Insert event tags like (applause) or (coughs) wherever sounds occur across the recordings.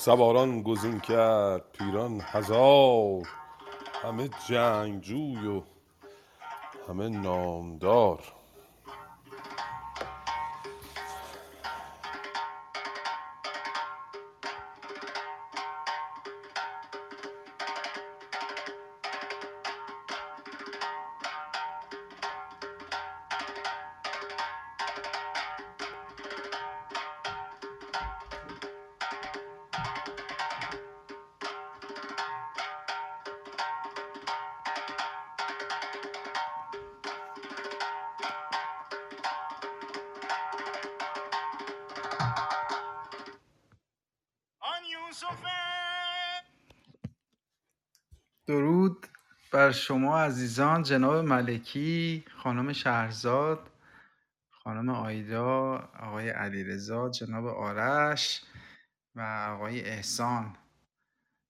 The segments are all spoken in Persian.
سواران گزین کرد پیران هزار همه جنگجوی و همه نامدار. عزیزان جناب ملکی خانم شهرزاد خانم آیدا آقای علیرضا جناب آرش و آقای احسان.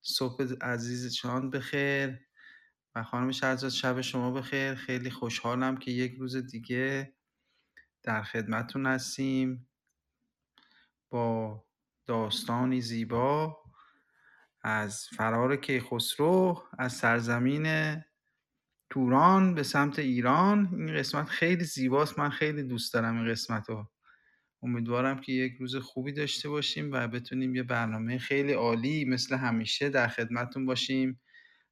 صبح عزیز شان بخیر و خانم شهرزاد شب شما بخیر. خیلی خوشحالم که یک روز دیگه در خدمتتون هستیم با داستانی زیبا از فرار کیخسرو از سرزمین توران به سمت ایران. این قسمت خیلی زیباست. من خیلی دوست دارم این قسمت رو امیدوارم که یک روز خوبی داشته باشیم و بتونیم یه برنامه خیلی عالی مثل همیشه در خدمتتون باشیم.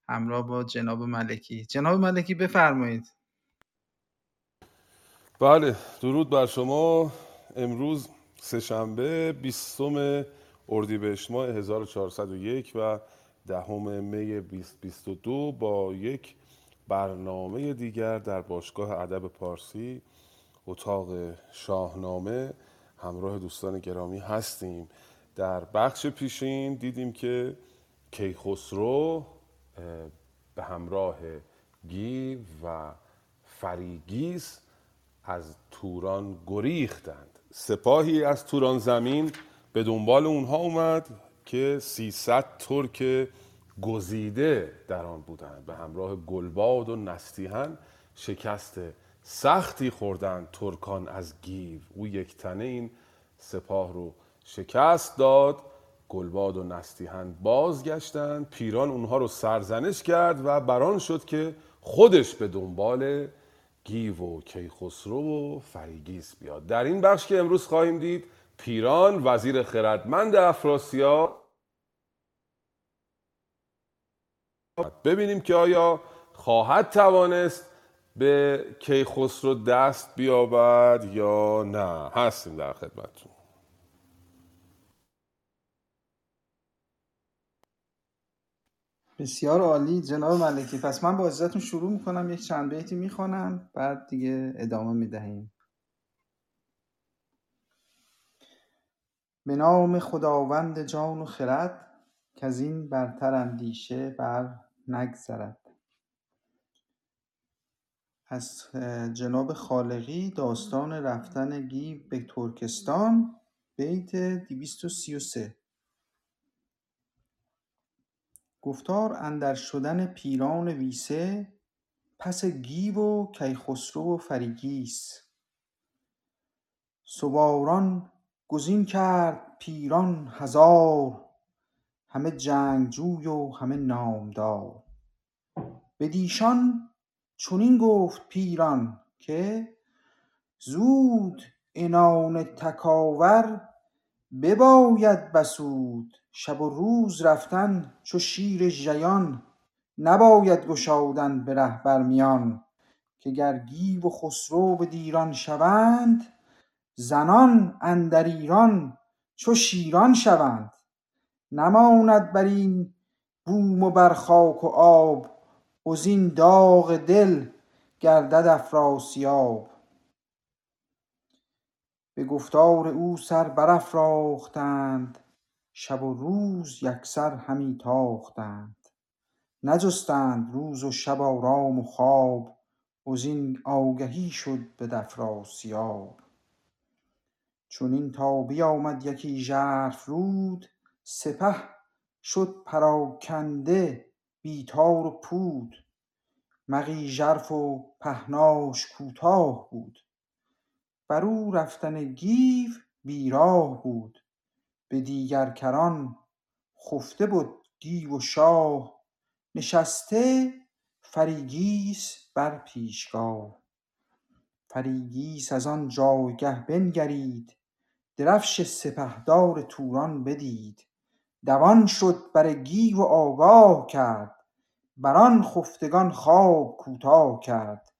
همراه با جناب ملکی. جناب ملکی بفرمایید. بله درود بر شما. امروز سهشنبه بیستم اردیبهشت ماه 1401 و دهم می 2022 با یک برنامه دیگر در باشگاه ادب پارسی اتاق شاهنامه همراه دوستان گرامی هستیم. در بخش پیشین دیدیم که کیخسرو به همراه گیو و فریگیس از توران گریختند. سپاهی از توران زمین به دنبال اونها اومد که 300 ترک گزیده در آن بودند. به همراه گلباد و نستیهن شکست سختی خوردند ترکان از گیو. او یک تنه این سپاه رو شکست داد. گلباد و نستیهن بازگشتند. پیران اونها رو سرزنش کرد و بران شد که خودش به دنبال گیو و کیخسرو و فریگیس بیاد. در این بخش که امروز خواهیم دید پیران وزیر خردمند افراسیاب ببینیم که آیا خواهد توانست به کیخسرو دست بیابد یا نه. هستیم در خدمتتون. بسیار عالی. جناب ملکی پس من با عزتون شروع می‌کنم. یک چند بیتی می‌خوانم بعد دیگه ادامه می‌دهیم. به نام خداوند جان و خرد کز این برتر اندیشه بر نگذرد. از جناب خالقی داستان رفتن گیو به ترکستان بیت 233 گفتار اندر شدن پیران ویسه پس گیو و کیخسرو و فریگیس. سواران گزین کرد پیران هزار همه جنگجوی و همه نامدار. بدیشان چنین گفت پیران که زود عنان تکاور بباید بسود. شب و روز رفتن چو شیر ژیان نباید گشادن به ره بر میان. که گر گیو و خسرو به دیران شوند زنان اندر ایران چو شیران شوند. نماند بر این بوم و بر خاک و آب وزین داغ دل گردد افراسیاب. به گفتار او سر برافراختند شب و روز یکسر همی تاختند. نجستند روز و شب آرام و خواب وزین آگهی شد به افراسیاب چنین تا بیامد یکی ژرف رود سپه شد پراکنده بی تار و پود. مغی ژرف و پهناش کوتاه بود. برو رفتن گیو بی راه بود. به دیگر کران خفته بود گیو و شاه. نشسته فریگیس بر پیشگاه. فریگیس از آن جایگه بنگرید. درفش سپهدار توران بدید. دوان شد بر گیو و آگاه کرد بران خفتگان خواب کوتاه کرد.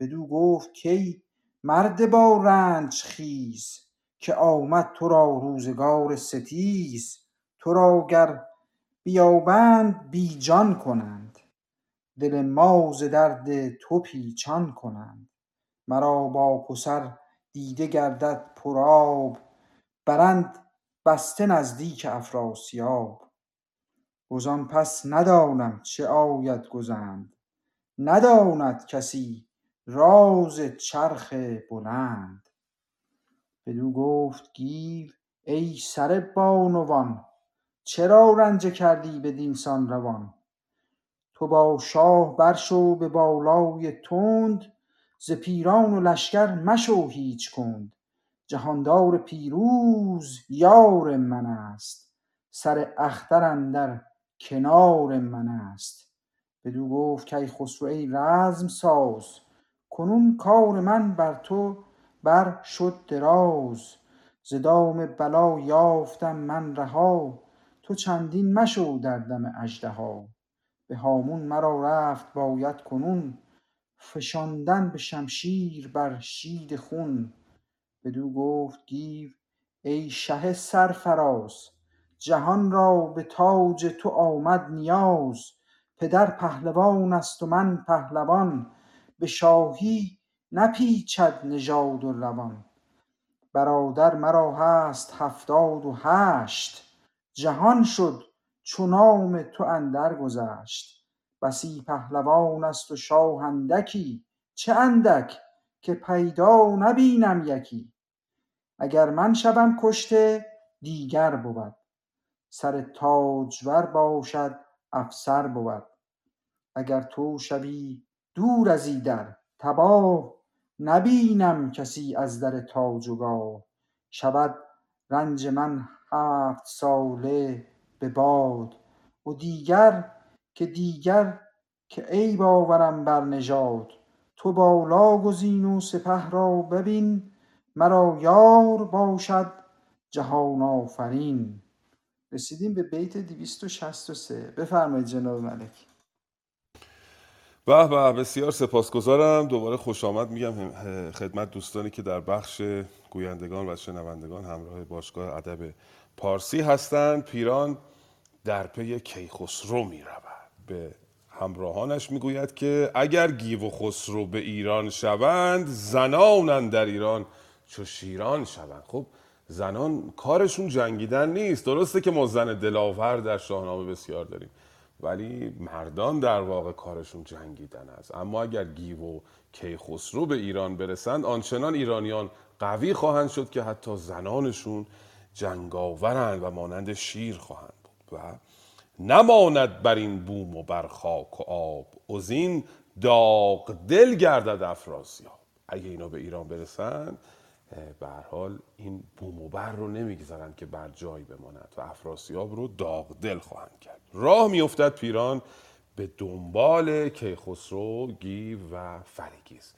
بدو گفت کای مرد با رنج خیز که آمد تو را روزگار ستیز. تو را گر بیابند بی جان کنند دل ما ز درد تو پیچان کنند. مرا با پسر دیده گردد پر آب برند بسته نزدیک افراسیاب. وزان پس ندانم چه آید گزند. نداند کسی راز چرخ بلند. بدو گفت گیو ای سره بانوان چرا رنجه کردی بدین سان روان؟ تو با شاه بر شو به بالای تند ز پیران و لشکر مشو هیچ کند. جهاندار پیروز یار من است. سر اختر اندر کنار من است. بدو گفت کیخسرو ای رزم ساز کنون کار من بر تو بر شد دراز. ز دام بلا یافتم من رها تو چندین مشو در دم اژدها. به هامون مرا رفت باید کنون فشاندن به شمشیر بر شید خون. بدو گفت گیو ای شه سرفراز جهان را به تاج تو آمد نیاز پدر پهلوان است و من پهلوان به شاهی نپیچد نژاد و روان. برادر مرا هست هفتاد و هشت جهان شد چو نام تو اندر گذشت. بسی پهلوان است و شاه اندکی چه اندک که پیدا نبینم یکی؟ اگر من شوم کشته دیگر بود. سر تاجور باشد افسر بود. اگر تو شوی دور از ایدر تباه نبینم کسی از در تاج و شود رنج من هفت ساله به باد. و دیگر که دیگر که عیب آورم بر نژاد. تو بالا گزین و سپه را ببین مرا یار باشد جهان آفرین. رسیدیم به بیت دویست و شصت و سه. بفرمایید جناب ملک. به به بسیار سپاسگزارم. دوباره خوش آمد میگم خدمت دوستانی که در بخش گویندگان و شنوندگان همراه باشگاه ادب پارسی هستند. پیران در پی کیخسرو می رود به همراهانش می‌گوید که اگر گیو و خسرو به ایران شوند زنانند در ایران چو شیران شوند. خب زنان کارشون جنگیدن نیست. درسته که ما زن دلاور در شاهنامه بسیار داریم ولی مردان در واقع کارشون جنگیدن است. اما اگر گیو و کیخسرو به ایران برسند آنچنان ایرانیان قوی خواهند شد که حتی زنانشون جنگاورند و مانند شیر خواهند بود. و نماند بر این بوم و بر خاک و آب. ازین داغ دل گردد افراسیاب. اگه اینا به ایران برسند به هر حال این بوم و بر رو نمی‌گذارن که بر جای بماند و افراسیاب رو داغ دل خواهند کرد. راه میافتد پیران به دنبال کیخسرو گیو و فریگیز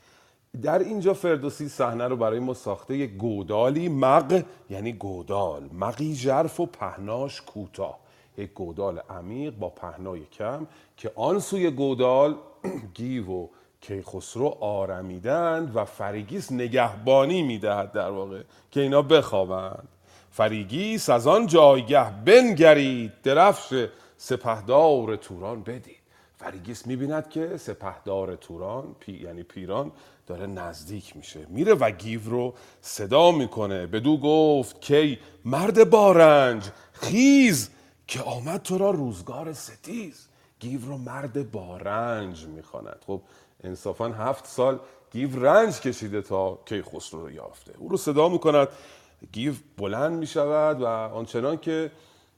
در اینجا فردوسی صحنه رو برای ما ساخته یک گودالی مغ یعنی گودال مغی ژرف و پهناش کوتاه. یک گودال عمیق با پهنای کم که آن سوی گودال (clears throat) گیو و کیخسرو آرمیدند و فریگیس نگهبانی می‌دهد در واقع که اینا بخوابند. فریگیس از آن جایگه بنگرید درفش سپهدار توران بدید. فریگیس می‌بیند که سپهدار توران پی یعنی پیران داره نزدیک میشه. میره و گیو رو صدا می‌کنه. بدو گفت کای مرد بارنج خیز که آمد تو را روزگار ستیز. گیو رو مرد بارنج می‌خواند. خب انصافا هفت سال گیو رنج کشیده تا کی خسرو رو یافته. او رو صدا می‌کند گیو بلند می‌شود و آنچنان که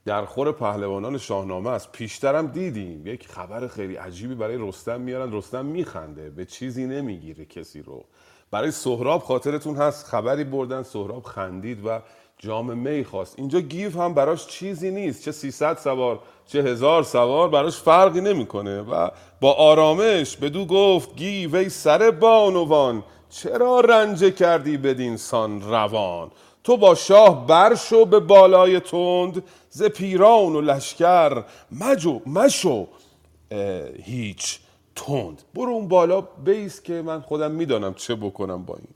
در خور پهلوانان شاهنامه است پیشترم دیدیم. یک خبر خیلی عجیبی برای رستم میارن. رستم میخنده به چیزی نمی‌گیره کسی رو. برای سهراب خاطرتون هست خبری بردن سهراب خندید و جام می خواست. اینجا گیف هم براش چیزی نیست چه 300 سوار چه هزار سوار براش فرقی نمی‌کنه. و با آرامش بدو گفت گیو ای سر بانوان چرا رنج کردی بدین سان روان؟ تو با شاه برشو به بالای تند ز پیران و لشکر مجو مشو هیچ تند. برو اون بالا بیس که من خودم می‌دانم چه بکنم با این.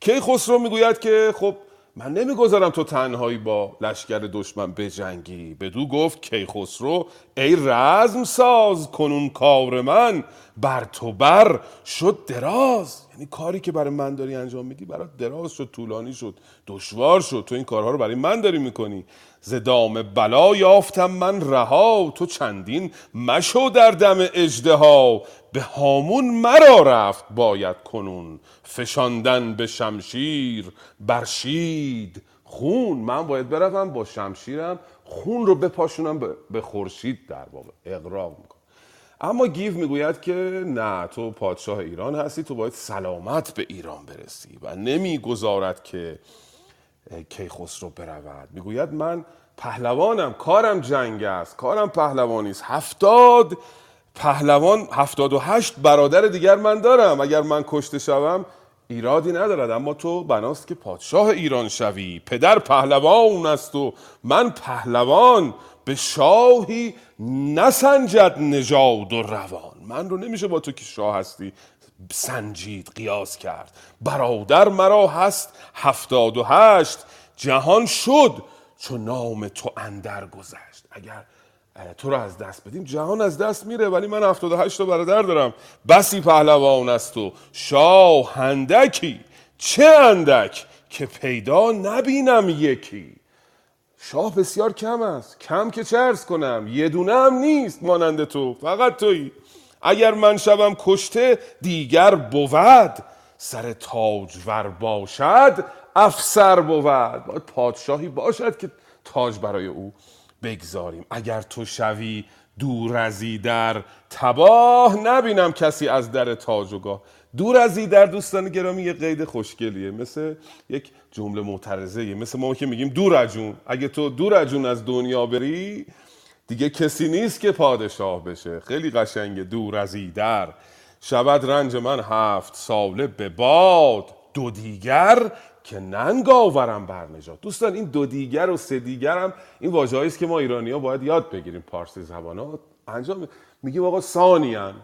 کی خسرو می‌گوید که خب من نمی‌گذارم تو تنهایی با لشکر دشمن بجنگی. بدو گفت کیخسرو ای رزم ساز کنون کار من بر تو بر شد دراز. یعنی کاری که برای من داری انجام میدی برات دراز شد طولانی شد دشوار شد. تو این کارها رو برای من داری می‌کنی. زدام بلا یافتم من رها. تو چندین مشو در دم ها به هامون مرا رفت باید کنون. فشاندن به شمشیر برشید خون. من باید بروم با شمشیرم خون رو بپاشونم به خورشید در واقع. اقراق می‌کنم. اما گیو می‌گوید که نه تو پادشاه ایران هستی تو باید سلامت به ایران برسی و نمی‌گذارد که کیخسرو برود. می‌گوید من پهلوانم کارم جنگ است کارم پهلوانی است. هفتاد پهلوان هفتاد و هشت برادر دیگر من دارم. اگر من کشته شوم ایرادی ندارد. اما تو بناست که پادشاه ایران شوی. پدر پهلوان است و من پهلوان. به شاهی نسنجد نژاد و روان. من رو نمیشه با تو که شاه هستی سنجید قیاس کرد. برادر مرا هست هفتاد و هشت جهان شد چون نام تو اندر گذشت. اگر تو رو از دست بدیم جهان از دست میره ولی من 78 تا برادر دارم. بسی پهلوان است و شاه هندکی. چه اندک که پیدا نبینم یکی؟ شاه بسیار کم است. کم که چرس کنم؟ یه دونه هم نیست مانند تو. فقط تویی. اگر من شوم کشته دیگر بود. سر تاجور باشد افسر بود. باید پادشاهی باشد که تاج برای او بگذاریم. اگر تو شوی دور از در تباه نبینم کسی از در تاج و گاه. دور از در دوستان گرامی یه قید خوشگلیه. مثل یک جمله معترضه مثل ما که میگیم دور اجون اگه تو دور اجون از دنیا بری دیگه کسی نیست که پادشاه بشه. خیلی قشنگه. دور از در. شود رنج من هفت ساله به باد. دو دیگر که ننگ آورم بر نجات. دوستان این دو دیگر و سه دیگر هم این واژه است که ما ایرانی ها باید یاد بگیریم. پارسی زبان انجام میگیم آقا ثانیان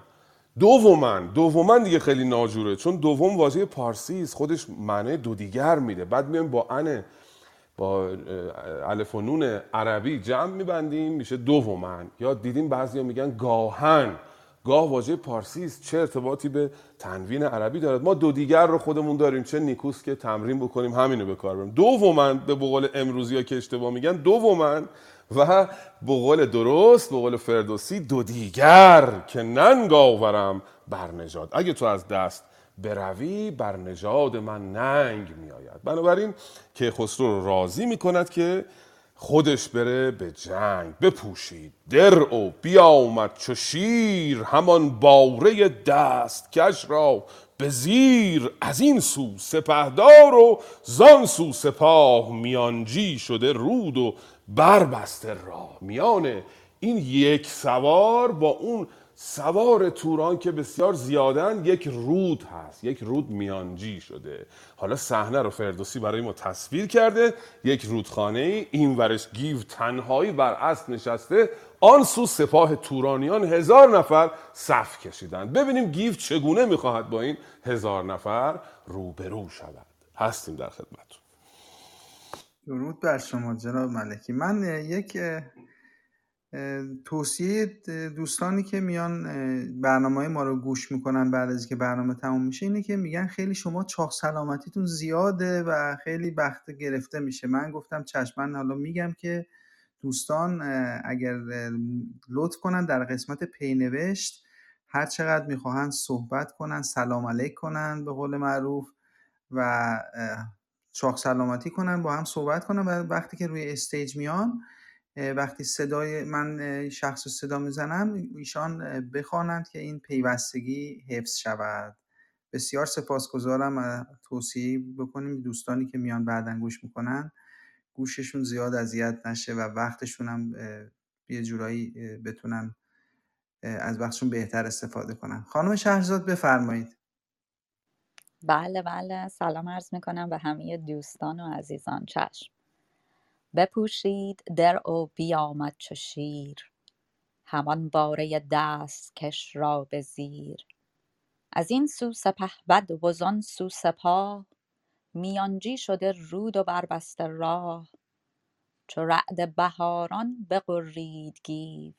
دومن دومن دیگه خیلی ناجوره چون دوم واژه پارسی است خودش معنی دو دیگر میده. بعد میایم با ان با الف و نون عربی جمع میبندیم میشه دومن. یا دیدیم بعضیا میگن گاهن. گاه واژه پارسی است چه ارتباطی به تنوین عربی دارد؟ ما دو دیگر رو خودمون داریم چه نیکوس که تمرین بکنیم همینو به کار بریم. دومن به بقول امروزی ها که اشتباه میگن دومن و بقول درست بقول فردوسی دو دیگر که ننگ آورم بر نجات اگه تو از دست بروی بر نژاد من ننگ میآید. بنابراین که خسرو رو راضی می‌کند که خودش بره به جنگ بپوشید. در او بیامد چو شیر همان باره دست کش را به زیر. از این سو سپهدار و زان سو سپاه میانجی شده رود و بربسته راه میانه این یک سوار با اون سوار توران که بسیار زیادن یک رود هست. یک رود میانجی شده. حالا صحنه رو فردوسی برای ما تصویر کرده. یک رودخانه این ورش گیو تنهایی بر اسب نشسته. آن سو سپاه تورانیان هزار نفر صف کشیدن ببینیم گیو چگونه می‌خواهد با این هزار نفر روبرو شود. هستیم در خدمتتون. درود بر شما جناب ملکی. من یک توصیه دوستانی که میان برنامه ما رو گوش می‌کنن بعد از که برنامه تموم میشه اینه که میگن خیلی شما چاق سلامتیتون زیاده و خیلی بخت گرفته میشه. من گفتم چشمن حالا میگم که دوستان اگر لطف کنن در قسمت پینوشت هر چقدر می‌خواهن صحبت کنن سلام علیک کنن به قول معروف و چاق سلامتی کنن با هم صحبت کنن و وقتی که روی استیج میان وقتی صدای من شخص صدا می‌زنم ایشان بخوانند که این پیوستگی حفظ شود. بسیار سپاسگزارم توصیه بکنیم دوستانی که میان بعدا گوش می‌کنن گوششون زیاد اذیت نشه و وقتشون هم یه جورایی بتونن از وقتشون بهتر استفاده کنن. خانم شهرزاد بفرمایید. بله بله. سلام عرض می‌کنم به همه دوستان و عزیزان. چشم. بپوشید در و بیامد چو شیر. همان باره دست کش را به زیر. از این سو سپهبد وزان سو سپاه. میانجی شده رود و بربسته راه. چو رعد بهاران بغرید گیو.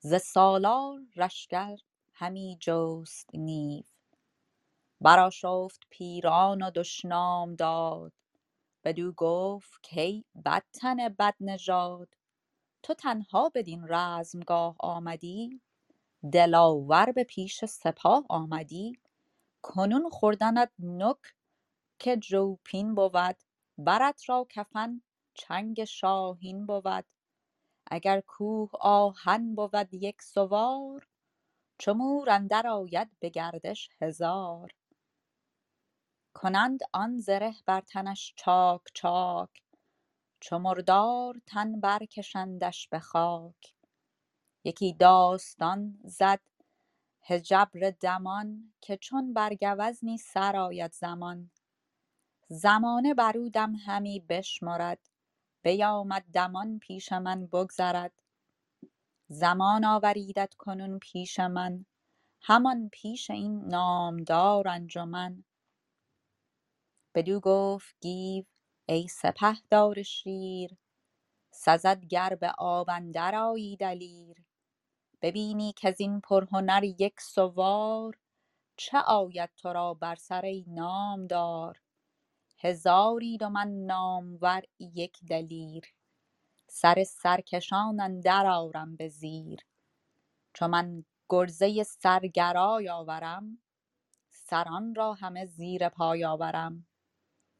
ز سالار لشکر همی جست نیو. برآشفت پیران و دشنام داد. بدو گفت کای بدتن بدنژاد تو تنها بدین رزمگاه آمدی. دلاور به پیش سپاه آمدی. کنون خوردنت نک که ژوپین بود. برت را کفن چنگ شاهین بود. اگر کوه آهن بود یک سوار چو مور اندر آید به گردش هزار. کنند آن زره بر تنش چاک چاک. چو مردار تن برکشندش به خاک. یکی داستان زد هژبر دمان که چون بر گوزنی سر آید زمان. زمانه بر دم همی بشمرد بیامد دمان پیش من بگذرد. زمان آوریدت کنون پیش من همان پیش این نامدار انجمن. بدو گفت گیو ای سپهدار شیر. سزد گر به آب اندر آیی دلیر. ببینی کزین پرهنر یک سوار. چه آید تو را بر سر ای نامدار؟ هزارید و من نامور یک دلیر. سر سرکشان اندر آرم به زیر. چو من گرزه سرگرای آورم سران را همه زیر پای آورم.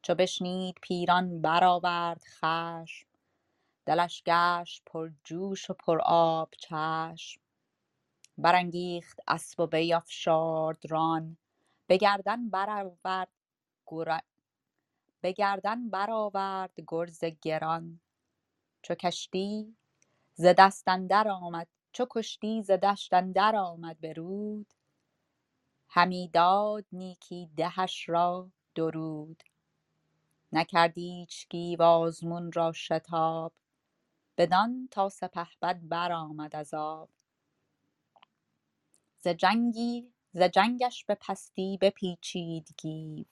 چو بشنید پیران برآورد خشم. دلش گشت پرجوش و پرآب چشم. برانگیخت اسپ و بیفشارد ران. به گردن برآورد گرز گران. چو کشتی ز دشت اندر آمد به رود. همی داد نیکی دهش را درود. نکرد ایچ گیو آزمون را شتاب؟ بدان تا سپهبد برآمد از آب. ز جنگش به پستی بپیچید گیو.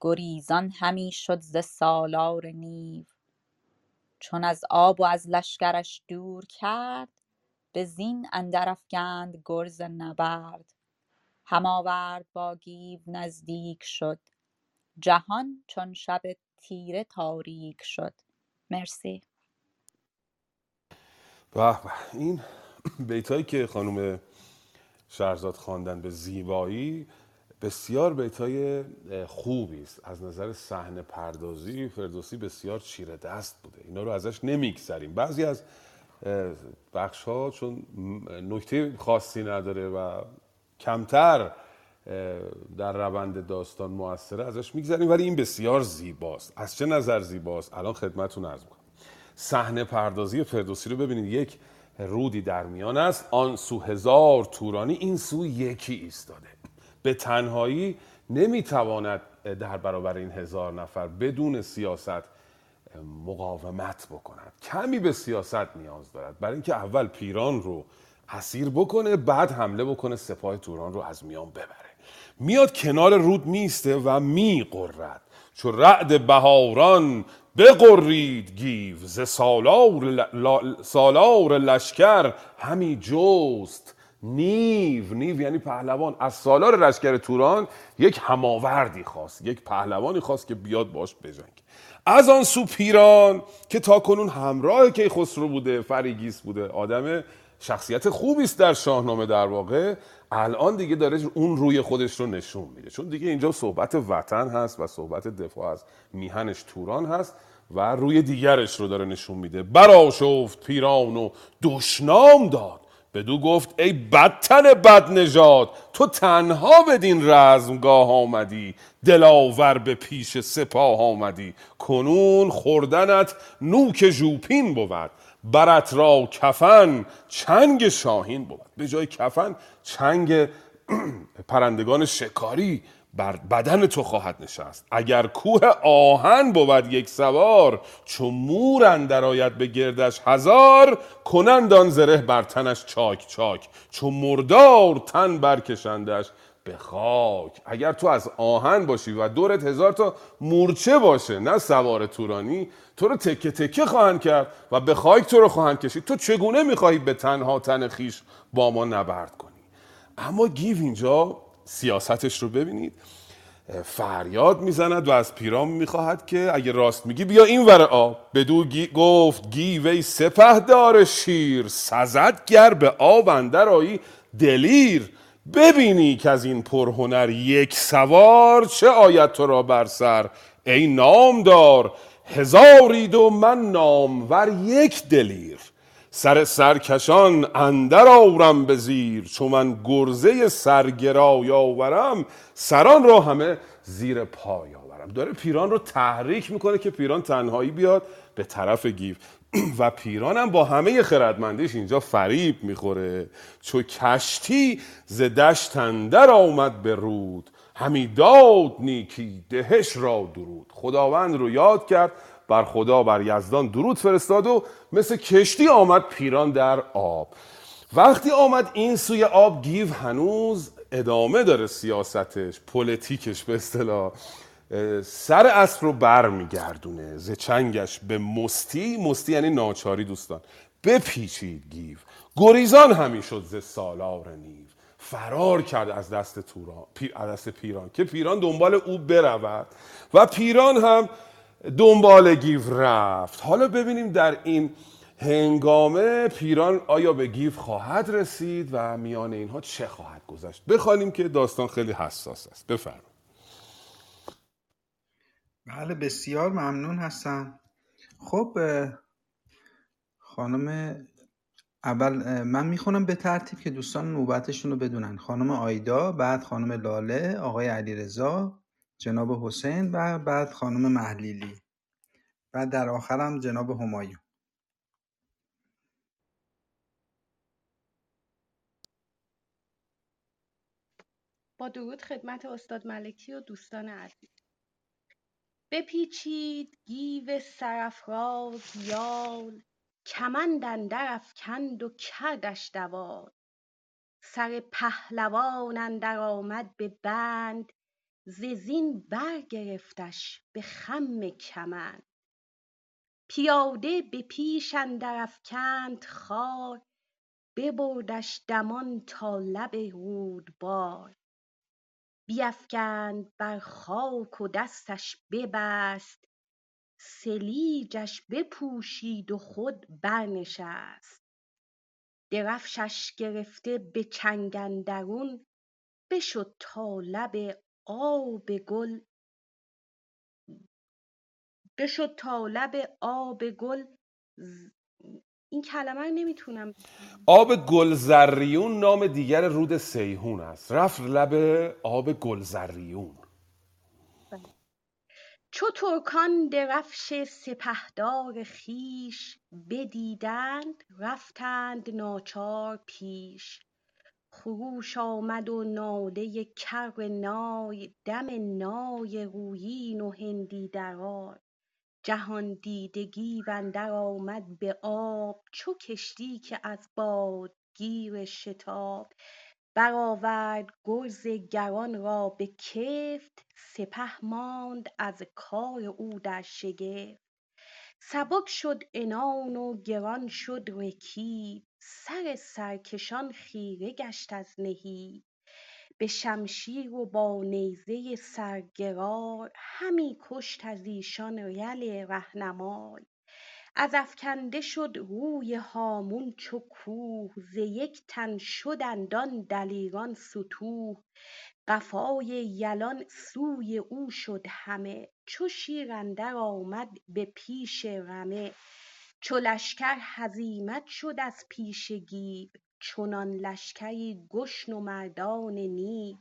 گریزان همی شد ز سالار نیو. چون از آب و از لشکرش دور کرد به زین اندر افگند گرز نبرد. هم آورد با گیو نزدیک شد جهان چون شب تیره تاریک شد. مرسی. به این بیتایی که خانم شهرزاد خواندن به زیبایی بسیار بیتای خوبی است. از نظر صحنه پردازی فردوسی بسیار چیره دست بوده. اینا رو ازش نمیگذریم. بعضی از بخش ها چون نکته خاصی نداره و کمتر در روند داستان موثره ازش میگذریم. ولی این بسیار زیباست. از چه نظر زیباست؟ الان خدمتتون عرض می‌کنم. صحنه پردازی فردوسی رو ببینید. یک رودی در میان است. آن سو هزار تورانی این سو یکی ایستاده. به تنهایی نمی‌تواند در برابر این هزار نفر بدون سیاست مقاومت بکند. کمی به سیاست نیاز دارد. برای اینکه اول پیران رو اسیر بکنه بعد حمله بکنه سپاه توران رو از میان ببره. میاد کنار رود میسته و میقرد چو رعد بهاران بقرید گیو ز سالار, سالار لشکر. همی جست نیو نیو یعنی پهلوان. از سالار لشکر توران یک هماوردی خواست یک پهلوانی خواست که بیاد باش بجنگ. از آن سو پیران که تا کنون همراه کیخسرو بوده فریگیس بوده. آدم شخصیت خوبی است در شاهنامه در واقع. الان دیگه داره اون روی خودش رو نشون میده. چون دیگه اینجا صحبت وطن هست و صحبت دفاع از میهنش توران هست و روی دیگرش رو داره نشون میده. براشفت پیران و دشنام داد. بدو گفت ای بدتن بد نژاد تو تنها بدین رزمگاه آمدی. دلاور به پیش سپاه آمدی. کنون خوردنت نوک ژوپین بود. برت را کفن چنگ شاهین بود. به جای کفن چنگ (clears throat) پرندگان شکاری بر بدن تو خواهد نشست. اگر کوه آهن بود یک سوار چو مور اندر آید به گردش هزار کنند آن زره بر تنش چاک چاک. چو مردار تن برکشندش به خاک. اگر تو از آهن باشی و دورت هزار تا مورچه باشه نه سوار تورانی تو رو تکه تکه خواهند کرد و به خاک تو رو خواهند کشید. تو چگونه می‌خواهی به تنها تن خیش با ما نبرد کنی؟ اما گیو اینجا سیاستش رو ببینید. فریاد می‌زند و از پیرام می‌خواهد که اگه راست میگی بیا این ور آب. بدو گی گفت گیوی سپه دار شیر سزد گر به آب اندر آیی دلیر. ببینی که از این پرهنر یک سوار چه آید را بر سر؟ ای نامدار هزارید و من نامور یک دلیر. سر سرکشان اندر آورم به زیر چون من گرزه سرگرای آورم. سران را همه زیر پای آورم. داره پیران رو تحریک می‌کنه که پیران تنهایی بیاد به طرف گیو و پیران هم با همه خردمندیش اینجا فریب می‌خوره. چو کشتی ز دشت اندر آمد به رود. همی داد نیکی دهش را درود. خداوند رو یاد کرد بر خدا بر یزدان درود فرستاد و مثل کشتی آمد پیران در آب. وقتی آمد این سوی آب گیو هنوز ادامه داره سیاستش پلیتیکش به اصطلاح. سر اسب رو بر میگردونه ز به مستی. مستی یعنی ناچاری دوستان. بپیچید گیو. گریزان همی شد ز سالار نیو. فرار کرد از دست توران از دست پیران که پیران دنبال او برود. و پیران هم دنبال گیو رفت. حالا ببینیم در این هنگامه پیران آیا به گیو خواهد رسید و میان اینها چه خواهد گذشت. بخوانیم که داستان خیلی حساس است. بفرمایید. بله بسیار ممنون هستم. خب خانم اول من می‌خونم به ترتیب که دوستان نوبتشون رو بدونن. خانم آیدا بعد خانم لاله آقای علیرضا جناب حسین و بعد خانم محلیلی. و در آخرم جناب همایون. با درود خدمت استاد ملکی و دوستان عزیز. بپیچید گیو سرافراز یال کمند اندر افکند و کردش دوال. سر پهلوان اندر آمد به بند ز زین برگرفتش به خم کمند. پیاده به پیش اندر افکند خوار ببردش دمان تا لب رودبار. بیفکند بر خاک و دستش ببست. سلیجش بپوشید و خود برنشست. درفشش گرفته به چنگ اندرون بشد تا لب آب گل. بشد تا لب آب گل این کلمه رو نمی‌تونم آب گلزریون نام دیگر رود سیهون است. رفت لب آب گلزریون. چو ترکان درفش سپهدار خویش بدیدند رفتند ناچار پیش. خروش آمد و ناله کر نای دم نای رویین و هندی درای جهاندیده گیو اندر آمد به آب چو کشتی که از باد گیر شتاب. برآورد گرز گران را به کفت سپه ماند از کار او در شگفت. سبک شد عنان و گران شد رکیب سر سرکشان خیره گشت از نهیب. به شمشیر و با نیزه سرگرای همی کشت از ایشان یل رهنمای. از افکنده شد روی هامون چو کوه ز یک تن شدند آن دلیران ستوه قفای یلان سوی او شد همه چو شیر اندر آمد به پیش رمه. چو لشکر هزیمت شد از پیش گیو چنان لشکری گشن و مردان نیو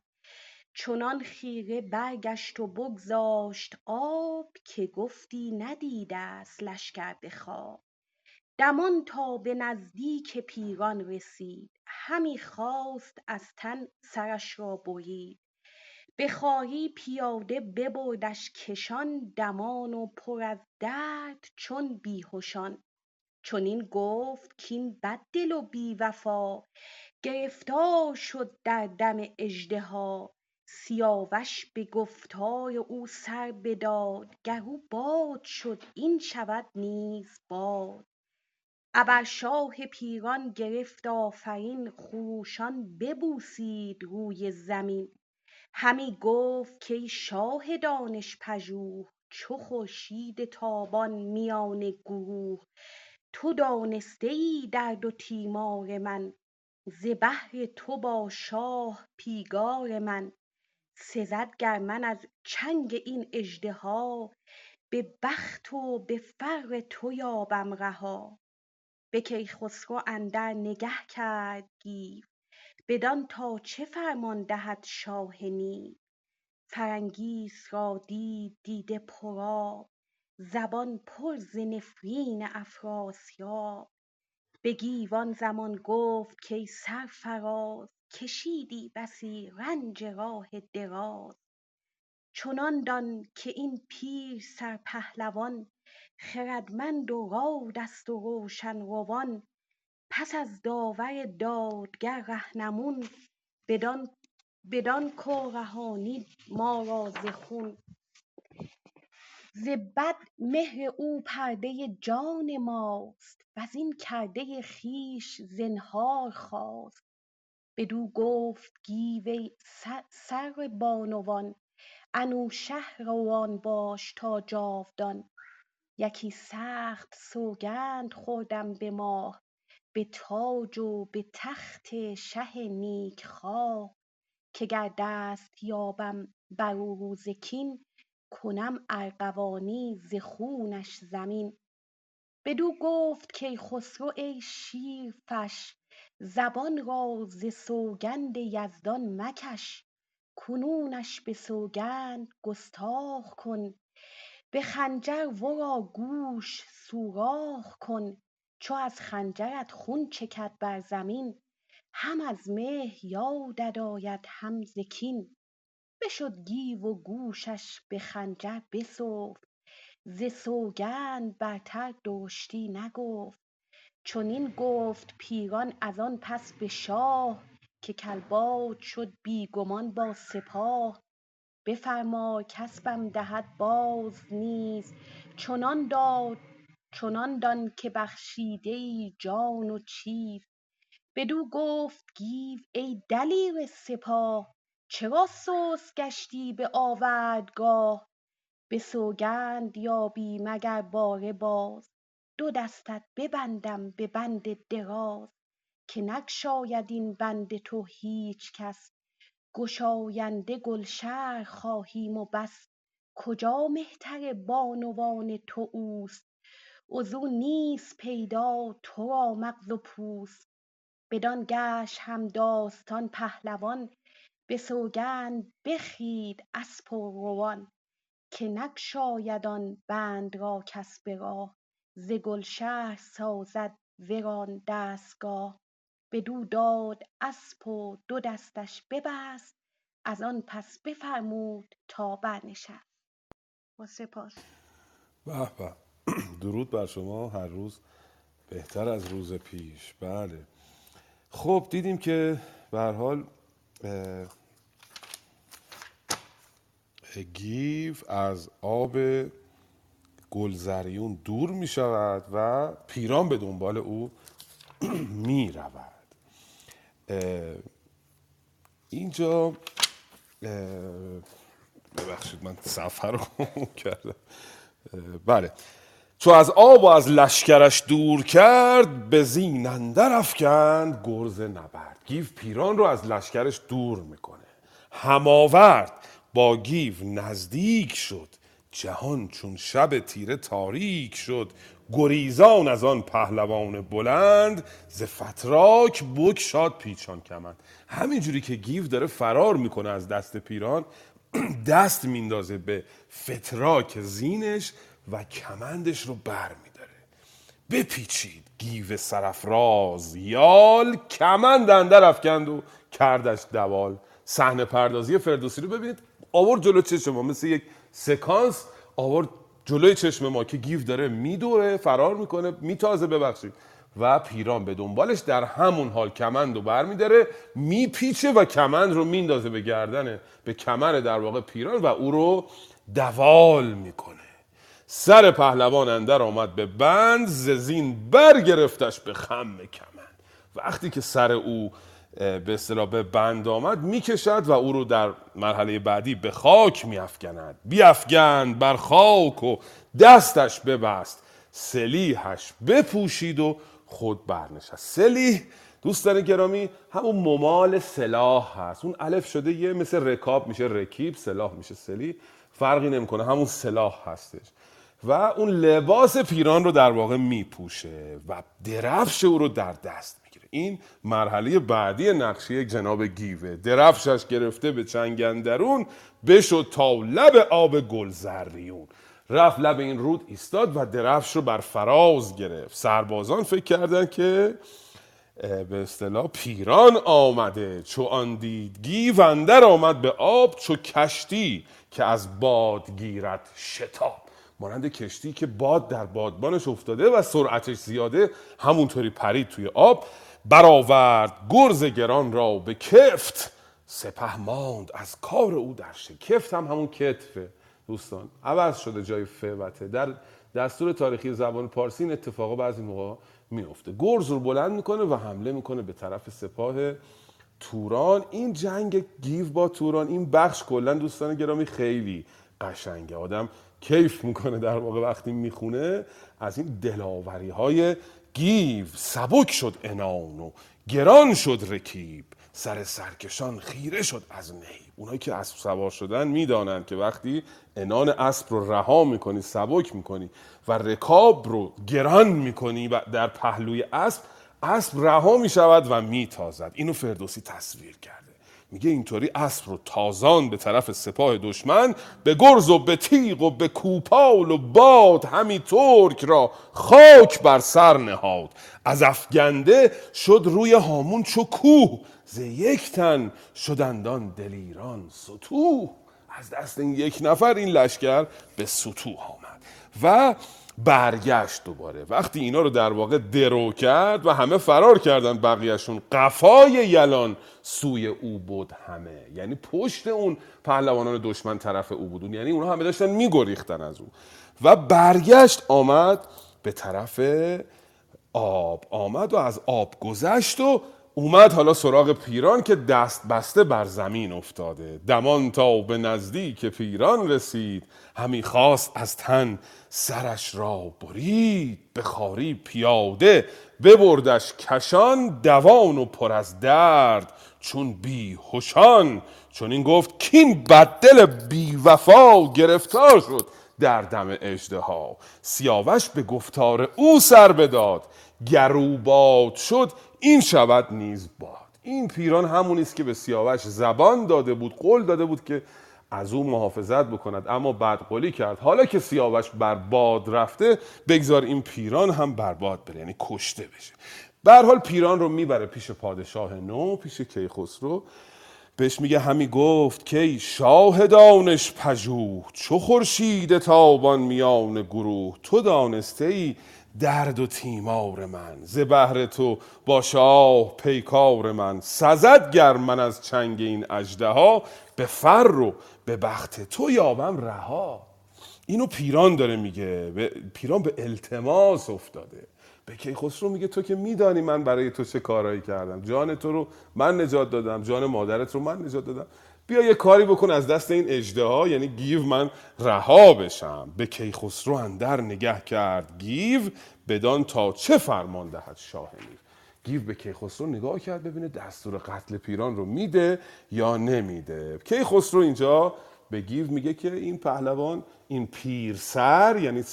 چنان خیره برگشت و بگذاشت آب که گفتی ندیدست لشکر به خواب. دمان تا به نزدیک پیران رسید همی خواست از تن سرش را برید. به خواری پیاده ببردش کشان دمان و پر از درد چون بیهشان. چنین گفت کاین بددل و بی وفا. گرفتار شد در دم اژدها سیاوش به گفتار او سر بداد. گر او باد شد این شود نیز باد. ابر شاه پیران گرفت آفرین خروشان ببوسید روی زمین. همی گفت کای شاه دانش پژوه چو خورشید تابان میان گروه. تو دانسته ای درد و تیمار من ز بهر تو با شاه پیگار من. سزد گر من از چنگ این اژدها به بخت و به فر تو یابم رها. به کیخسرو اندر نگه کرد گیو بدان تا چه فرمان دهد شاه نیو. را دید دیده پر آب زبان پر ز نفرین افراسیاب. به گیو آن زمان گفت کای سرفراز کشیدی بسی رنج راه دراز. چنان دان که این پیر سرپهلوان خردمند و رادست و روشن روان. پس از داور دادگر رهنمون بدان که رهانید ما را ز خون. ز بد مهر او پرده جان ماست وزین کرده خویش زنهار خواست. بدو گفت گیو ای سرو بانوان انوشه باش تا جاودان. یکی سخت سوگند خوردم به ماه به تاج و به تخت شه نیک خواه که گر دست یابم بر او روز کین کنم ارغوانی ز خونش زمین. بدو گفت کیخسرو ای شیرفش زبان را ز سوگند یزدان مکش. کنونش به سوگند گستاخ کن به خنجر ورا گوش سوراخ کن. چو از خنجرت خون چکد بر زمین هم از مهر یادت آید هم ز کین. بشد گیو و گوشش به خنجر بسفت. ز سوگند برتر درشتی نگفت. چنین گفت پیران از آن پس به شاه که کلباد شد بی گمان با سپاه. بفرمای کاسپم دهد باز نیز. چنان دان که بخشیده ای جان و چیز بدو گفت گیو ای دلیر سپاه. چرا سست گشتی به آوردگاه؟ به سوگند یابی مگر باره باز؟ دو دستت ببندم به بند دراز که نگشاید این بند تو هیچ کس. گشاینده گلشرح خواهیم و بس. کجا مهتر بانوان تو اوست؟ وزو نیست پیدا تو را مغز و پوست. بدان گشت همداستان پهلوان به سوگند بخرید اسپ و روان که نگشاید آن بند را کس به راه ز گلشرح سازد ورا دستگاه. بدو داد اسپ و دو دستش ببست از آن پس بفرمود تا برنشست. با سپاس. به به. (clears throat) درود بر شما. هر روز بهتر از روز پیش. بله. خب دیدیم که به هر حال گیو از آب گلزریون دور می شود و پیران به دنبال او (clears throat) می رود. اینجا ببخشید من سفر رو (laughs) کردم. بله. چو از آب و از لشکرش دور کرد به زین اندر افکند گرز نبرد. گیو پیران رو از لشکرش دور می‌کنه. هماورد با گیو نزدیک شد. جهان چون شب تیره تاریک شد. گریزان از آن پهلوان بلند ز فتراک بگشاد پیچان کمند. همینجوری که گیو داره فرار می‌کنه از دست پیران (clears throat) دست میندازه به فتراک زینش. و کمندش رو بر میداره. بپیچید گیو سرفراز یال کمند اندر افکند و کردش دوال. صحنه پردازی فردوسی رو ببینید آورد جلو چشم ما. مثل یک سکانس آورد جلوی چشم ما که گیف داره میدوه فرار می‌کنه میتازه ببخشید. و پیران به دنبالش در همون حال کمند رو برمیداره میپیچه و کمند رو میندازه به گردن به کمر در واقع پیران و او رو دوال می‌کنه. سر پهلوان اندر آمد به بند ززین برگرفتش به خم کمند. وقتی که سر او به اصطلاح به بند آمد می‌کشد و او رو در مرحله بعدی به خاک میافکند. بیافگند بر خاک و دستش ببست. سلیحش بپوشید و خود برنشست. سلیح دوستان گرامی همون ممال سلاح هست. اون الف شده یه مثل رکاب میشه رکیب سلاح میشه. سلیح فرقی نمی‌کنه همون سلاح هستش. و اون لباس پیران رو در واقع میپوشه و درفش او رو در دست این مرحله بعدی نقشه یک جناب گیوه. درفشش گرفته به چنگندرون بشد تا لب آب گلزریون. رفت لب این رود ایستاد و درفش رو بر فراز گرفت. سربازان فکر کردن که به اصطلاح پیران آمده. چو آن دید گیو اندر آمد به آب چو کشتی که از باد گیرد شتاب. مانند کشتی که باد در بادبانش افتاده و سرعتش زیاده همونطوری پرید توی آب. برآورد گرز گران را به کفت. سپه ماند. از کار او در شکفت هم همون کتفه. دوستان عوض شده جای فوته. در دستور تاریخی زبان پارسی این اتفاقا بعضی موقع میفته گرز رو بلند می‌کنه و حمله می‌کنه به طرف سپاه توران. این جنگ گیو با توران این بخش کلا دوستان گرامی خیلی قشنگه. آدم کیف می‌کنه در واقع وقتی می‌خونه از این دلاوری های گیو سبک شد انان و گران شد رکیب. سر سرکشان خیره شد از نی اونایی که اسب سوار شدن می‌دانند که وقتی انان اسب رو رها می‌کنی سبک می‌کنی و رکاب رو گران می‌کنی و در پهلوی اسب اسب رها می‌شود و میتازد. اینو فردوسی تصویر کرد. میگه اینطوری اسب رو تازان به طرف سپاه دشمن به گرز و به تیغ و به کوپال و باد همی ترک را خاک بر سر نهاد. از افگنده شد روی هامون چو کوه ز یک تن شدندان دلیران ستوه از دست این یک نفر این لشکر به سطوح آمد. و برگشت دوباره. وقتی اینا رو در واقع درو کرد و همه فرار کردن بقیهشون قفای یلان سوی او بود همه. یعنی پشت اون پهلوانان دشمن طرف او بودون یعنی اونها همه داشتن میگریختن از او. و برگشت آمد به طرف آب. آمد و از آب گذشت و اومد حالا سراغ پیران که دست بسته بر زمین افتاده. دمان تا به نزدیک پیران رسید. همی خواست از تن سرش را برید. به خاری پیاده ببردش کشان دوان و پر از درد. چون بی هوشان چون این گفت کین بددل بی وفا گرفتار شد در دم ها سیاوش به گفتار او سر بداد. گروباد شد این شود نیز باد. این پیران همونی است که به سیاوش زبان داده بود قول داده بود که از او محافظت بکند اما بعد قولی کرد. حالا که سیاوش بر باد رفته بگذار این پیران هم بر باد بره یعنی کشته بشه. به حال پیران رو می‌بره پیش پادشاه نو پیش کیخسرو. بهش میگه همی گفت کی شاه دانش پژوه چو خورشید تابان میان گروه تو دانسته ای درد و تیمار من ز بهر تو با شاه پیکار من. سزد گر من از چنگ این ها به فر و به بخت تو یابم رها. اینو پیران داره میگه پیران به التماس افتاده. به کیخسرو میگه تو که میدانی من برای تو چه کارایی کردم. جان تو رو من نجات دادم جان مادرت رو من نجات دادم. بیا یه کاری بکن از دست این اجده یعنی گیو من رها بشم. به کیخسرو اندر نگه کرد گیو بدان تا چه فرمان دهد شاه میر گیو به کیخسرو نگاه کرد ببینه دستور قتل پیران رو میده یا نمیده. کیخسرو اینجا به گیو میگه که این پهلوان این پیرسر یعنی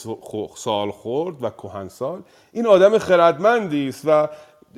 سال خورد و کهنسال این آدم خردمندی است و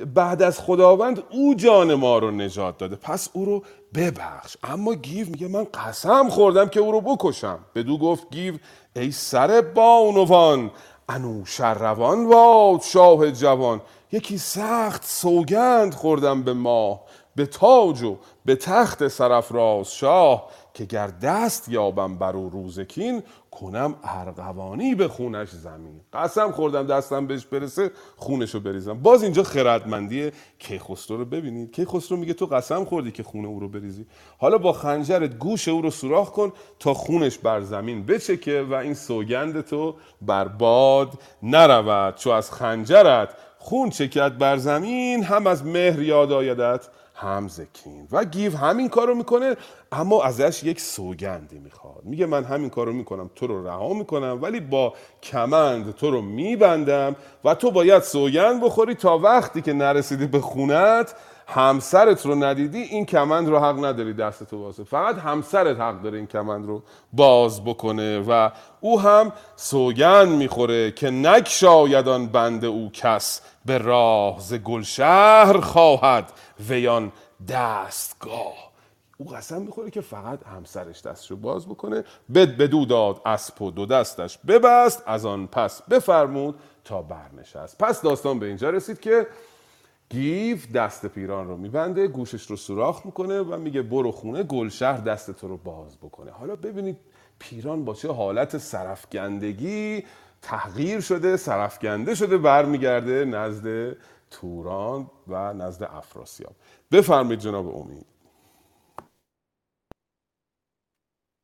بعد از خداوند او جان ما رو نجات داده. پس او رو ببخش. اما گیو میگه من قسم خوردم که او رو بکشم. بدو گفت گیو ای سر بانوان انوشروان واد شاه جوان. یکی سخت سوگند خوردم به ماه به تاج و به تخت سرفراز شاه. که گر دست یابم بر او روزکین کنم ارغوانی به خونش زمین. قسم خوردم دستم بهش برسه خونش رو بریزم. باز اینجا خردمندی کیخسرو رو ببینید. کیخسرو میگه تو قسم خوردی که خونه او رو بریزی. حالا با خنجرت گوش او رو سوراخ کن تا خونش بر زمین بچکه و این سوگند تو بر باد نرود. چو از خنجرت خون چکد بر زمین هم از مهر یاد آیدت هم زکین و گیو همین کارو می‌کنه اما ازش یک سوگندی می‌خواد. میگه من همین کارو می‌کنم تو رو رها می‌کنم ولی با کمند تو رو میبندم و تو باید سوگند بخوری تا وقتی که نرسیدی به خونت همسرت رو ندیدی این کمند رو حق نداری دست تو بازه فقط همسرت حق داره این کمند رو باز بکنه و او هم سوگند می‌خوره که نکشایدان بند او کس به راه ز گلشهر خواهد ویان دستگاه. او قسم می‌خوره که فقط همسرش دستشو باز بکنه بد بدو داد اسب و دو دستش ببست از آن پس بفرمود تا برنشست. پس داستان به اینجا رسید که گیو دست پیران رو میبنده گوشش رو سوراخ می‌کنه و میگه برو خونه گلشهر دست تو رو باز بکنه. حالا ببینید پیران با چه حالت سرفگندگی تغییر شده سرفگنده شده برمیگرده نزد توران و نزد افراسیاب. بفرمایید جناب امید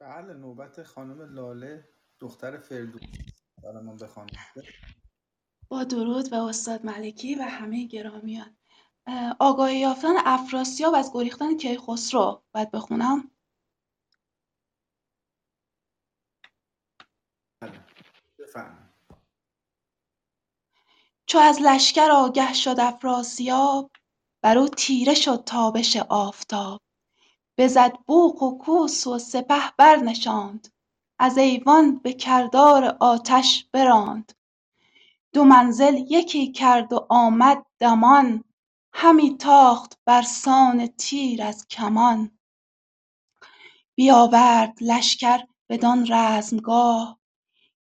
بله نوبت خانم لاله دختر فردوس برای بخوانم با درود به استاد ملکی و همه گرامیان. آگاهی یافتن افراسیاب از گریختن کیخسرو باید بخونم؟ بله چو از لشکر آگه شد افراسیاب بر او تیره شد تابش آفتاب. بزد بوق و کوس و سپه برنشاند از ایوان به کردار آتش براند. دو منزل یکی کرد و آمد دمان همی تاخت برسان تیر از کمان. بیاورد لشکر بدان رزمگاه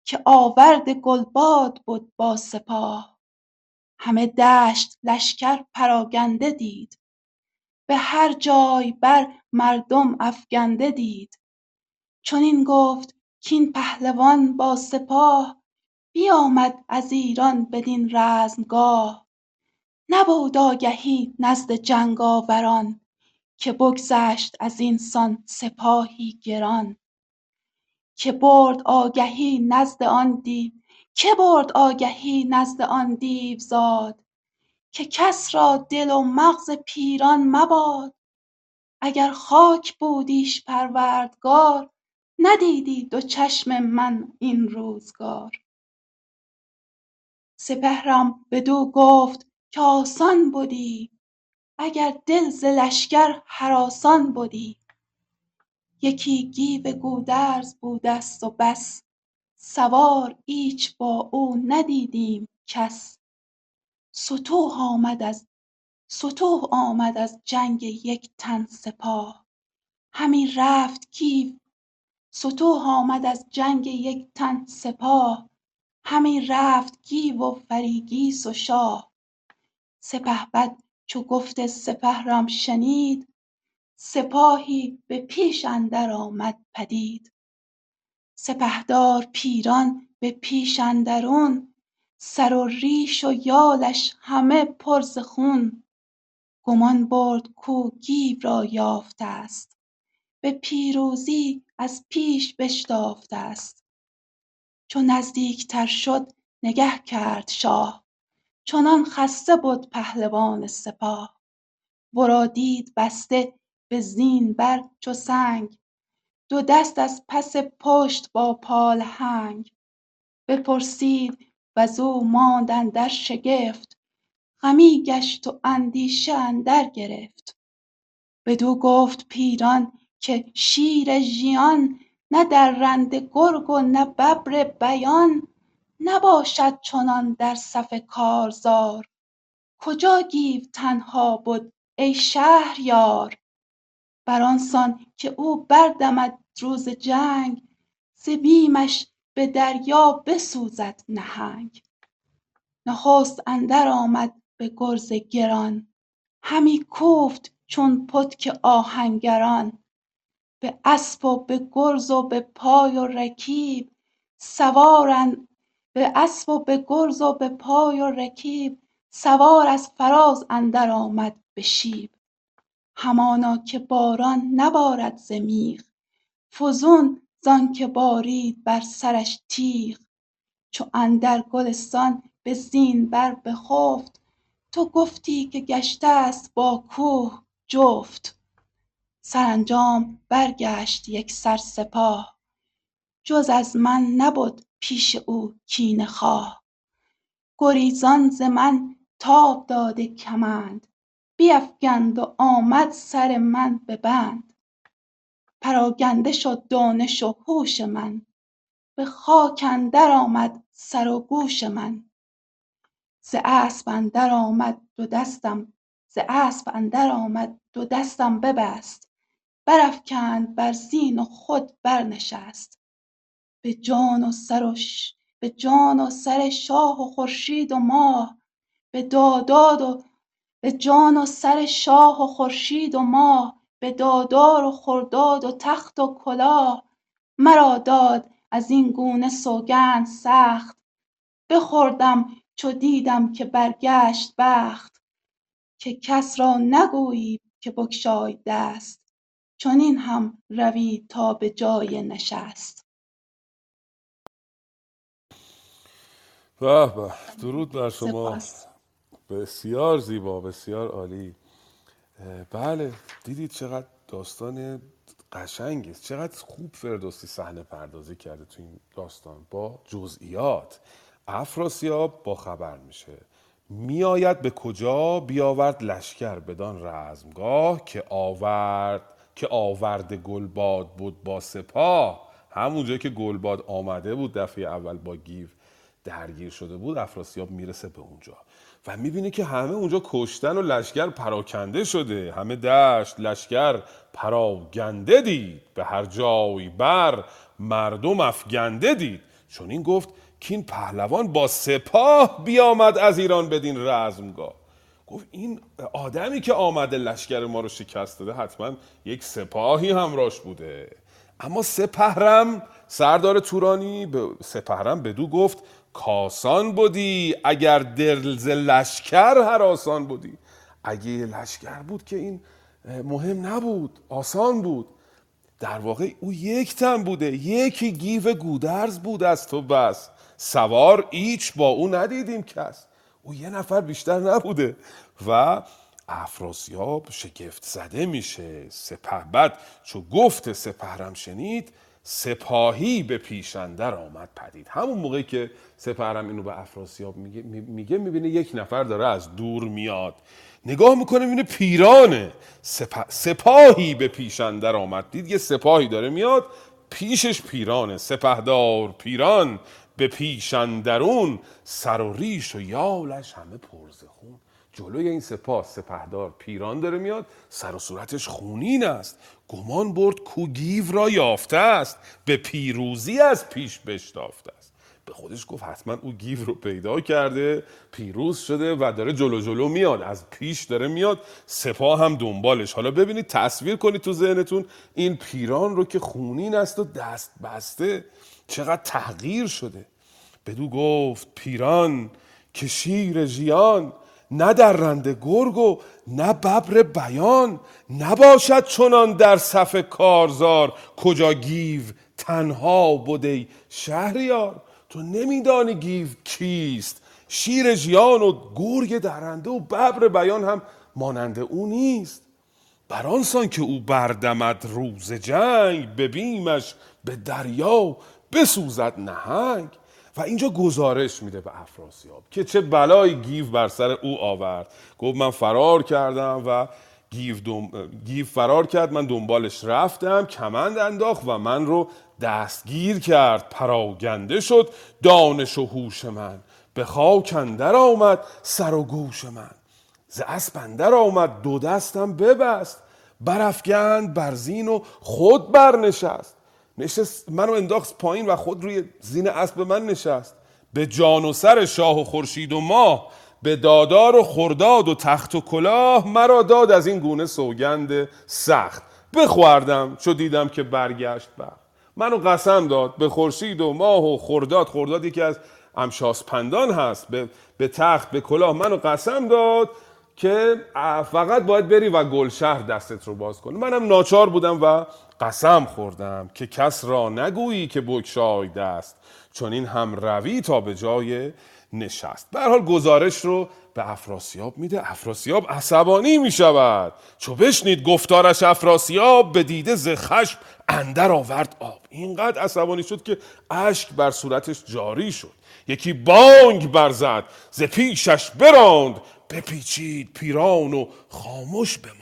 که آورد گلباد بد با سپاه. همه دشت لشکر پراگنده دید. به هر جای بر مردم افگنده دید. چنین گفت کاین پهلوان با سپاه بیامد از ایران بدین رزمگاه. نبود آگهی نزد جنگاوران که بگذشت از اینسان سپاهی گران. که برد آگهی نزد آن که برد آگهی نزد آن دیوزاد که کس را دل و مغز پیران مباد. اگر خاک بودیش پروردگار ندیدی دو چشم من این روزگار. سپهرم بدو گفت که آسان بدی اگر دل ز لشکر هراسان بدی یکی گیو گودرز بودست و بس سوار ایچ با او ندیدیم کس. ستوه آمد از جنگ یک تن سپاه. همی رفت گیو ستوه آمد از جنگ یک تن سپاه. همی رفت گیو و فریگیس و شاه؟ سپهبد چو گفت سپهرم شنید سپاهی به پیش اندر آمد پدید. سپهدار پیران به پیش اندرون سر و ریش و یالش همه پر ز خون. گمان برد کو گیو را یافتست به پیروزی از پیش بشتافتست چو نزدیکتر شد نگه کرد شاه چنان خسته بد پهلوان سپاه. ورا دید بسته به زین بر چو سنگ دو دست از پس پشت با پالهنگ بپرسید وزو ماند اندر شگفت غمی گشت و اندیشه اندر گرفت. بدو گفت پیران که شیر ژیان نه درنده گرگ و نه ببر بیان نباشد چنان در صف کارزار. کجا گیو تنها بد ای شهریار؟ بر آنسان که او بردمد روز جنگ ز بیمش به دریا بسوزد نهنگ. نخست اندر آمد به گرز گران همی کوفت چون پتک آهنگران. به اسپ و به گرز و به پای و رکیب به اسب و به گرز و به پای و رکیب سوار از فراز اندر آمد به شیب. همانا که باران نبارد ز فزون زانکه بارید بر سرش تیغ. چو اندر گلستان به زین بر بخفت تو گفتی که گشتست با کوه جفت. سرانجام برگشت یکسر سپاه جز از من نبد پیش او کینه خواه. گریزان ز من تاب داده کمند بیفگند و آمد سر من به بند. پراگنده شد دانش و هوش من. به خاک اندر آمد سر و گوش من. ز اسپ اندر آمد دو دستم ببست. برافکند بر زین و خود برنشست. به جان و سر شاه و خورشید و ماه. به دادار و خرداد و تخت و کلاه مرا داد ازین گونه سوگند سخت. بخوردم چو دیدم که برگشت بخت که کس را نگویی که بگشای دست چنین هم روی تا به جای نشست. به به درود بر شما. سپاس. بسیار زیبا بسیار عالی. بله دیدید چقدر داستان قشنگی است چقدر خوب فردوسی صحنه پردازی کرده تو این داستان. با جزئیات. افراسیاب با خبر میشه. میآید به کجا؟ بیاورد لشکر بدان رزمگاه که آورد که آورد گلباد بود با سپاه. همونجا که گلباد آمده بود دفعه اول با گیو درگیر شده بود افراسیاب می‌رسه به اونجا. و می‌بینه که همه اونجا کشتن و لشکر پراکنده شده. همه دشت لشکر پراگنده دید. به هر جای بر مردم افگنده دید. چون این گفت که این پهلوان با سپاه بیامد از ایران بدین رزمگاه. گفت این آدمی که آمده لشکر ما رو شکست داده حتما یک سپاهی همراش بوده. اما سپهرم سردار تورانی به سپهرم بدو گفت کاسان بودی اگر دل ز لشکر هراسان بودی. اگه لشکر بود که این مهم نبود آسان بود. در واقع او یک تن بوده یکی گیو گودرز بود از تو بس. سوار ایچ با او ندیدیم کس. او یه نفر بیشتر نبوده و افراسیاب شگفت زده میشه. سپهبد چو گفت سپهرم شنید سپاهی به پیش اندر آمد پدید. همون موقعی که سپهرم اینو به افراسیاب میگه میگه می‌بینه یک نفر داره از دور میاد. نگاه می‌کنه می‌بینه پیرانه. سپا... سپاهی به پیش اندر آمد. دید یه سپاهی داره میاد. پیشش پیرانه. سپهدار پیران به پیش اندرون سر و ریش و یالش همه پرز خون. جلوی این سپاه سپهدار پیران داره میاد. سر و صورتش خونین است. گمان برد کو گیو را یافته است به پیروزی از پیش بشتافته است. به خودش گفت حتما او گیو رو پیدا کرده پیروز شده و داره جلو جلو میاد از پیش داره میاد سپاه هم دنبالش. حالا ببینید تصویر کنید تو ذهنتون این پیران رو که خونین است و دست بسته چقدر تغییر شده. بدو گفت پیران که شیر ژیان نه درنده گرگ و نه ببر بیان. نباشد چنان در صف کارزار. کجا گیو تنها بوده شهریار. تو نمیدانی گیو کیست. شیر ژیان و گرگ درنده و ببر بیان هم مانند او نیست. بر آنسان که او بردمد روز جنگ به بیمش به دریا بسوزد نهنگ. و اینجا گزارش میده به افراسیاب که چه بلایی گیو بر سر او آورد. گفت من فرار کردم و گیو, دم... گیو فرار کرد من دنبالش رفتم کمند انداخت و من رو دستگیر کرد. پراگنده شد دانش و هوش من. به خاک اندر آمد سر و گوش من. ز اسب اندر آمد دو دستم ببست. برافگند بر زین و خود برنشست. نشست منو انداخت پایین و خود روی زین اسب من نشست. به جان و سر شاه و خورشید و ماه به دادار و خرداد و تخت و کلاه مرا داد از این گونه سوگند سخت. بخوردم چو دیدم که برگشت بر منو قسم داد به خورشید و ماه و خرداد خرداد که از امشاسپندان هست. به, به تخت به کلاه منو قسم داد که فقط باید بری و گلشهر دستت رو باز کنی. منم ناچار بودم و قسم خوردم که کس را نگویی که بکشای دست چون این هم روی تا به جای نشست. به حال گزارش رو به افراسیاب میده. افراسیاب عصبانی می‌شود. چو بشنید گفتارش افراسیاب به دیده ز خشم اندر آورد آب. اینقدر عصبانی شد که اشک بر صورتش جاری شد. یکی بانگ برزد ز پیشش براند. بپیچید پیران و خاموش بماند.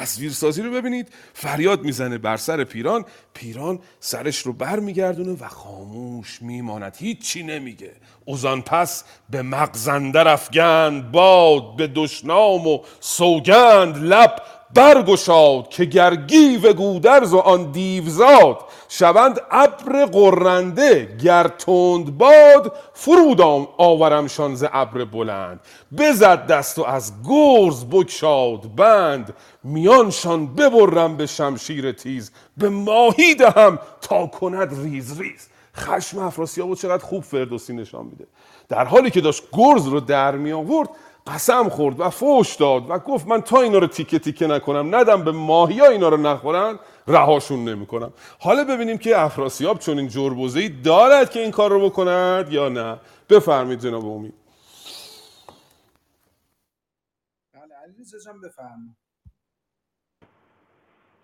تصویر سازی رو ببینید. فریاد می‌زنه بر سر پیران. پیران سرش رو بر میگردونه و خاموش میماند. هیچی نمیگه. اوزان پس به مغزندر افگند باد به دشنام و سوگند لب برگشاد که گرگی و گودرز و آن دیوزاد شوند ابر قرنده گر تند باد فرود آورمشان ز ابر بلند. بزد دست و از گرز بکشاد بند میانشان ببرم به شمشیر تیز. به ماهی دهم تا کند ریز ریز. خشم افراسیاب چقدر خوب فردوسی نشان میده. در حالی که داشت گرز رو در می آورد قسم خورد و فوش داد و گفت من تا اینا رو تیکه تیکه نکنم ندم به ماهیا اینا رو نخورن رهاشون نمی‌کنم. حالا ببینیم که افراسیاب چون این جربوزه ای دارد که این کار رو بکند یا نه. بفرمید جناب امید بله بفرمایید.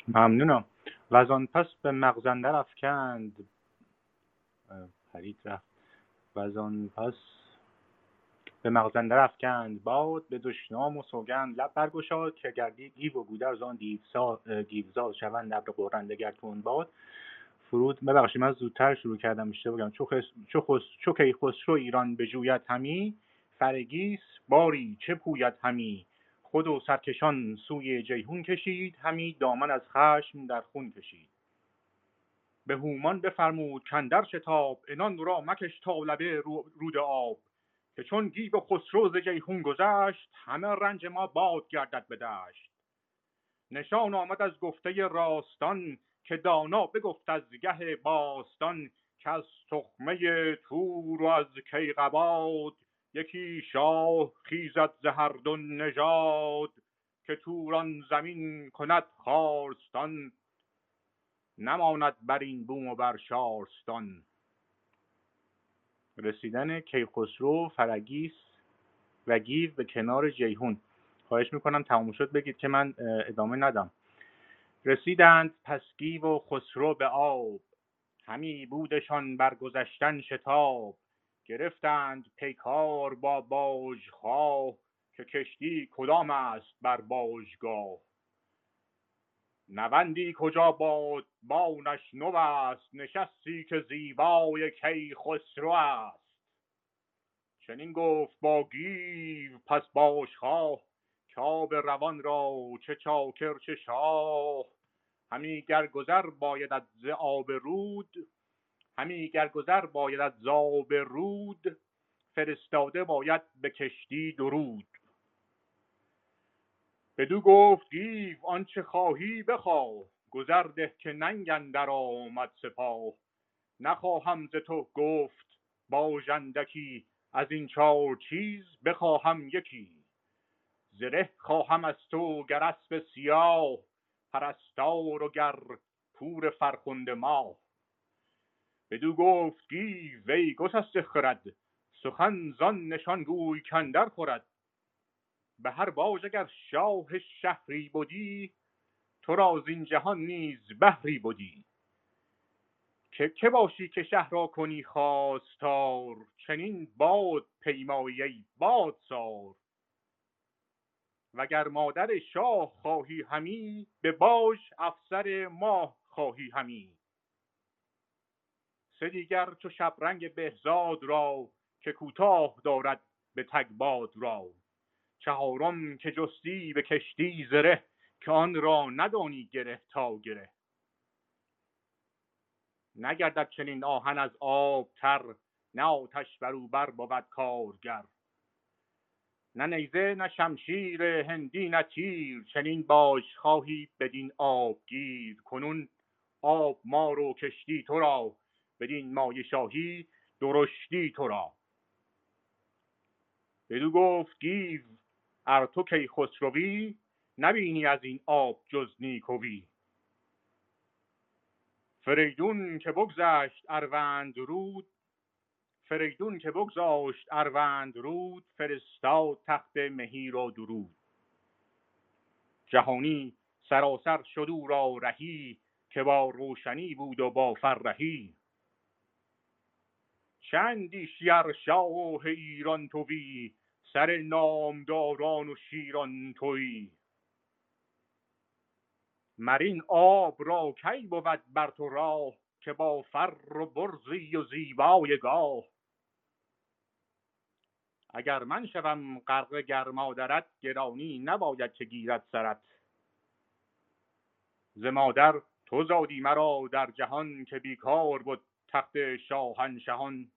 ممنونم. و از آن پس به مغزنده افکند پرید رفت. و از آن پس به مغزنده افکند باد به دشنام و سوگند لب برگشاد که گردی گیو و گودرز آن دیوزاد شوند ابر قرنده گرتون باد. فرود ببخشید من زودتر شروع کردم اشتباه بگم. چو, خس... چو, خس... چو کیخسرو ایران بجوید همی؟ فرگیس باری چه پوید همی؟ خود و سرکشان سوی جیهون کشید همی دامن از خشم در خون کشید. به هومان بفرمود کندر شتاب انان را مکش تا لبه رود آب. که چون گیو خسرو ز جیهون گذشت همه رنج ما باد گردد به نشان آمد از گفته راستان که دانا بگفت از گه باستان که از تخمه تور و از کیقباد یکی شاه خیزد ز هر دو نژاد که توران زمین کند خارستان. نماند بر این بوم و بر شارستان. رسیدن کیخسرو فرگیس و گیو به کنار جیهون. خواهش می‌کنم تموم شد. بگید که من ادامه ندم. رسیدند پس گیو و خسرو به آب. همی بودشان برگذشتن شتاب. گرفتند پیکار با باژخواه که کشتی کدام است بر باژگاه؟ نوندی کجا باد؟ بانش نو است نشستی که زیبای کی خسرو است. چنین گفت با گیو پس باژخواه که آب روان را چه چاکر چه شاه. همی گر گذر باید ز آب رود همی گر گذر باید از زاب رود. فرستاده باید به کشتی درود. بدو گفت گیو آنچه خواهی بخواه گذر ده که ننگ اندر آمد سپاه. نخواهم ز تو گفت باژندکی از این چار چیز بخواهم یکی. زره خواهم از تو گر اسب سیاه پرستار و گر پور فرخنده ماه. بدو گفت گیو وی گسسته خرد سخن زان نشان گوی کندر خورد. به هر باژ اگر شاه شهری بدی تو را زین جهان نیز بهری بدی. که که باشی که شهر را کنی خواستار چنین باد پیمایی ای باد سار وگر مادر شاه خواهی همی به باش افسر ماه خواهی همی. سه دیگر چو شبرنگ بهزاد را که کوتاه دارد به تگباد را. چهارم که جستی به کشتی زره که آن را ندانی گره تا گره. نگردد چنین آهن از آب تر نه آتش بر او بر بود کارگر. نه نیزه نه شمشیر هندی نه تیر چنین باش خواهی بدین آبگیر کنون. آب ما رو کشتی تو را بدین مایه شاهی درشتی تو را. بدو گفت گیو ار تو کی خسروی؟ نبینی از این آب جز نیکوی. فریدون که بگذشت اروند رود فریدون که بگذاشت اروند رود فرستاد تخت مهی را درود. جهانی سراسر شد او را رهی که با روشنی بود و با فرهی. چندی شیر شاه ایران توی سر نامداران و شیران توی. مرین آب را کی بود بر تو راه که با فر و برزی و زیبای گاه؟ اگر من شوم غرق گرمادرت گرانی نباید که گیرد سرت. ز مادر تو زادی مرا در جهان که بیکار بود تخت شاهنشهان.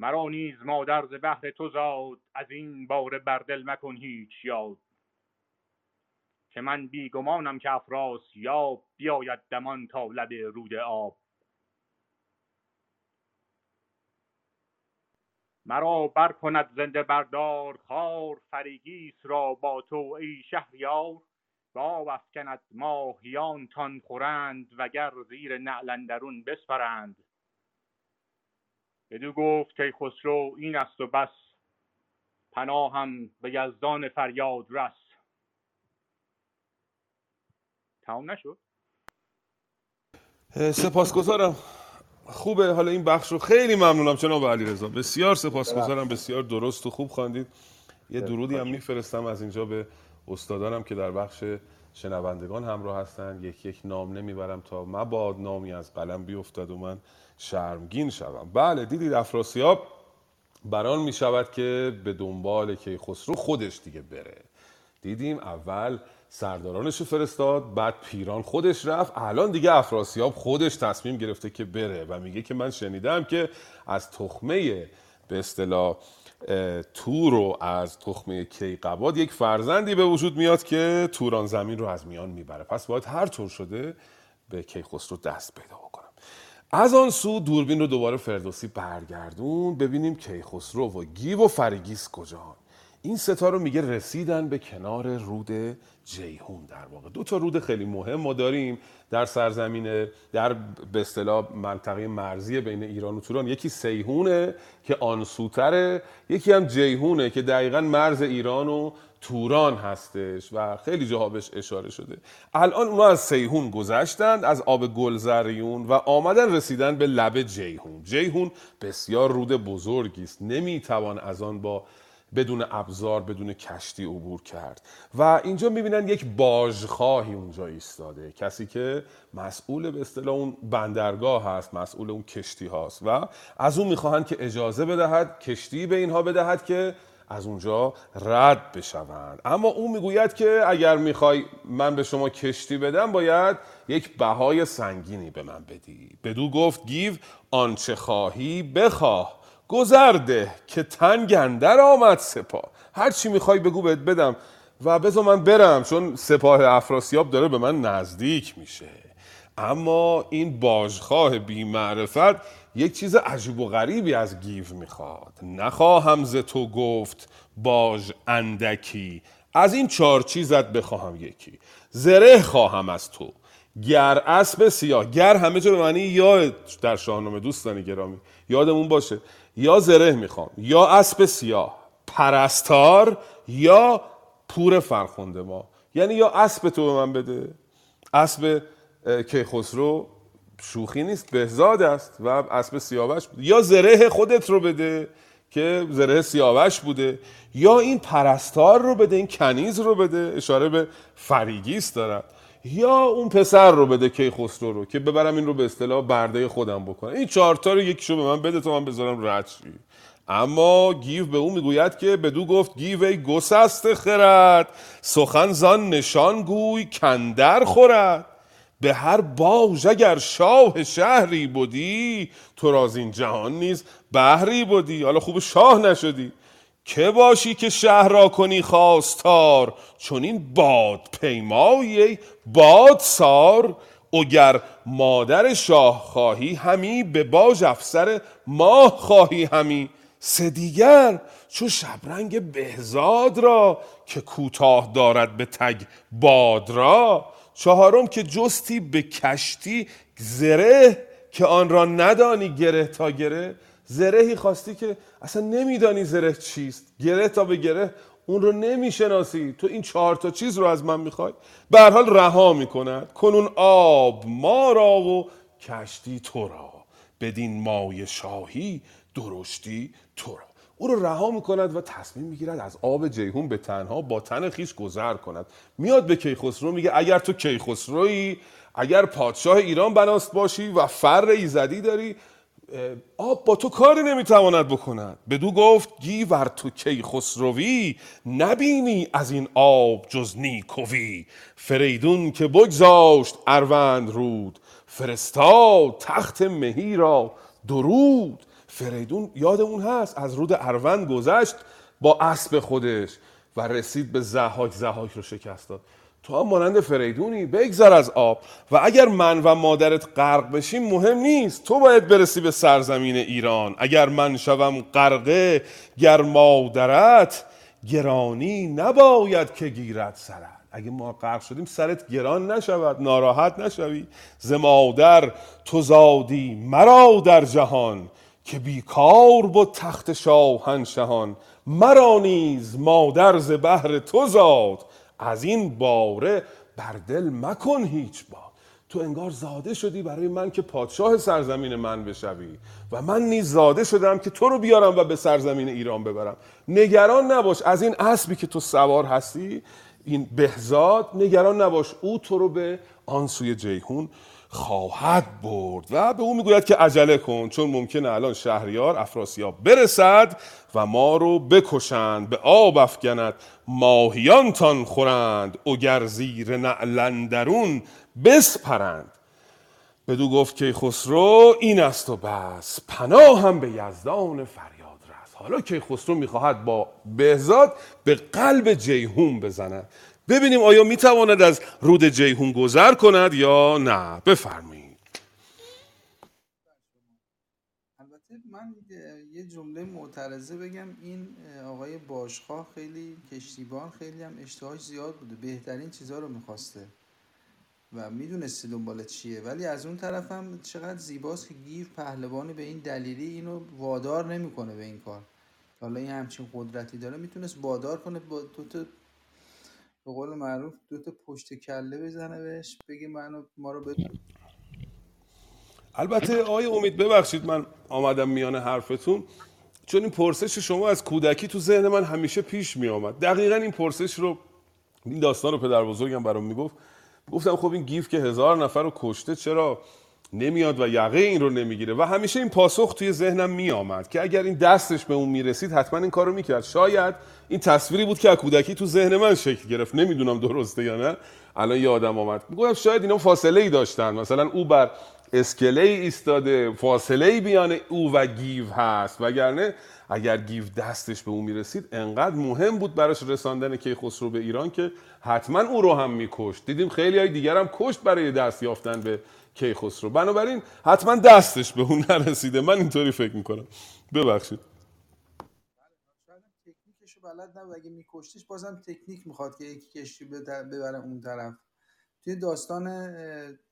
مرا نیز مادر ز بهر تو زاد از این باره بر دل مکن هیچ یاد. که من بیگمانم که افراسیاب بیاید دمان تا لب رود آب. مرا بر کند زنده بردار خار فریگیس را با تو ای شهریار. آب افکند ماهیان تان خورند وگر زیر نعل اندرون بسپرند. بدو گفت که خسرو این است و بس. پناهم به یزدان فریاد رس. تمام نشد؟ سپاسگزارم. خوبه حالا این بخش رو خیلی ممنونم جناب علیرضا. بسیار سپاسگزارم بسیار درست و خوب خواندید. یه درودی هم میفرستم از اینجا به استادانم که در بخش شنوندگان همراه هستن یک یک نام نمی‌برم تا مباد نامی از قلم بیفتد و من شرمگین شوم. بله دیدید افراسیاب؟ بران می شود که به دنبال کیخسرو خودش دیگه بره. دیدیم اول سردارانش رو فرستاد بعد پیران خودش رفت. الان دیگه افراسیاب خودش تصمیم گرفته که بره و میگه که من شنیدم که از تخمه به اصطلاح تور و از تخمه کیقباد یک فرزندی به وجود میاد که توران زمین رو از میان می‌بره. پس باید هر طور شده به کیخسرو دست پیدا بکنم. از آن سو دوربین رو دوباره فردوسی برگردون ببینیم کیخسرو و گیو و فریگیس کجان. این ستا رو میگه رسیدن به کنار رود جیهون در واقع. دو تا رود خیلی مهم ما داریم در سرزمین در به اصطلاح منطقه مرزی بین ایران و توران. یکی سیهونه که آن سوتره یکی هم جیهونه که دقیقا مرز ایران و توران هستش و خیلی جاها اشاره شده. الان اونا از سیهون گذشتند از آب گلزریون و آمدن رسیدن به لب جیهون. جیهون بسیار رود بزرگی است. نمی‌توان از آن با بدون ابزار بدون کشتی عبور کرد. و اینجا می‌بینن یک باژخواهی اونجا ایستاده. کسی که مسئول به اصطلاح اون بندرگاه هست مسئول اون کشتی هاست. و از اون می‌خواهند که اجازه بدهد کشتی به اینها بدهد که از اونجا رد بشوند. اما او می‌گوید که اگر می‌خوای من به شما کشتی بدم باید یک بهای سنگینی به من بدی. بدو گفت گیو آنچه خواهی بخواه. گذرده که تنگ اندر آمد سپاه. هر چی می‌خوای بگو بهت بدم و بذار من برم چون سپاه افراسیاب داره به من نزدیک میشه. اما این باژخواه بی معرفت یک چیز عجیب و غریبی از گیو می‌خواد. نخواهم ز تو گفت باژ اندکی. از این چهار چیزت بخواهم یکی. زره خواهم از تو. گر اسب سیاه. گر همه جا به معنی یا در شاهنامه دوستان گرامی یادمون باشه. یا زره می‌خوام یا اسب سیاه پرستار یا پور فرخنده ما. یعنی یا اسب تو به من بده. اسب کیخسرو شوخی نیست بهزاد است و اسب سیاوش بود یا زره خودت رو بده که زره سیاوش بوده. یا این پرستار رو بده این کنیز رو بده. اشاره به فریگیس دارد یا اون پسر رو بده کیخسرو رو که ببرم این رو به اصطلاح برده خودم بکنم. این چهارتا رو یکیشو به من بده تا من بذارم رد شی. اما گیو به او می‌گوید که بدو گفت گیو ای گسست خرد سخن زان نشان گوی کندر خورد. به هر باژ اگر شاه شهری بودی تو را از این جهان نیز بهری بودی حالا خوب شاه نشدی. که باشی که شهر را کنی خواستار؟ چون این باد پیمایی ای باد سار. اگر مادر شاه خواهی همی به باج افسر ماه خواهی همی. سه دیگر چو شبرنگ بهزاد را که کوتاه دارد به تگ باد را. چهارم که جستی به کشتی زره که آن را ندانی گره تا گره. زرهی خواستی که اصلا نمیدانی زره چیست. گره تا به گره اون رو نمی‌شناسی. تو این چهار تا چیز رو از من می‌خوای؟ به حال رها می‌کند. کنون آب ما را و کشتی تو را. بدین مای شاهی درشتی تو را. او رو رها می‌کند و تصمیم می‌گیرد از آب جیهون به تنها با تن خیش گذر کند. میاد به کیخسرو میگه اگر تو کیخسرویی اگر پادشاه ایران بناست باشی و فر ایزدی داری آب با تو کاری نمی‌تواند بکند. بدو گفت گیور تو کی خسروی نبینی از این آب جز نیکوی. فریدون که بگذاشت اروند رود فرستاد تخت مهی را درود. فریدون یادمون هست از رود اروند گذشت با اسب خودش و رسید به زهاک زهاک رو شکست داد. تو هم مانند فریدونی بگذر از آب. و اگر من و مادرت غرق بشیم مهم نیست. تو باید برسی به سرزمین ایران. اگر من شوم غرقه گر مادرت گرانی نباید که گیرد سرت. اگه ما غرق شدیم سرت گران نشود ناراحت نشوی. ز مادر تو زادی مرا در جهان که بیکار بود تخت شاهنشهان. مرا نیز مادر ز بهر تو زاد. از این باره بر دل مکن هیچ باد تو انگار زاده شدی برای من که پادشاه سرزمین من بشوی و من نیز زاده شدم که تو رو بیارم و به سرزمین ایران ببرم. نگران نباش از این اسبی که تو سوار هستی این بهزاد نگران نباش او تو رو به آن سوی جیهون خواهد برد و به او می‌گوید که عجله کن چون ممکنه الان شهریار افراسیاب برسد و ما رو بکشند به آب افگند ماهیانتان خورند اگر زیر نعلندرون بسپرند. بدو گفت که خسرو این است و بس پناه هم به یزدان فریاد رس. حالا که خسرو می‌خواهد با بهزاد به قلب جیهون بزند. ببینیم آیا می‌تواند از رود جیهون گذر کند یا نه. بفرمایید. البته من یه جمله معترضه بگم. این آقای باشخواه خیلی کشتیبان خیلی هم اشتهاش زیاد بوده. بهترین چیزها رو می‌خواسته و می‌دونسته دنبال چیه. ولی از اون طرف هم چقدر زیباست که گیو پهلوانی به این دلیلی اینو وادار نمی‌کنه به این کار. حالا این همچین قدرتی داره می‌تونست وادار کنه. با دو تا به قول معروف دو تا پشت کله بزنه بهش بگه منو ما رو بدون البته آقای امید ببخشید من آمدم میان حرفتون. چون این پرسش شما از کودکی تو ذهن من همیشه پیش می آمد دقیقا این پرسش رو این داستان رو پدر بزرگم برام می‌گفت. گفتم خب این گیف که هزار نفر رو کشته چرا نمیاد و یقه این رو نمی‌گیره و همیشه این پاسخ توی ذهنم میآمد که اگر این دستش به اون می‌رسید حتما این کارو می‌کرد. شاید این تصویری بود که کودکی تو ذهن من شکل گرفت. نمی‌دونم درسته یا نه. الان یادم آمد. میگم شاید اینا فاصله ای داشتن. مثلا او بر اسکله ای ایستاده فاصله ای بیان او و گیو هست. وگرنه اگر گیو دستش به او می‌رسید انقدر مهم بود براش رساندن کیخسرو به ایران که حتما او رو هم میکشت. دیدیم خیلی های دیگر هم کشت برای دست یافتن به کیخسرو. بنابراین حتما دستش به اون نرسیده. من اینطوری فکر می‌کنم. ببخشید. تکنیکشو بلد نبود. اگه میکشتیش بازم تکنیک می‌خواد که یکی کشتی ببر- ببره اون طرف. توی داستان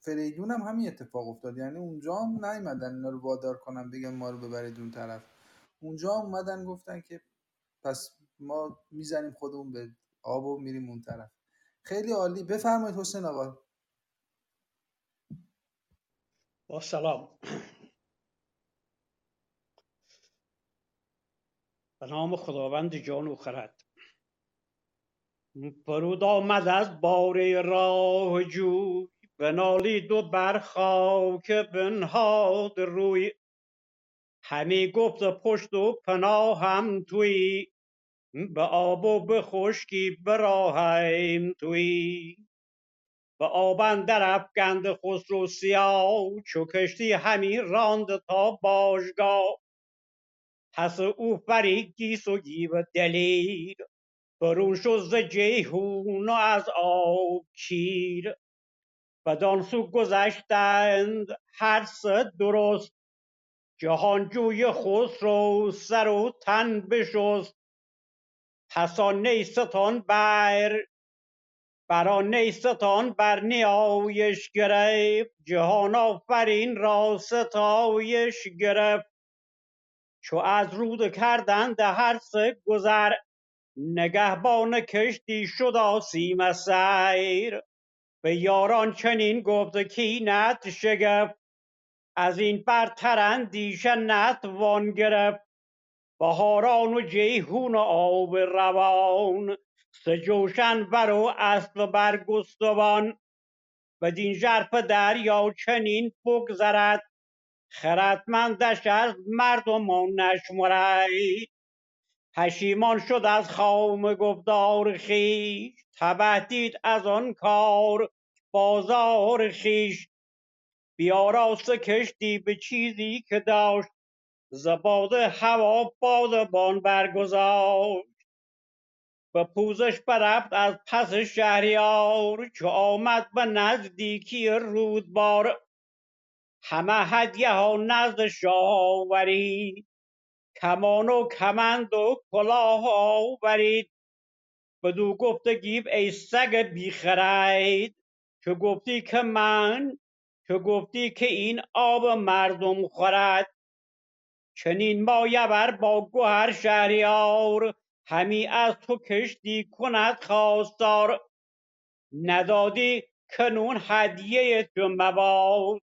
فریدون هم همین اتفاق افتاد. یعنی اونجا هم نیومدن اینا رو وادار کنن بگن ما رو ببرید اون طرف. اونجا هم اومدن گفتن که پس ما می‌زنیم خودمون به آب و میریم اون طرف. خیلی عالی. بفرمایید حسین آقا. با سلام به نام خداوند جان و خرد فرود آمد از باره راه جوی بنالید و بر خاک بنهاد روی همی گفت پشت و پناهم توی به آب و به خشکی به راهم توی به آب اندر افکند خسرو سیاه چو کشتی همی راند تا باشگاه. پس او فرید گیس و گیو دلیر برون شد ز جیحون و از آب شیر بدان سو گذشتند هر سه درست. جهانجوی خسرو سر و تن بشست. پس آن نیستان بر بر آن نیستان بر نیایش گرفت. جهان آفرین را ستایش گرفت. چو از رود کردند هر سه گذر نگهبان کشتی شد آسیم سیر. به یاران چنین گفت کینت شگفت. از این برتر اندیشه نتوان گرفت. بهاران و جیحون و آب روان. سه جوشن بر و اسب برگستوان بدین ژرف دریا چنین بگذرد خردمندش از مردمان نشمرد. پشیمان شد از خام گفتار خویش تبه دید از آن کار بازار خویش. بیاراست کشتی به چیزی که داشت ز باد هوا بادبان برگذاشت به پوزش برفت از پس شهریار چو آمد به نزدیکی رودبار. همه هدیه ها نزد شاه آورید کمان و کمند و کلاه آورید. بدو گفت گیو ای سگ بیخرید. چو گفتی که من چو گفتی که این آب مردم خورد. چنین مایور با گهر شهریار همی از تو کشتی کند خواستار. ندادی کنون هدیه تو مباد.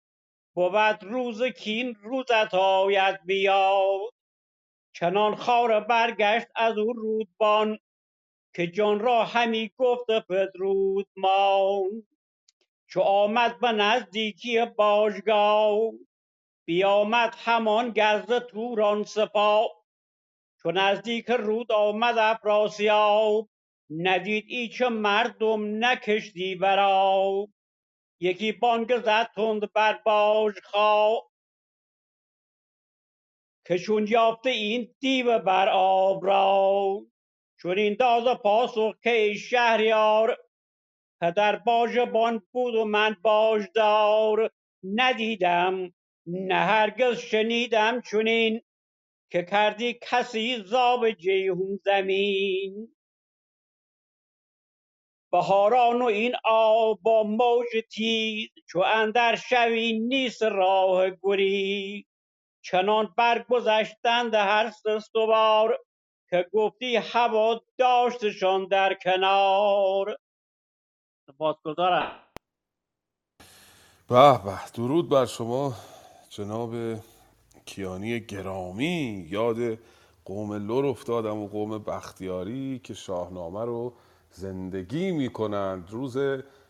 بود روز کین روزت آید بیاد. چنان خار برگشت از او رودبان که جان را همی گفت بدرود مان چو آمد به نزدیکی باشگاه بیامد همان گرز توران سپاه. چو نزدیک رود آمد افراسیاب ندید ایچ مردم نه کشتی ورا یکی بانگ زد تند بر باشگاه که چون یافته این دیو بر آب را چنین داد پاسخ که ای شهریار. پدر باژبان بود و من باژدار ندیدم نه هرگز شنیدم چنین. که کردی کسی ز آب جیحون زمین. بهاران و این آب با موج تیز چو اندر شوی نیست راه گریز چنان برگذشتند هر سه سوار که گفتی هوا داشتشان در کنار. سپاسگزارم. به به درود بر شما جناب کیانی گرامی یاد قوم لر افتادم و قوم بختیاری که شاهنامه رو زندگی می‌کنند. روز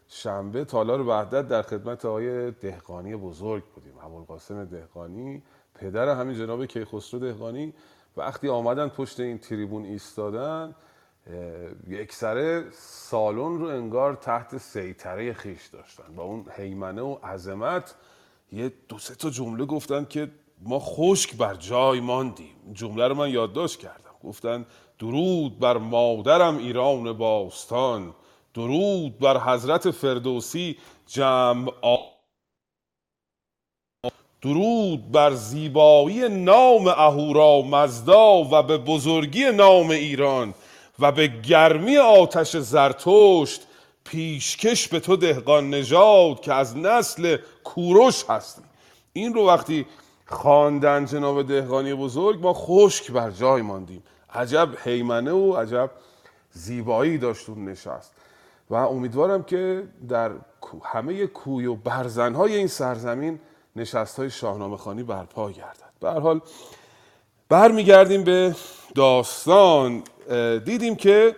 شنبه تالار وحدت در خدمت آقای دهقانی بزرگ بودیم. ابوالقاسم دهقانی پدر همین جناب کیخسرو دهقانی. وقتی آمدن پشت این تریبون ایستادن یک سره سالن رو انگار تحت سیطره خیش داشتن. با اون حیمنه و عظمت یه دو سه تا جمله گفتن که ما خشک بر جای ماندیم. جمله رو من یادداشت کردم. گفتن درود بر مادرم ایران باستان. درود بر حضرت فردوسی جمع آ... درود بر زیبایی نام اهورا مزدا و به بزرگی نام ایران و به گرمی آتش زرتشت پیشکش به تو دهقان نژاد که از نسل کوروش هستی. این رو وقتی خواندن جناب دهقانی بزرگ ما خشک بر جای ماندیم. عجب حیمنه و عجب زیبایی داشت اون نشست. و امیدوارم که در همه کوی و برزنهای این سرزمین نشست های شاهنامه خانی برپا گردد. به هر حال برمیگردیم به داستان. دیدیم که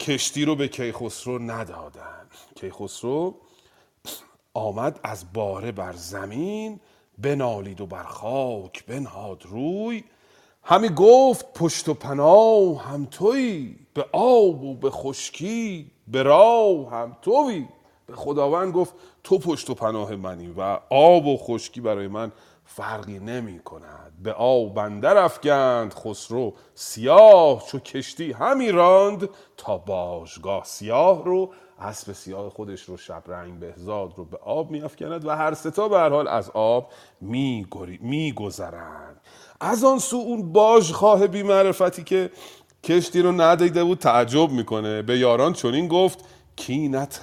کشتی رو به کیخسرو ندادن. کیخسرو آمد از باره بر زمین بنالید و بر خاک بنهاد روی. همی گفت پشت و پناه هم توی به آب و به خشکی به راه هم توی. به خداوند گفت تو پشت و پناه منی و آب و خشکی برای من فرقی نمی کند. به آب بندر افگند خسرو سیاه چو کشتی همی راند. تا باشگاه سیاه رو اسب سیاه خودش رو شب رنگ بهزاد رو به آب میافکند و هر ستا به حال از آب میگذرند. از آن سو اون باژخواه بی معرفتی که کشتی رو ندیده بود تعجب می‌کنه. به یاران چنین گفت کینت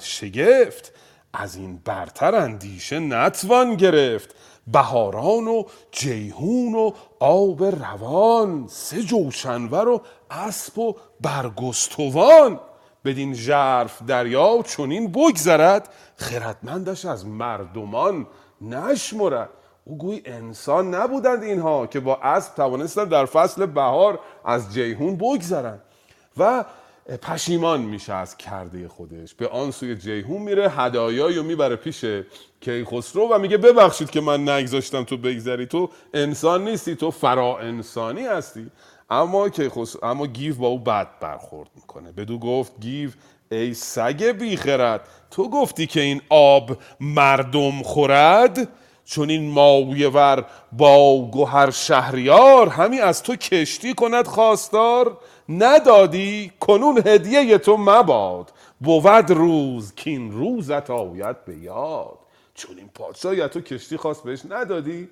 شگفت از این برتر اندیشه نتوان گرفت. بهاران و جیهون و آب روان سه جوشنور و اسب و برگستوان. بدین ژرف دریا چنین بگذرد خردمندش از مردمان نشمرد. او گوی انسان نبودند اینها که با اسب توانستند در فصل بهار از جیهون بگذرند و پشیمان میشه از کرده خودش. به آن سوی جیهون میره هدایایی رو می‌بره پیش کیخسرو و میگه ببخشید که من نگذاشتم تو بگذری تو انسان نیستی تو فرا انسانی هستی. اما کیخسرو اما گیو با او بد برخورد می‌کنه. بدو گفت گیو ای سگ بیخرد تو گفتی که این آب مردم خورد؟ چون این ماویه ور با گوهر شهریار همی از تو کشتی کند خواستار؟ ندادی کنون هدیه تو مباد. بود روز کین روزت آید به یاد. چون این پادشاهی تو کشتی خواست بهش ندادی.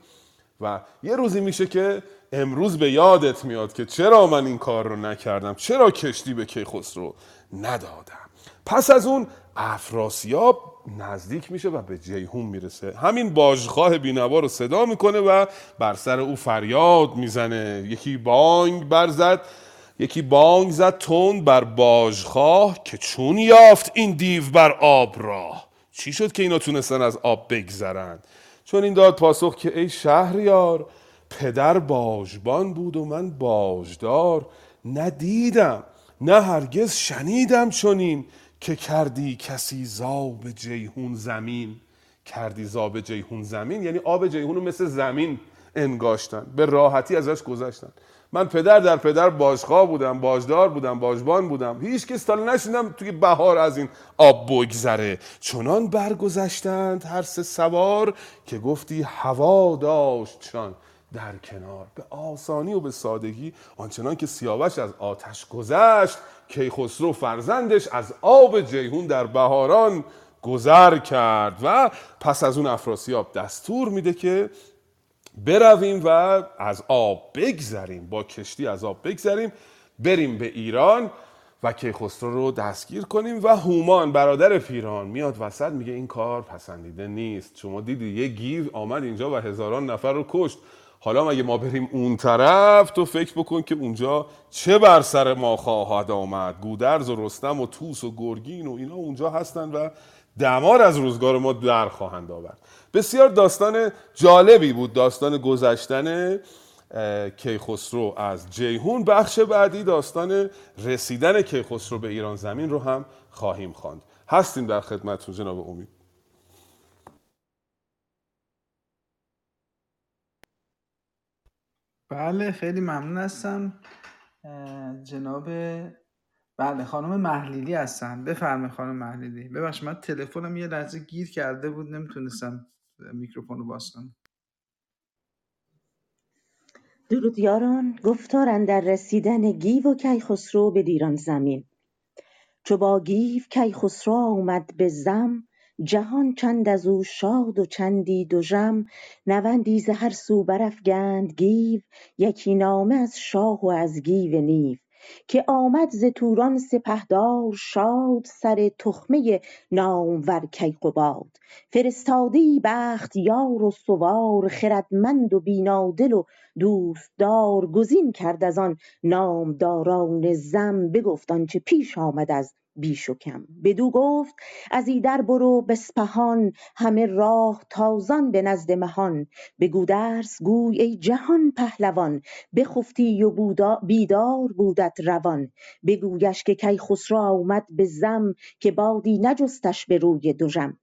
و یه روزی میشه که امروز به یادت میاد که چرا من این کار رو نکردم؟ چرا کشتی به کیخسرو ندادم؟ پس از اون افراسیاب نزدیک میشه و به جیهون می‌رسه. همین باژخواه بینوا رو صدا می‌کنه و بر سر او فریاد می‌زنه. یکی بانگ برزد یکی بانگ زد تند بر باژخواه که چون یافت این دیو بر آب راه. چی شد که اینا تونستن از آب بگذرند چون این داد پاسخ که ای شهریار پدر باژبان بود و من باژدار ندیدم نه هرگز شنیدم چنین که کردی کسی زاب جیهون زمین. کردی زاب جیهون زمین؟ یعنی آب جیهون رو مثل زمین انگاشتن به راحتی ازش گذشتن. من پدر در پدر باشخواه بودم باجدار بودم باجبان بودم. هیچ کس تا نشیدم توی بهار از این آب بگذره. چنان برگذشتند هر سه سوار که گفتی هوا داشتشان در کنار. به آسانی و به سادگی آنچنان که سیاوش از آتش گذشت کیخسرو فرزندش از آب جیهون در بهاران گذر کرد و پس از اون افراسیاب دستور میده که برویم و از آب بگذریم با کشتی از آب بگذریم بریم به ایران و کیخسرو رو دستگیر کنیم و هومان برادر پیران میاد وسط میگه این کار پسندیده نیست. شما دیدی یه گیو آمد اینجا و هزاران نفر رو کشت. حالا مگه ما بریم اون طرف؟ تو فکر بکن که اونجا چه بر سر ما خواهد آمد؟ گودرز و رستم و توس و گرگین و اینا اونجا هستن و دمار از روزگار ما در خواهند آورد. بسیار داستان جالبی بود داستان گذشتن کیخسرو از جیهون بخش بعدی داستان رسیدن کیخسرو به ایران زمین رو هم خواهیم خواند. هستیم در خدمتتون جناب امید؟ بله خیلی ممنون هستم. جناب بله خانم محلیلی هستن بفرمایید خانم محلیلی ببخش من تلفنم یه لحظه گیر کرده بود نمی‌تونستم میکروفون رو باز کنم. درود یاران. گفتار در رسیدن گیو و کیخسرو به دیران زمین. چو با گیو کیخسرو آمد به زم جهان چند از او شاد و چندی دژم نوندی ز هر سو برافگند گیو یکی نامه از شاه و از گیو نیو. که آمد ز توران سپهدار شاد سر تخمه نامور کیقباد فرستاده ای بختیار و سوار خردمند و بینادل و دوستدار گزین کرد از آن نامداران زم بگفت آنچه پیش آمد از بیش و کم. بدو گفت از ایدر برو بسپهان همه راه تازان به نزد مهان. به گودرز گوی ای جهان پهلوان. بخفتی و بودا بیدار بودت روان. بگویش که کیخسرو آمد به زم که بادی نجستش به روی دژم.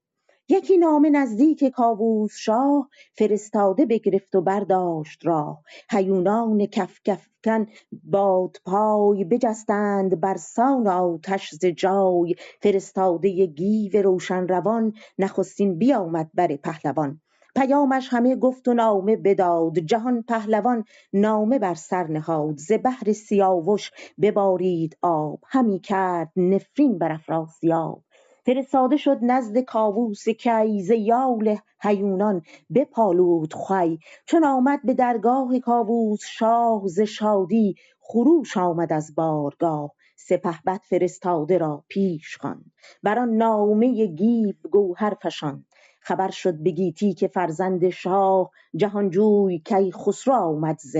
یکی نامه نزدیک کاووس شاه فرستاده بگرفت و برداشت راه هیونان کف کفکن بادپای بجستند برسان آتش ز جای. فرستاده گیو روشن روان نخستین بیامد بر پهلوان. پیامش همه گفت و نامه بداد. جهان پهلوان نامه بر سر نهاد. ز بحر سیاوش ببارید آب. همی کرد نفرین بر افراسیاب فرستاده شد نزد کاووس کی ز یال هیونان بپالود خوی چون آمد به درگاه کاووس شاه ز شادی خروش آمد از بارگاه. سپهبد فرستاده را پیش خواند. بر آن نامه گیو گوهر فشاند. خبر شد به گیتی که فرزند شاه جهانجوی کیخسرو آمد ز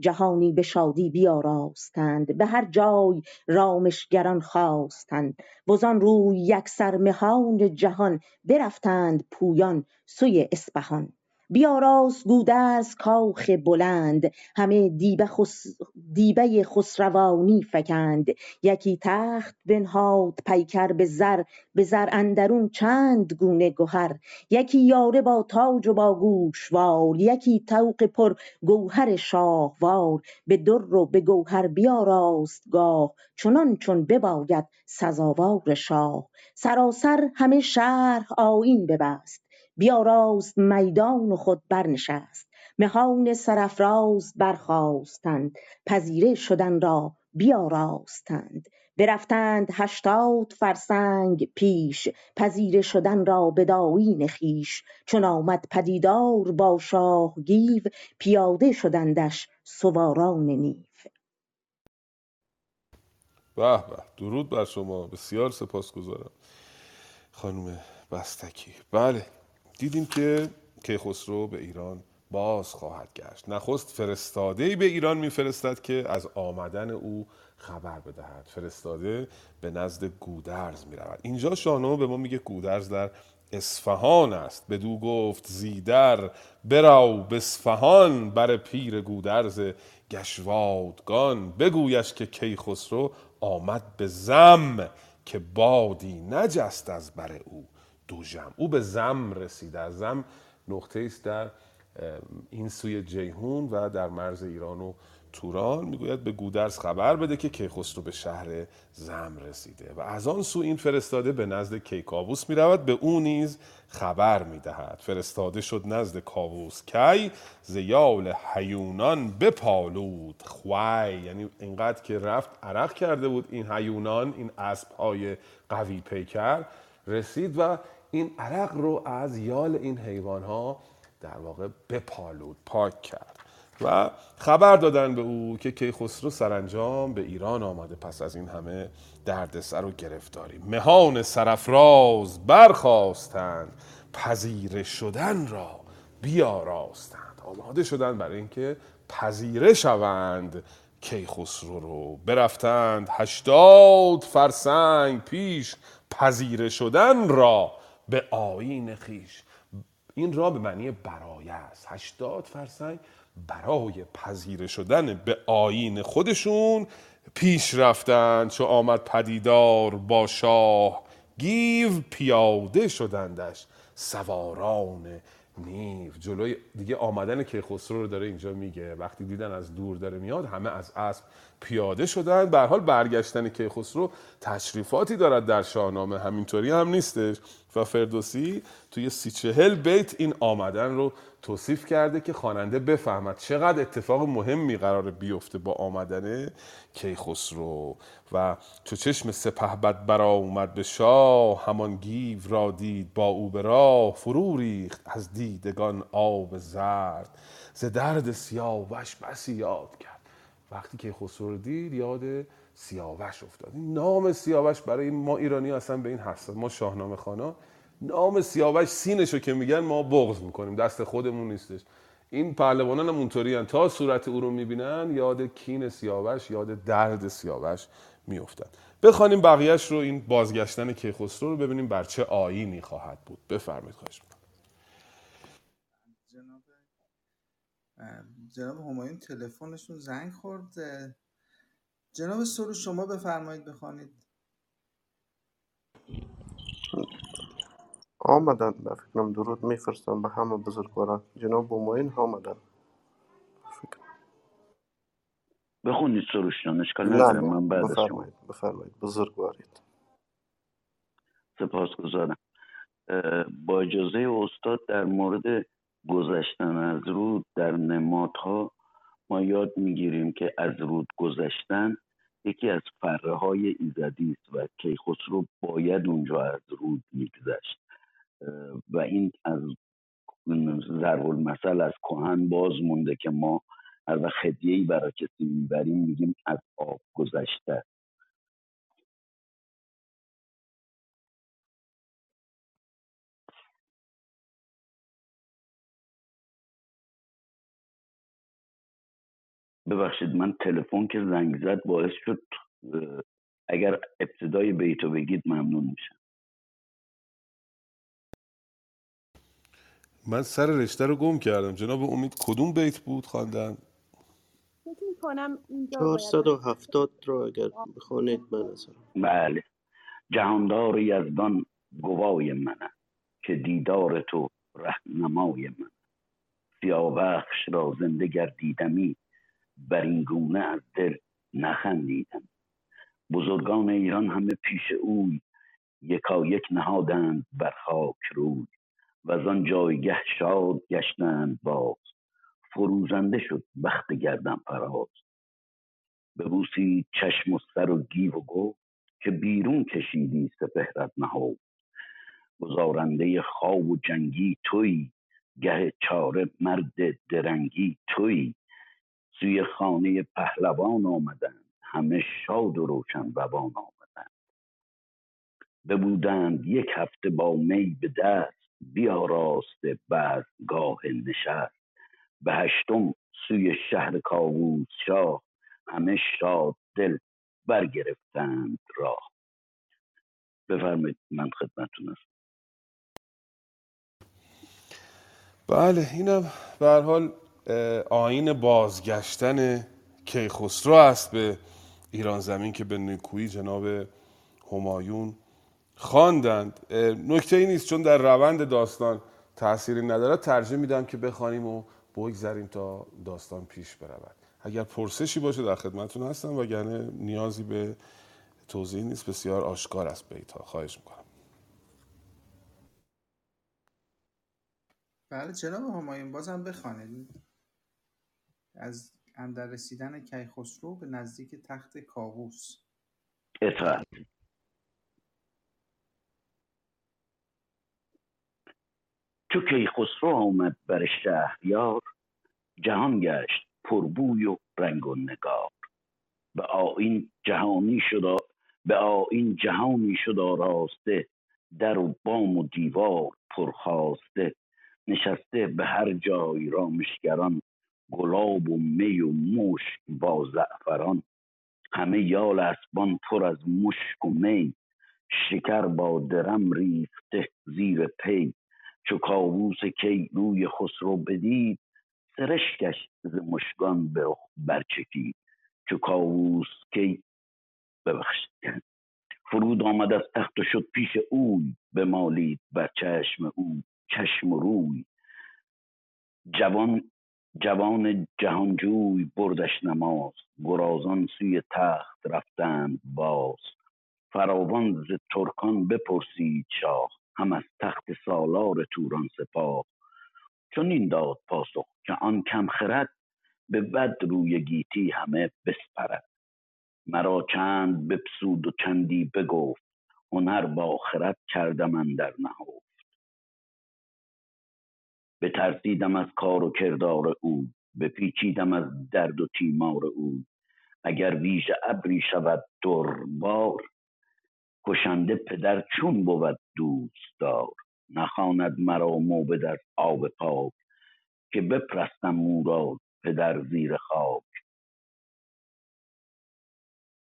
جهانی به شادی بیاراستند به هر جای رامشگران خواستند. وزان روی یکسر مهان جهان برفتند پویان سوی اسپهان بیاراست گودرز کاخ بلند. همه دیبه, خس... دیبه خسروانی فکند. یکی تخت بنهاد پیکر به زر به زر اندرون چند گونه گهر. یکی یاره با تاج و با گوشوار یکی طوق پر گوهر شاهوار. به در و به گوهر بیاراست گاه چنان چون بباید سزاوار شاه. سراسر همه شهر آیین ببست. بیاراست میدان و خود برنشست. مهان سرافراز برخاستند. پذیره شدن را بیاراستند برفتند هشتاد فرسنگ پیش. پذیره شدن را به داوین خویش. چون آمد پدیدار با شاه گیو پیاده شدندش سواران نیو. به به درود بر شما. بسیار سپاسگزارم. خانم بستکی. بله. دیدیم که کیخسرو به ایران باز خواهد گشت. نخست فرستاده به ایران میفرستد که از آمدن او خبر بدهد. فرستاده به نزد گودرز می رود اینجا شاهنامه به ما میگه گودرز در اصفهان است. بدو گفت زیدر براو به اصفهان بر پیر گودرز گشوادگان. بگویش که کیخسرو آمد به زم که بادی نجست از بر او. دوژم. او به زم رسید. از زم نقطه است در این سوی جیهون و در مرز ایران و توران. می‌گوید به گودرز خبر بده که کیخسرو به شهر زم رسیده و از آن سو این فرستاده به نزد کیکاووس می‌رود. به او نیز خبر می‌دهد. فرستاده شد نزد کاووس. کی زیال هیونان بپالود. خوی یعنی اینقدر که رفت عرق کرده بود این هیونان این اسب های قوی پیکر رسید و این عرق رو از یال این حیوان ها در واقع بپالود پاک کرد و خبر دادن به او که کیخسرو سرانجام به ایران آمده پس از این همه دردسر و گرفتاری. مهان سرفراز برخواستند پذیره شدن را بیاراستند. آماده شدن برای اینکه پذیره شوند کیخسرو رو. برفتند هشتاد فرسنگ پیش پذیره شدن را به آین خیش. این را به معنی برایه است. هشتاد فرسنگ برای پذیره شدن به آین خودشون پیش رفتند چو آمد پدیدار با شاه. گیو پیاده شدندش سواران نیو. جلوی دیگه آمدن کیخسرو رو داره اینجا میگه. وقتی دیدن از دور داره میاد همه از اسب پیاده شدن. به حال برگشتن کیخسرو تشریفاتی دارد در شاهنامه. همینطوری هم نیستش. و فردوسی توی سی چهل بیت این آمدن رو توصیف کرده که خواننده بفهمد چقدر اتفاق مهمی قرار بیفته با آمدن کیخسرو. و چو چشم سپهبد برا اومد به شاه همان گیو را دید با او به راه فرو ریخت از دیدگان آب زرد. ز درد سیاوش بسی یاد کرد. وقتی که خسرو رو دید یاد سیاوش افتاد. نام سیاوش برای ما ایرانی اصلا به این حساس ما شاهنامه خانا. نام سیاوش سینشو که میگن ما بغض می‌کنیم. دست خودمون نیستش. این پهلوانان هم اونطوری تا صورت او رو می‌بینن یاد کین سیاوش یاد درد سیاوش میافتد بخوانیم بقیهش رو این بازگشتن کیخسرو رو ببینیم بر چه آیینی خواهد بود. بفرمایید خواهش. جناب جناب همایون تلفنشون زنگ خورد جناب سرو شما بفرمایید بخوانید. آمدن به فکرم درود میفرستم به همه بزرگواران. جناب بوماین آمدن. بخونید سروش جان اشکال نه نداره نه. من بعد بفرمایید بفرمایید بزرگوارید. سپاسگزارم. با اجازه استاد در مورد گذشتن از رود در نمادها ما یاد می‌گیریم که از رود گذشتن یکی از فره های ایزدی است و کیخسرو باید اونجا از رود میگذشت. و این از ضرب المثل از کهن باز مونده که ما هر وقت برای کسی می‌بریم میگیم از آب گذشته. ببخشید من تلفن که زنگ زد باعث شد اگر ابتدای بیتو بگید ممنون میشم. من سر رشته رو گم کردم. جناب امید کدوم بیت بود خواندن؟ فکر می‌کنم اینجا باید 470 رو اگر بخونید من اصلا بله. جهاندار یزدان گوای منه که دیدار تو رهنمای من سیاوخش را زنده گردیدمی بر این گونه از دل نخندیدم. بزرگان ایران همه پیش اوی یکایک نهادند بر خاک روی و آن جایگه شاد گشتند باز. فروزنده شد بخت گردن فراز. ببوسید چشم و سر و گیو و گفت که بیرون کشیدی سپهرت نهاد. گزارنده خواب و جنگی تویی گه چاره مرد درنگی تویی سوی خانه پهلوان آمدند. همه شاد و روشن روان آمدند. ببودند یک هفته با می به دست بیاراسته بزمگاه نشست. به هشتم سوی شهر کاووس شاه همه شاد دل برگرفتند راه. بفرمایید من خدمتتون هستم. بله اینم به هر حال اه، آیین بازگشتن کیخسرو است به ایران زمین که به نکویی جناب همایون خواندند. نکته ای نیست چون در روند داستان تأثیری ندارد. ترجیح میدم که بخوانیم و بگذریم تا داستان پیش برود. اگر پرسشی باشه در خدمتتون هستم وگرنه نیازی به توضیح نیست. بسیار آشکار است بیت خواهش می‌کنم. بله جناب همایون بازم بخوانید. از اندر رسیدن کیخسرو به نزدیک تخت کاووس. اطاعت چو کیخسرو آمد بر شهریار جهان گشت پربوی و رنگ و نگار. به آیین جهانی شد به آیین جهانی شد آراسته در و بام و دیوار پرخاسته. نشسته به هر جای رامشگران گلاب و می و مشک با زعفران. همه یال اسبان پر از مشک و می. شکر با درم ریخته زیر پی. چو کاووس کی روی خسرو بدید سرشکش ز مشگان به رخ برچکید. چو کاووس کی ببخشید. فرود آمد از تخت و شد پیش اوی. بمالید بر چشم او چشم و روی. جوان جوان جهانجوی بردش نماز گرازان سوی تخت رفتند باز. فراوان ز ترکان بپرسید شاه هم از تخت سالار توران سپاه. چون این داد پاسخ که آن کم خرد به بد روی گیتی همه بسپرد. مرا چند بپسود و چندی بگفت هنر با خرد کردم در نهفت بترسیدم از کار و کردار او بپیچیدم از درد و تیمار او. اگر ویژه ابری شود دربار کشنده پدر چون بود دوستدار. نخواند مرا موبد از آب پاک که بپرستم او را پدر زیر خاک.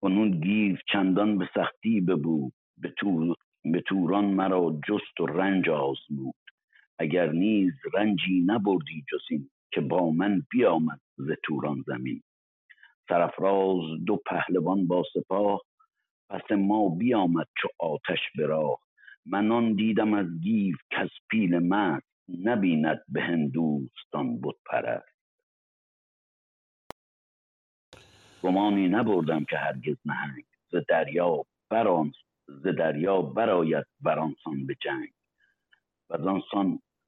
کنون گیو چندان به سختی ببود به, تور به توران مرا جست و رنج آزمود. اگر نیز رنجی نبردی جز این که با من بیامد ز توران زمین. سرافراز دو پهلوان با سپاه پس ما بیامد چو آتش به من آن دیدم از گیو کز پیل مست نبیند به هندوستان بت پرست. گمانی نبردم که هرگز نهنگ ز دریا بران ز دریا برآید برانسان به جنگ. و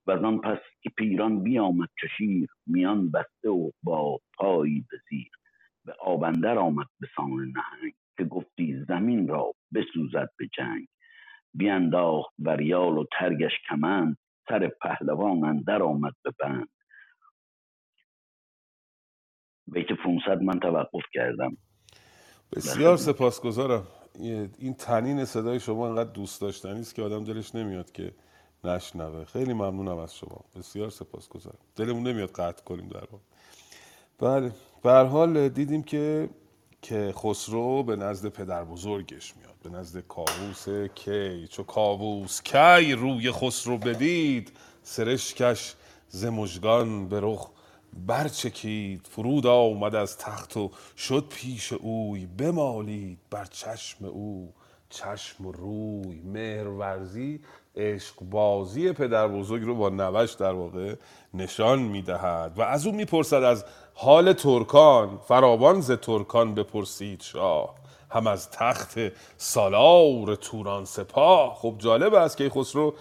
و پس که پیران بیامد چو شیر میان بسته و با پایی به زیر. به آبندر آمد به سان نهنگ که گفتی زمین را بسوزد به جنگ. بینداخت بر یال و ترگش کمند سر پهلوان اندر آمد به بند. بیت 500 من توقف کردم. بسیار سپاسگزارم. این تنین صدای شما انقدر دوست داشتنی است که آدم دلش نمیاد که نشنوه. خیلی ممنونم از شما. بسیار سپاسگزارم. دلمون نمیاد قطع کنیم در واقع. بله. به حال دیدیم که که خسرو به نزد پدر بزرگش میاد. به نزد کاووس کی. چو کاووس کی روی خسرو بدید سرشکش ز مژگان به رخ برچکید. فرود آمد از تخت و شد پیش اوی. بمالید بر چشم او. چشم و روی مهرورزی عشق بازی پدر بزرگ رو با نوش در واقع نشان می‌دهد و از او می‌پرسد از حال ترکان فراوان ز ترکان بپرسید شاه. هم از تخت سالار توران سپاه. خب جالب است که خسرو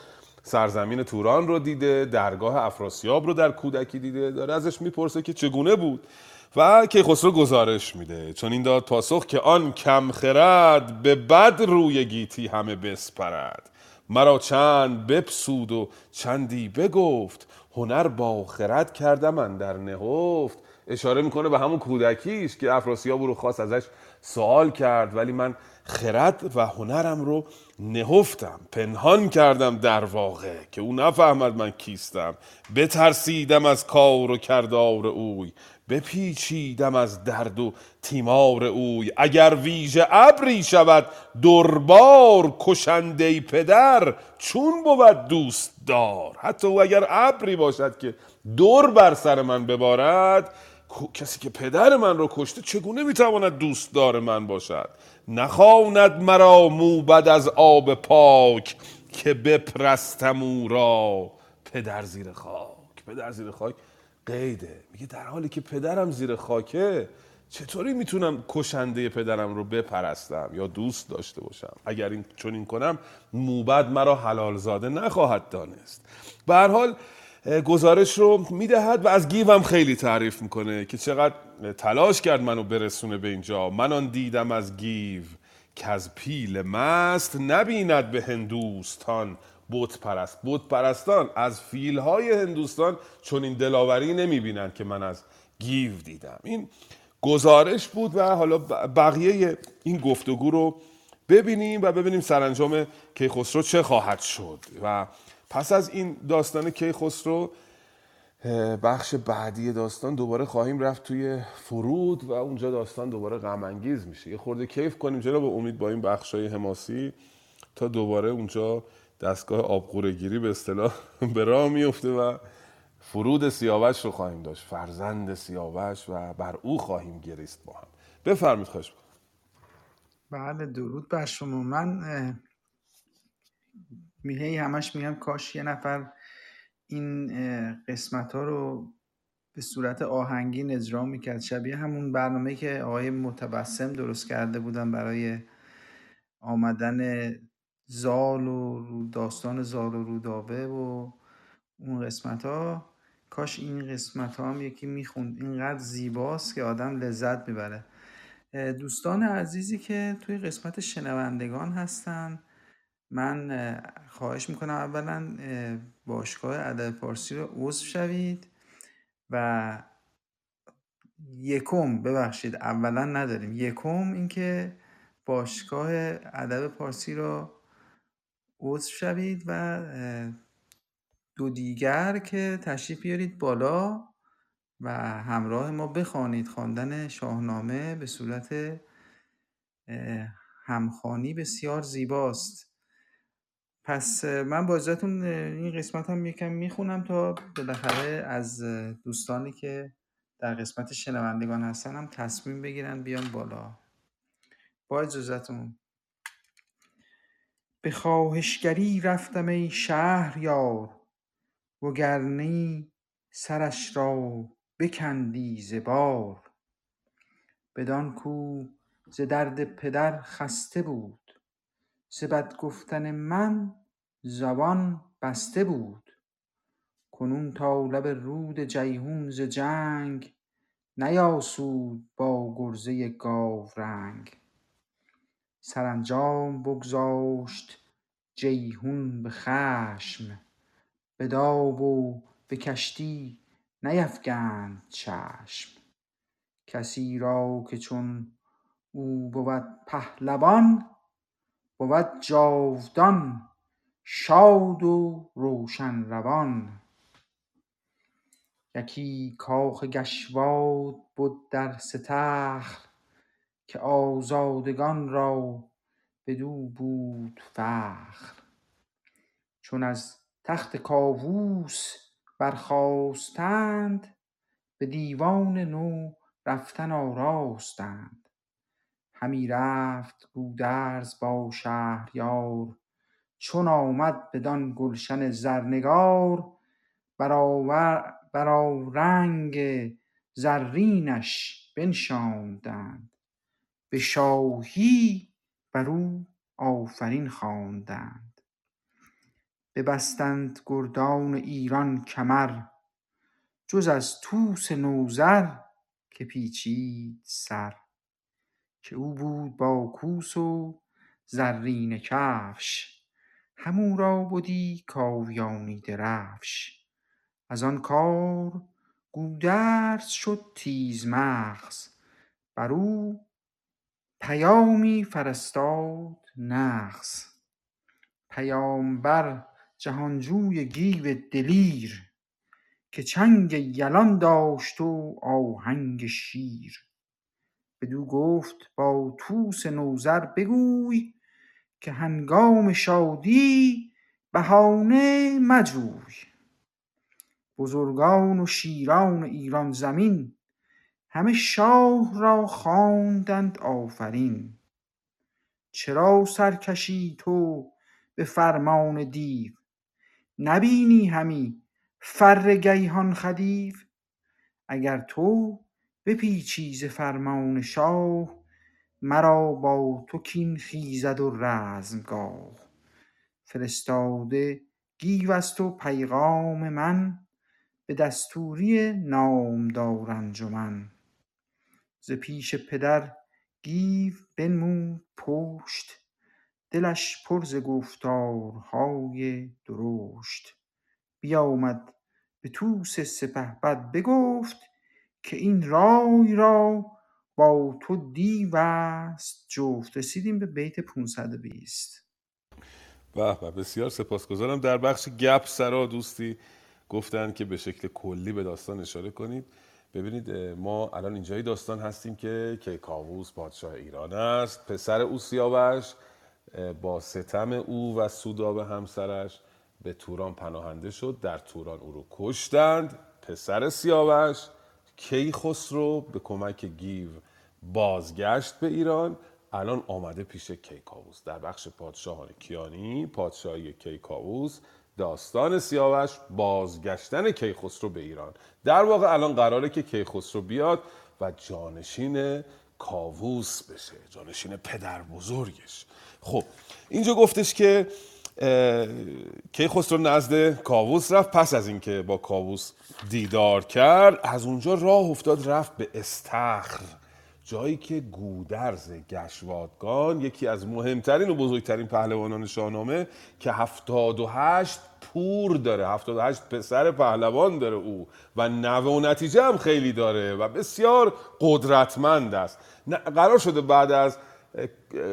سرزمین توران رو دیده درگاه افراسیاب رو در کودکی دیده داره ازش می‌پرسه که چگونه بود و کیخسرو گزارش میده. چون این داد پاسخ که آن کم خرد به بد روی گیتی همه بسپرد. مرا چند بپسود و چندی بگفت هنر با خرد کردم من در نهفت. اشاره می‌کنه به همون کودکیش که افراسیاب رو خواست ازش سوال کرد ولی من خرد و هنرم رو نهفتم پنهان کردم در واقع که او نفهمد من کیستم. بترسیدم از کار و کردار اوی. بپیچیدم از درد و تیمار اوی. اگر ویژه ابری شود دربار کشنده پدر چون بود دوست دار. حتی او اگر ابری باشد که دور بر سر من ببارد کسی که پدر من رو کشته چگونه می‌تواند دوستدار من باشد؟ نخواند مرا موبد از آب پاک که بپرستم او را. پدر زیر خاک پدر زیر خاک. قیده. میگه در حالی که پدرم زیر خاکه چطوری می‌تونم کشنده پدرم رو بپرستم یا دوست داشته باشم؟ اگر این چنین کنم موبد مرا حلال زاده نخواهد دانست. به حال گزارش رو می‌دهد و از گیوم خیلی تعریف می‌کنه که چقدر تلاش کرد منو برسونه به اینجا. من آن دیدم از گیو که از پیل مست نبیند به هندوستان بت پرست بت پرستان از فیل های هندوستان چون این دلاوری نمی‌بینن که من از گیو دیدم. این گزارش بود و حالا بقیه این گفتگو رو ببینیم و ببینیم سرانجام کیخسرو چه خواهد شد. و پس از این داستان کیخسرو بخش بعدی داستان دوباره خواهیم رفت توی فرود و اونجا داستان دوباره غم میشه. یه خورده کیف کنیم جناب امید با این بخش های حماسی تا دوباره اونجا دستگاه آبقورگیری به اصطلاح (laughs) به راه میفته و فرود سیاوش رو خواهیم داشت. فرزند سیاوش و بر او خواهیم گریست با هم. بفرمید خواهش بله درود بر شما. من میهی همش میگم کاش یه نفر این قسمت ها رو به صورت آهنگین اجرا می‌کرد. شبیه همون برنامه که آقای متبسم درست کرده بودن برای آمدن زال و داستان زال و رودابه و اون قسمت ها کاش این قسمت ها هم یکی می‌خوند. اینقدر زیباست که آدم لذت می‌بره. دوستان عزیزی که توی قسمت شنوندگان هستن من خواهش می‌کنم اولا باشگاه ادب پارسی رو عضو شوید و یکم ببخشید اولا نداریم. یکم اینکه باشگاه ادب پارسی رو عضو شوید و دو دیگر که تشریف بیارید بالا و همراه ما بخوانید خواندن شاهنامه به صورت اه، همخوانی بسیار زیباست. پس من با اجازهتون اه، این قسمت هم یکم می‌خونم تا بالاخره از دوستانی که در قسمت شنوندگان هستن هم تصمیم بگیرن بیان بالا. با اجازهتون. به خواهشگری رفتم ای شهریار وگرنه سرش را بکندی ز بار. بدان کو ز درد پدر خسته بود ز گفتن من زبان بسته بود. کنون تا لب رود جیحون ز جنگ نیاسود با گرزه گاورنگ سرانجام بگذاشت جیحون به خشم. به داو و به کشتی نیفگند چشم. کسی را که چون او بود پهلوان بود جاودان شاد و روشن روان. یکی کاخ گشواد بد در ستخر که آزادگان را بدو بود فخر. چون از تخت کاووس برخاستند به دیوان نو رفتن آراستند. همی رفت گودرز با شهریار چون آمد بدان گلشن زرنگار برآور برآرنگ زرینش بنشاندند. به شاهی بر او آفرین خواندند. ببستند گردان ایران کمر جز از طوس نوذر که پیچید سر که او بود با کوس و زرینه کفش. همو را بدی کاویانی درفش. از آن کار گودرز شد تیزمغز بر او پیامی فرستاد نغز پیامبر جهانجوی گیو دلیر که چنگ یلان داشت و آهنگ شیر. بدو گفت با طوس نوذر بگوی که هنگام شادی بهانه مجوی بزرگان و شیران ایران زمین همه شاه را خواندند آفرین. چرا سر کشی تو به فرمان دیو؟ نبینی همی فر گیهان خدیو؟ اگر تو بپیچی ز فرمان شاه مرا با تو کین خیزد و رزمگاه. فرستاده گیو است و پیغام من به دستوری نامدار انجمن. ز پیش پدر گیو بنمود پشت دلش پر ز گفتارهای درشت. بیامد به طوس سپهبد بگفت که این رای را با تو دیو است جفت. رسیدیم به بیت 520 به به بسیار سپاسگزارم. در بخش گپ سرا دوستی گفتن که به شکل کلی به داستان اشاره کنید. ببینید ما الان اینجای داستان هستیم که کیکاووس پادشاه ایران است پسر او سیاوش با ستم او و سوداب همسرش به توران پناهنده شد در توران او رو کشتند. پسر سیاوش کیخسرو به کمک گیو بازگشت به ایران. الان آمده پیش کیکاووس در بخش پادشاهان کیانی پادشاهی کیکاووس داستان سیاوش بازگشتن کیخسرو به ایران. در واقع الان قراره که کیخسرو بیاد و جانشین کاووس بشه جانشین پدر بزرگش. خب اینجا گفتش که کیخسرو نزد کاووس رفت. پس از اینکه با کاووس دیدار کرد از اونجا راه افتاد رفت به استخر جایی که گودرز گشوادگان یکی از مهمترین و بزرگترین پهلوانان شاهنامه که هفتاد و هشت پور داره. هفتاد و هشت پسر پهلوان داره او. و نوه و نتیجه هم خیلی داره و بسیار قدرتمند است. قرار شده بعد از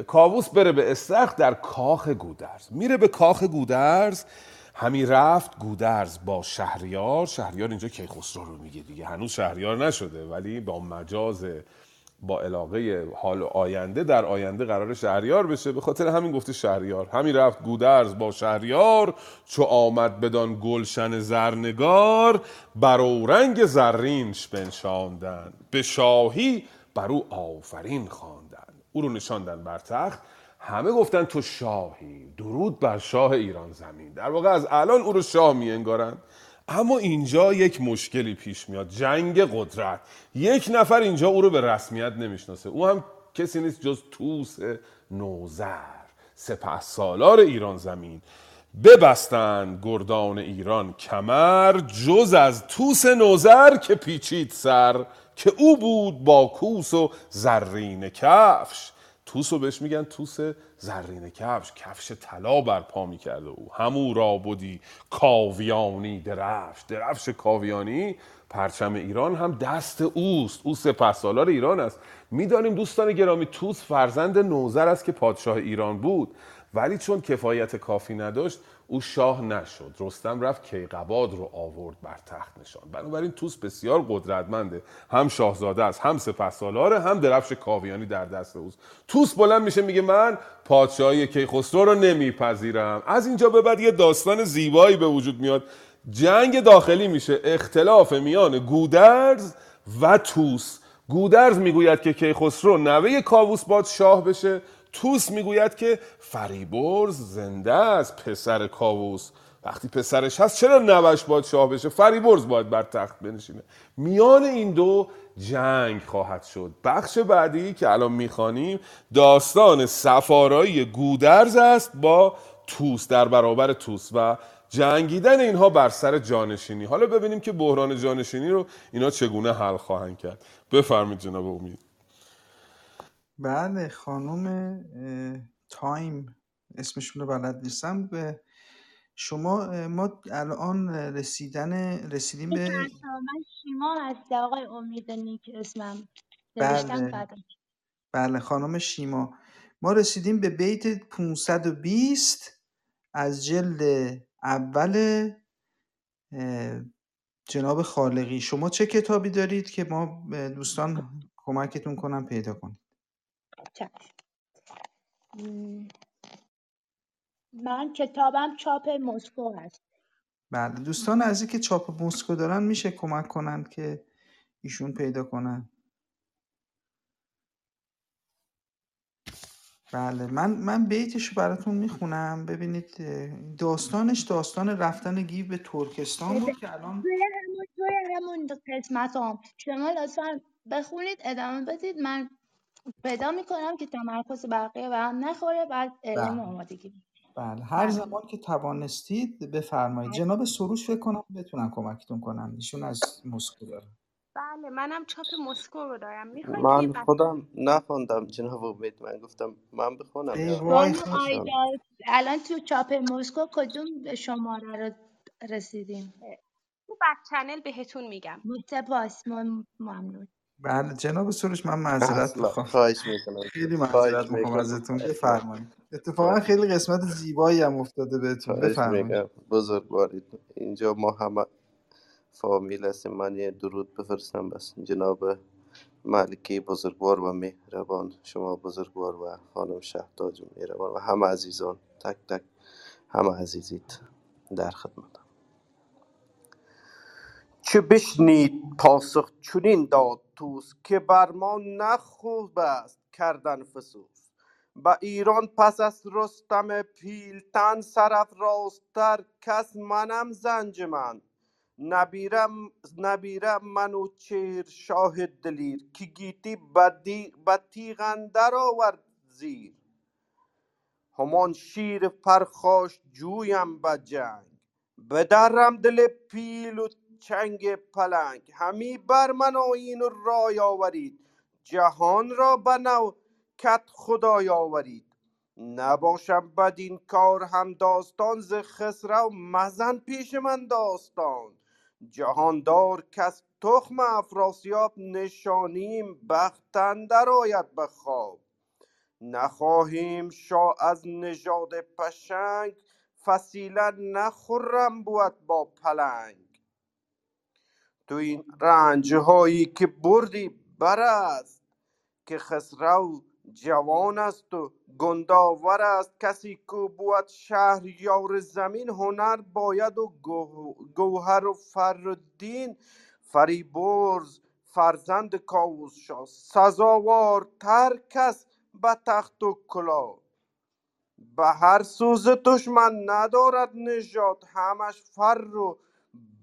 کاووس بره به استخر در کاخ گودرز. میره به کاخ گودرز. همی رفت گودرز با شهریار. شهریار اینجا کیخسرو رو میگه دیگه. هنوز شهریار نشده ولی با مجاز با علاقه حال آینده در آینده قرار شهریار بشه. به خاطر همین گفته شهریار. همین رفت گودرز با شهریار چو آمد بدان گلشن زرنگار بر رنگ زرینش بنشاندن. به شاهی بر او آفرین خواندن. او رو نشاندن بر تخت. همه گفتن تو شاهی. درود بر شاه ایران زمین. در واقع از الان او رو شاه می انگارن اما اینجا یک مشکلی پیش میاد. جنگ قدرت. یک نفر اینجا او رو به رسمیت نمی‌شناسه. او هم کسی نیست جز توس نوزر سپه سالار ایران زمین. ببستند گردان ایران کمر جز از توس نوزر که پیچید سر که او بود با کوس و زرین کفش. توس رو بهش میگن توس زرین کفش. کفش طلا بر پا می‌کرده او. همو را بودی کاویانی درفش. درفش کاویانی پرچم ایران هم دست اوست. او سپه سالار ایران است. می‌دانیم دوستان گرامی توس فرزند نوزر است که پادشاه ایران بود. ولی چون کفایت کافی نداشت او شاه نشد. رستم رفت کیقباد رو آورد بر تخت نشان. بنابراین توس بسیار قدرتمنده هم شاهزاده است هم سپهسالاره هم درفش کاویانی در دست اوست. توس بلند میشه میگه من پادشاهی کیخسرو رو نمیپذیرم. از اینجا به بعد یه داستان زیبایی به وجود میاد. جنگ داخلی میشه اختلاف میان گودرز و توس. گودرز می‌گوید که کیخسرو نوه کاووس باد شاه بشه توس می‌گوید که فریبرز زنده است پسر کاووس. وقتی پسرش هست چرا نوش باید شاه بشه؟ فریبرز باید بر تخت بنشینه. میان این دو جنگ خواهد شد. بخش بعدی که الان می‌خوانیم داستان سفارایی گودرز است با توس در برابر توس و جنگیدن اینها بر سر جانشینی. حالا ببینیم که بحران جانشینی رو اینا چگونه حل خواهند کرد. بفرمید جناب امید. بله خانم تایم اسمشون رو بلد نیستم. به شما ما الان رسیدن رسیدیم به من شیما هستی آقای امید نیک اسمم. بله. بله خانم شیما. ما رسیدیم به بیت 520 از جلد اول جناب خالقی. شما چه کتابی دارید که ما دوستان کمکتون کنم پیدا. م، من کتابم چاپ مسکو هست. بله دوستان از که چاپ مسکو دارن میشه کمک کنن که ایشون پیدا کنن. بله من من بیتشو براتون می‌خونم. ببینید داستانش داستان رفتن گیو به ترکستان بود که الان همون قسمت هم شما لطفا بخونید ادامه بدید. من پیدا می‌کنم که تمرکز بقیه به هم نخوره بعد اعلام بله. آمادگی. بله. هر بله. زمان که توانستید بفرمایید. جناب سروش فکر کنم بتونن کمکتون کنن ایشون از مسکو دارن بله منم چاپ مسکو رو دارم. من بس خودم نخوندم جناب امید. من گفتم من بخونم. الان تو چاپ مسکو کدوم شماره رو رسیدیم؟ تو بک چنل بهتون میگم. سپاس مم- ممنون. بله جناب سروش من معذرت می‌خوام. خواهش می‌کنم. خیلی معذرت می‌خوام ازتون. بفرمایید. اتفاقا خیلی قسمت زیبایی هم افتاده بهتون. بفرمایید. بزرگوارید. اینجا ما همه فامیل هستیم. من یه درود بفرستم بس جناب ملکی بزرگوار و مهربان. شما بزرگوار و خانم شهداج مهربان و همه عزیزان. تک تک همه عزیزید در خدمت چه بشنید پاسخ چنین داد؟ توس که بر ما نه خوب است کردن فسوس. به ایران پس از رستم پیلتن سرافرازتر کس منم زنج من. نبیرم نبیرم منوچهر شاه دلیر که گیتی بدی تیغ آورد زیر. همان شیر پرخاش جویم به جنگ. بدرم دل پیل و چنگ پلنگ. همی بر من آیین و رای آورید. جهان را به کت خدای آورید. نباشم بدین کار هم داستان ز خسرو مزن پیش من داستان. جهاندار کس تخم افراسیاب نشانیم بخت اندر آید به خواب. نخواهیم شاه از نژاد پشنگ فسیله نه خرم بود با پلنگ. تو این رنج هایی که بردی بر است که خسرو جوان است و گنداور است. کسی کو بود شهریار زمین هنر باید و گو- گوهر و فرالدین فریبرز فرزند کاووس شاه سزاوارتر کس به تخت و کلاه. به هر سوز دشمن ندارد نژاد همش فر و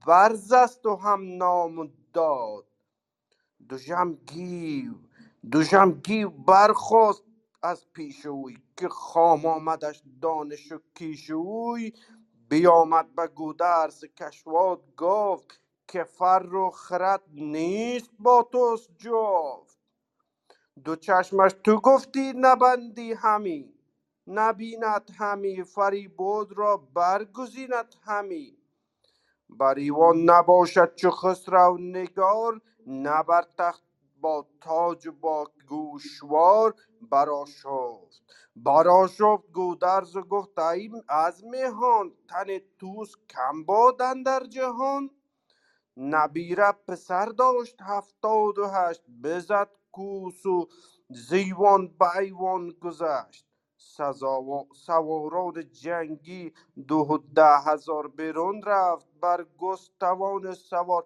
برز است و هم نام داد. دوژم گیو دوژم گیو برخاست از پیش اوی که خام آمدش دانش و کیش اوی. بیامد به گودرز کشواد گفت که فر و خرد نیست با توست جفت. دو چشمش تو گفتی نبندی همی نبیند همی فریبرز را برگزیند همی. بر ایوان نباشد چو خسرو نگار نه بر تخت با تاج و با گوشوار برآشفت. برآشفت گودرز و گفت ای از مهان تن توس کم باد اندر جهان. نبیره پسر داشت هفتاد و هشت بزد کوس و زیوان به ایوان گذشت. سواران جنگی دو ده هزار برون رفت بر گستوان سوار.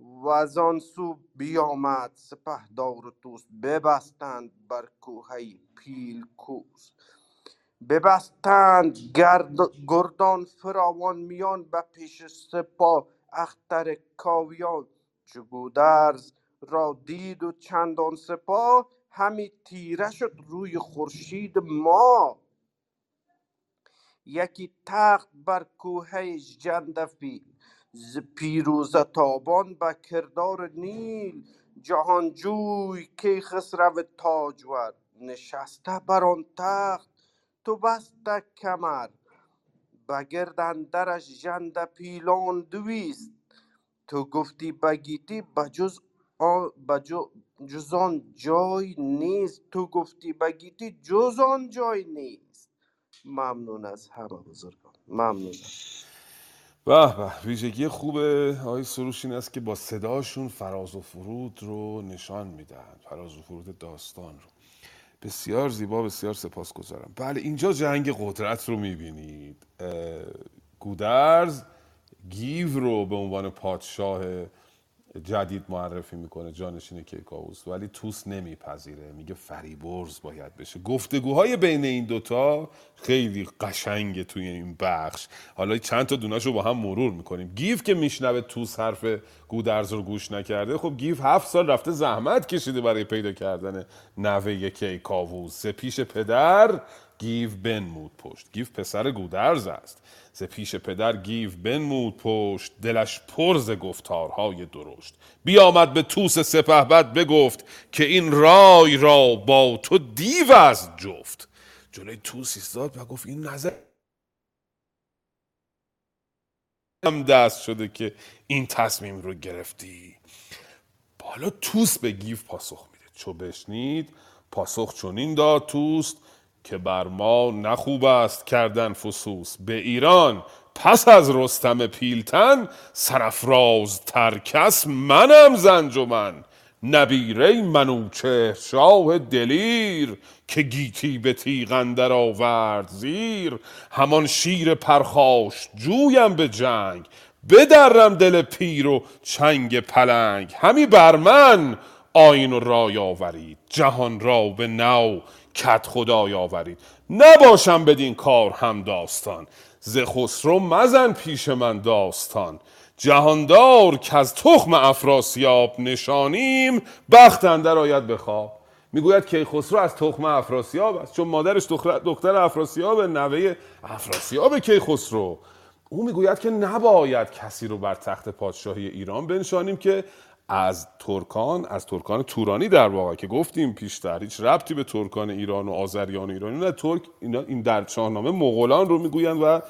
و سو بیامد و توس ببستند بر کوهه پیل کوس ببستند گرد گردان فراوان میان به پیش سپاه اختر کاویان. چو گودرز را دید و چندان سپاه همی تیره شد روی خورشید ماه یکی تخت بر کوهه ژندفیل ز پیروزه تابان به کردار نیل. جهانجوی کیخسرو تاجور نشسته بر آن تخت تو بسته کمر. بگرد اندرش ژندپیلان دویست تو گفتی به گیتی بجز آن, بجو- جز آن جای نیست. تو گفتی به گیتی جز آن جای نیست. ممنون از همه بزرگان. ممنونم. به به ویژگی خوب آقای سروش این است که با صداشون فراز و فرود رو نشان میدن. فراز و فرود داستان رو. بسیار زیبا بسیار سپاسگزارم. بله اینجا جنگ قدرت رو می‌بینید. گودرز گیو رو به عنوان پادشاه جدید معرفی می‌کنه جانشین کیکاووس ولی توس نمیپذیره. میگه فریبرز باید بشه. گفتگوهای بین این دوتا خیلی قشنگه توی این بخش. حالا چند تا دوناش رو با هم مرور می‌کنیم. گیو که میشنوه توس حرف گودرز رو گوش نکرده خب گیو هفت سال رفته زحمت کشیده برای پیدا کردن نوه کیکاووس پیش پدر گیو بنمود پشت. گیو پسر گودرز است. ز پیش پدر گیو بنمود پشت دلش پر ز گفتارهای درشت. بیامد به توس سپهبد بگفت که این رای را با تو دیو است جفت. جلوی توس ایستاد و گفت این نظر هم دست شده که این تصمیم رو گرفتی. حالا توس به گیو پاسخ میده. چو بشنید پاسخ چنین داد توس که بر ما نه خوب است کردن فسوس. به ایران پس از رستم پیلتن سرافرازتر کس منم ز انجمن. نبیره منوچهر شاه دلیر که گیتی به تیغ اندر آورد زیر. همان شیر پرخاش جویم به جنگ. بدرم دل پیر و چنگ پلنگ. همی بر من آین و رای آورید. جهان را به نو کت خدای آورید. نباشم بدین کار هم داستان. ز خسرو مزن پیش من داستان. جهاندار که از تخم افراسیاب نشانیم بخت اندر آید به خواب. می‌گوید که خسرو از تخم افراسیاب است چون مادرش دختر, دختر افراسیاب نوه افراسیاب کیخسرو او می‌گوید که نباید کسی رو بر تخت پادشاهی ایران بنشانیم که از ترکان از ترکان تورانی در واقع که گفتیم پیشتر هیچ ربطی به ترکان ایران و آذریان ایرانی نه. ترک اینا این در شاهنامه مغولان رو می‌گویند و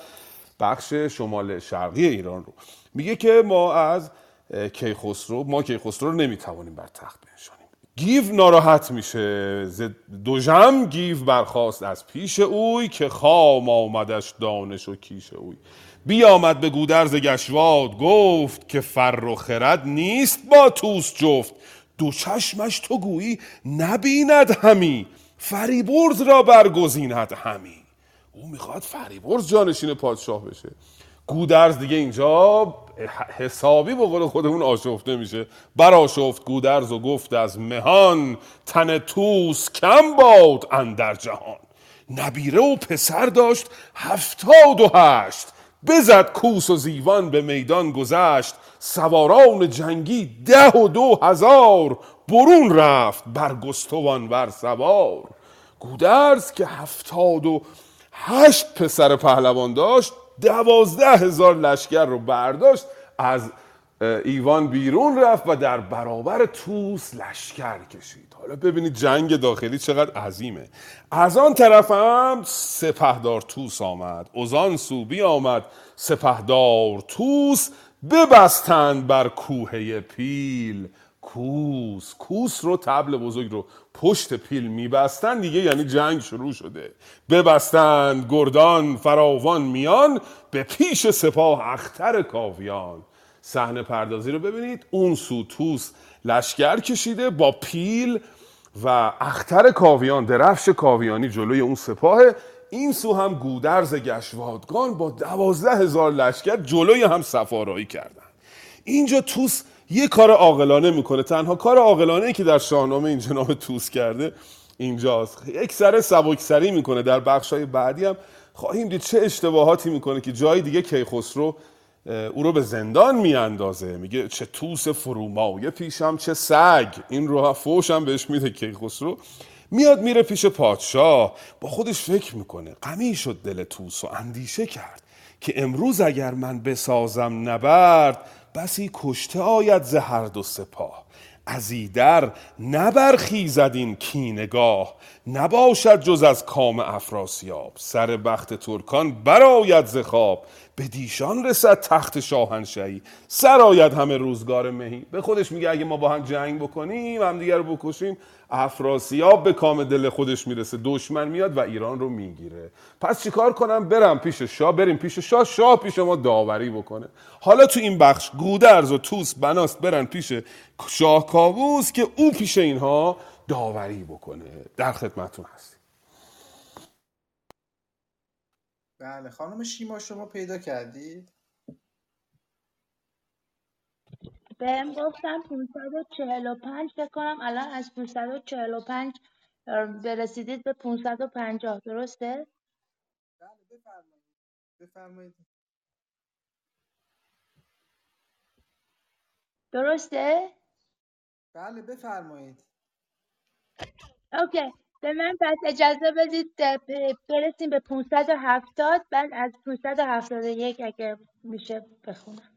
بخش شمال شرقی ایران رو. میگه که ما از کیخسرو ما کیخسرو رو نمی‌توانیم بر تخت بنشانیم. گیو ناراحت میشه. ز دوژم گیو برخاست از پیش اوی که خام آمدش دانش و کیش اوی. بیامد به گودرز گشواد گفت که فر و خرد نیست با توس جفت. دو چشمش تو گویی نبیند همی فریبرز را برگزیند همی. او می‌خواد فریبرز جانشین پادشاه بشه. گودرز دیگه اینجا حسابی به قول خودمون آشفته میشه. بر آشفت گودرز و گفت از مهان تن توس کم باد اندر جهان. نبیره و پسر داشت هفتاد و هشت. بزد کوس و زیوان به میدان گذشت. سواران جنگی ده و دو هزار برون رفت بر بر سوار. گودرز که هفتاد و هشت پسر پهلوان داشت دوازده هزار لشکر رو برداشت از ایوان بیرون رفت و در برابر توس لشکر کشید. حالا ببینید جنگ داخلی چقدر عظیمه. از آن طرف هم سپهدار توس آمد. از سوبی آمد. سپهدار توس ببستند بر کوهه پیل. کوس کوس رو تبل بزرگ رو پشت پیل میبستن دیگه یعنی جنگ شروع شده. ببستند گردان فراوان میان به پیش سپاه اختر کاویان. صحنه پردازی رو ببینید. اون سو توس لشکر کشیده با پیل و اختر کاویان درفش کاویانی جلوی اون سپاه. این سو هم گودرز گشوادگان با دوازده هزار لشکر جلوی هم سفارایی کردن. اینجا توس یه کار عاقلانه می‌کنه. تنها کار عاقلانه که در شاهنامه این جناب توس کرده اینجاست. یک سر سبکسری می‌کنه. در بخشای بعدی هم خواهیم دید چه اشتباهاتی می‌کنه که جای دیگه کیخسرو او رو به زندان میاندازه. میگه چه توس فرومایه پیشم چه سگ. این رو فوشم بهش میده کیخسرو. میاد میره پیش پادشاه. با خودش فکر می‌کنه. غمی شد دل توس و اندیشه کرد که امروز اگر من بسازم نبرد بسی کشته آید ز هر دو سپاه. از ایدر نبرخیزد این کینگاه نباشد جز از کام افراسیاب. سر بخت ترکان برآید ز خواب به دیشان رسد تخت شاهنشهی سرآید همه روزگار مهی. به خودش میگه اگه ما با هم جنگ بکنیم هم دیگر بکشیم. افراسیاب به کام دل خودش می‌رسه. دشمن میاد و ایران رو می‌گیره. پس چیکار کنم؟ برم پیش شاه. بریم پیش شاه. شاه پیش ما داوری بکنه. حالا تو این بخش گودرز و توس بناست برن پیش شاه کاووس که او پیش اینها داوری بکنه. در خدمتون هستیم. بله خانم شیما شما پیدا کردید؟ بهم گفتن 545 فکر کنم الان از 545 رسیدید به 550 درسته؟ بله بفرمایید. بفرمایید. درسته؟ بله بفرمایید. اوکی. به من پس اجازه بدید برسیم به 570 بعد از 571 اگه میشه بخونم.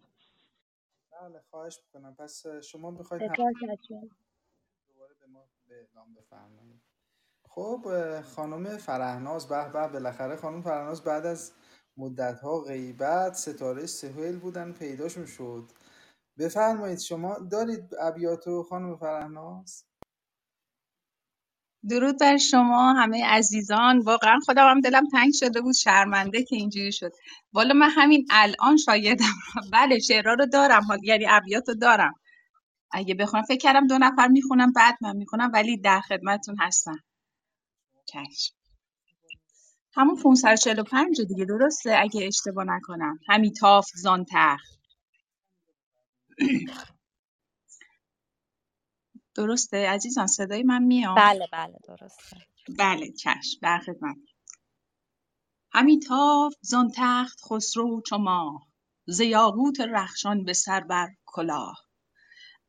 بله خواهش می‌کنم. پس شما می‌خواید دوباره به ما به اعلام بفرمایید. خب خانم فرهناز به به بالاخره خانم فرهناز بعد از مدت ها غیبت ستاره سهیل بودن پیداشون شد. بفرمایید شما دارید ابیاتو خانم فرهناز؟ درود بر شما همه عزیزان. واقعا خودم هم دلم تنگ شده بود شرمنده که اینجوری شد. والا من همین الان شایدم. (laughs) بله شعرها رو دارم یعنی ابیات رو دارم. اگه بخونم فکر کردم دو نفر می‌خونم بعد من می‌خونم ولی در خدمتتون هستم. چشم. همون 545 دیگه درسته؟ اگه اشتباه نکنم. همین تاف زان تخت درسته؟ عزیزان صدای من میاد؟ بله بله درسته. بله چشم در خدمت. همی تاف زان تخت خسرو چو ماه ز یاقوت رخشان به سر بر کلاه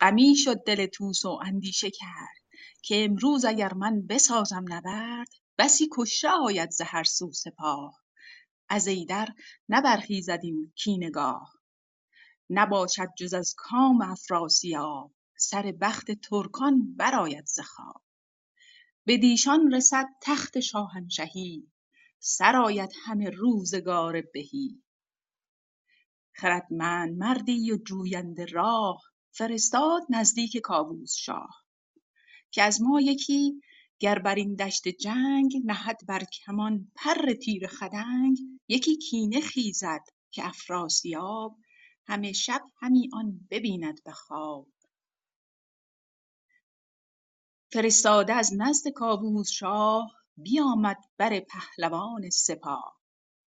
غمی شد دل توس و اندیشه کرد که امروز اگر من بسازم نبرد بسی کشته آید ز هر سو سپاه. از ایدر نبرخیزد این کینگاه. نباشد جز از کام افراسیاب. سر بخت ترکان برآید ز خواب. بدیشان رسد تخت شاهنشهی سرآید همه روزگار بهی. خردمند مردی و جوینده راه فرستاد نزدیک کاووس شاه. که از ما یکی گر بر این دشت جنگ نهد بر کمان پر تیر خدنگ یکی کینه خیزد که افراسیاب همه شب همی آن ببیند به خواب. فرستاده از نزد کاووس شاه بیامد بر پهلوان سپاه.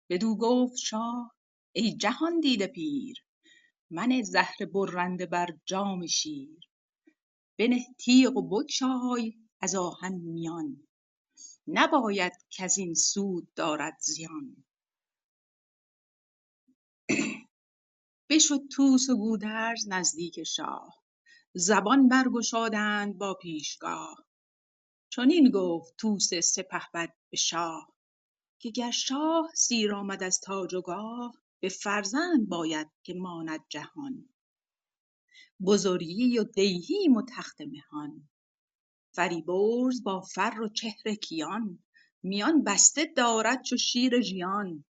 بدو گفت شاه ای جهان دیده پیر منه زهر برنده بر جام شیر. بنه تیغ و بگشای از آهن میان نباید کز این سود دارد زیان. (clears throat) بشد طوس و گودرز نزدیک شاه. زبان برگشادند با پیشگاه. چنین گفت طوس سپهبد به شاه که گر شاه سیر آمد از تاج و گاه به فرزند باید که ماند جهان. بزرگی و دیهیم و تخت مهان. فریبرز با فر و چهر کیان میان بسته دارد چو شیر ژیان.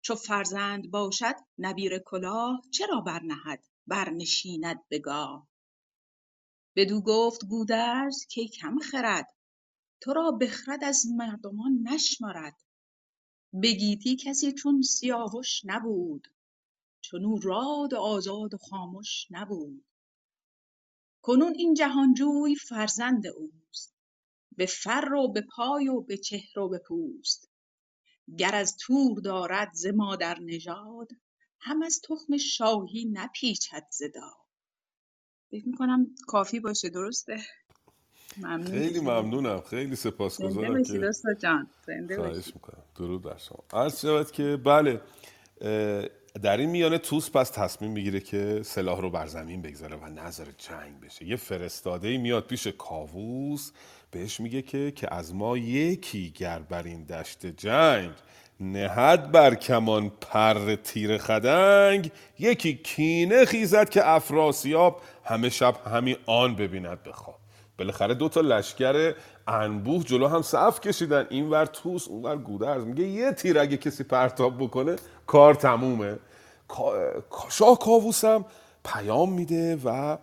چو فرزند باشد نبیر کلاه چرا برنهد برنشیند به گاه؟ بدو گفت گودرز کای کم خرد؟ تو را بخرد از مردمان نشمرد به گیتی کسی چون سیاوش نبود چنو راد آزاد و خامش نبود. کنون این جهانجوی فرزند اوست به فر و به پای و به چهر و به پوست. گر از تور دارد ز مادر نژاد هم از تخم شاهی نپیچد ز فکر می‌کنم کافی باشه. درسته؟ ممنون خیلی ممنونم. خیلی سپاسگزارم که استاد جان. خواهش می‌کنم. درود بر شما. عرض شود که بله در این میانه توس پس تصمیم می‌گیره که سلاح رو بر زمین بگذاره و نظر جنگ بشه. یه فرستاده میاد پیش کاووس. بهش میگه که که از ما یکی گر بر این دشت جنگ. نهد بر کمان پر تیر خدنگ یکی کینه خیزد که افراسیاب همه شب همین آن ببیند بخواب بالاخره دو تا لشکر انبوه جلو هم صف کشیدن. این ور توس اون ور گودرز. میگه یه تیر اگه کسی پرتاب بکنه کار تمومه. شاه کاووس پیام میده و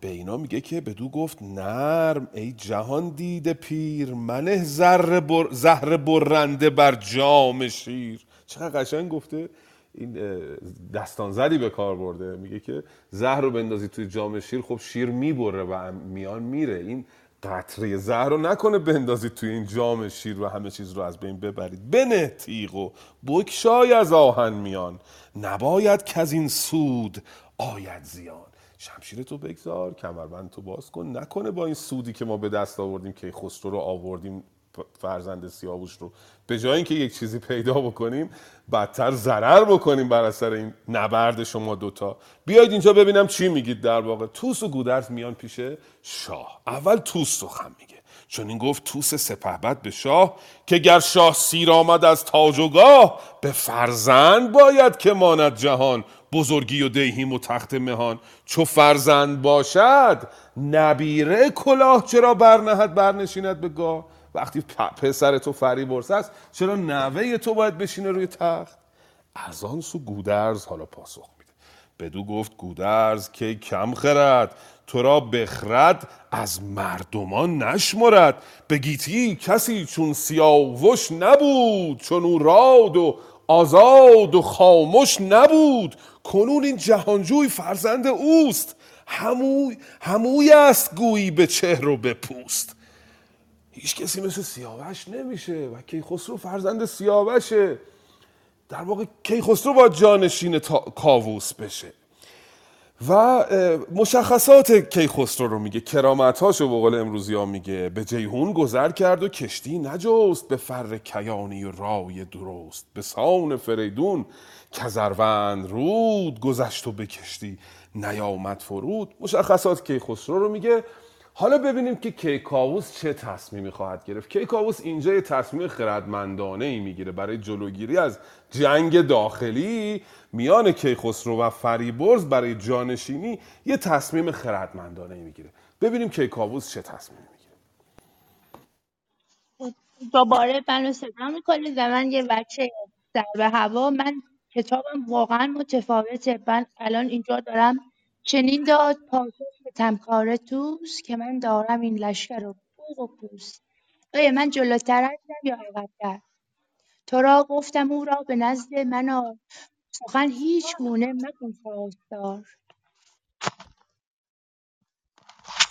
به اینا میگه که بدو گفت نرم ای جهان دیده پیر منه زهر, بر... زهر برنده بر جام شیر. چقدر قشنگ گفته. این دستان زدی به کار برده. میگه که زهر رو بندازی توی جام شیر خب شیر می‌بره و میان میره. این قطره زهر رو نکنه بندازید توی این جام شیر و همه چیز رو از بین ببرید. بنه تیغ و بکشای از آهن میان. نباید که از این سود آید زیان. شمشیر تو بگذار کمربند تو باز کن. نکنه با این سودی که ما به دست آوردیم که خسرو رو آوردیم فرزند سیاوش رو. به جای اینکه یک چیزی پیدا بکنیم بدتر ضرر بکنیم بر اثر این نبرد شما دوتا. بیاید اینجا ببینم چی میگید در واقع. توس و گودرز میان پیش شاه. اول توس سخن میگه. چون این گفت توس سپهبد به شاه که گر شاه سیر آمد از تاج و گاه به فرزند باید که ماند جهان. بزرگی و دیهیم و تخت مهان. چو فرزند باشد نبیره کلاه چرا برنهد برنشیند به گاه؟ وقتی پسر تو فریبرز است چرا نوه تو باید بشینه روی تخت؟ از آن سو گودرز حالا پاسخ میده. بدو گفت گودرز که کم خرد؟ تو را بخرد از مردمان نشمرد. به گیتی کسی چون سیاوش نبود چون او راد و آزاد و خاموش نبود. کنون این جهانجوی فرزند اوست. هموی, هموی است گویی به چهر و به پوست. هیچ کسی مثل سیاوش نمیشه و کیخسرو فرزند سیاوشه. در واقع کیخسرو با جانشین تا... کاووس بشه. و مشخصات کیخسرو رو میگه. کرامتاشو به قول امروزی ها میگه. به جیهون گذر کرد و کشتی نجست. به فر کیانی و رای درست. به سان فریدون کزروند رود گذشت و به کشتی نیامد فرود. مشخصات کیخسرو رو میگه. حالا ببینیم که کیکاووس چه تصمیمی خواهد گرفت. کیکاووس اینجا یه تصمیم خردمندانه ای می‌گیره. برای جلوگیری از جنگ داخلی میان کیخسرو و فریبرز برای جانشینی یه تصمیم خردمندانه ای می‌گیره. ببینیم کیکاووس چه تصمیمی می‌گیره. دوباره منو صدا می‌کنید و من یه بچه در به هوا من کتابم واقعا متفاوته. من الان اینجا دارم چنین داد پاسخ به تمکار توس که من دارم این لشکر و بوق و کوس آیا من جلوتر یا عقب‌تر؟ تو را گفتم او را به نزد من سخن هیچ گونه مکن خواستار.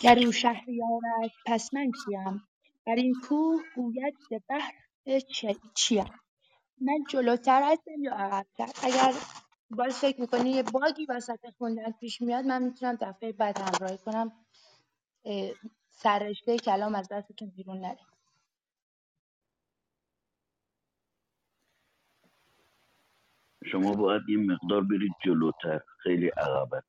گر او شهریار است پس من کیم؟ بر این کوه گوید ز بهر چیم؟ من جلوتر هستم یا عقب‌تر؟ اگر باز فکر می‌کنی یه باگی وسط خوندن پیش میاد من می‌تونم دفعه بعد همراهی کنم. سررشته کلام از دستتون بیرون نره. شما باید یه مقدار برید جلوتر. خیلی عقبت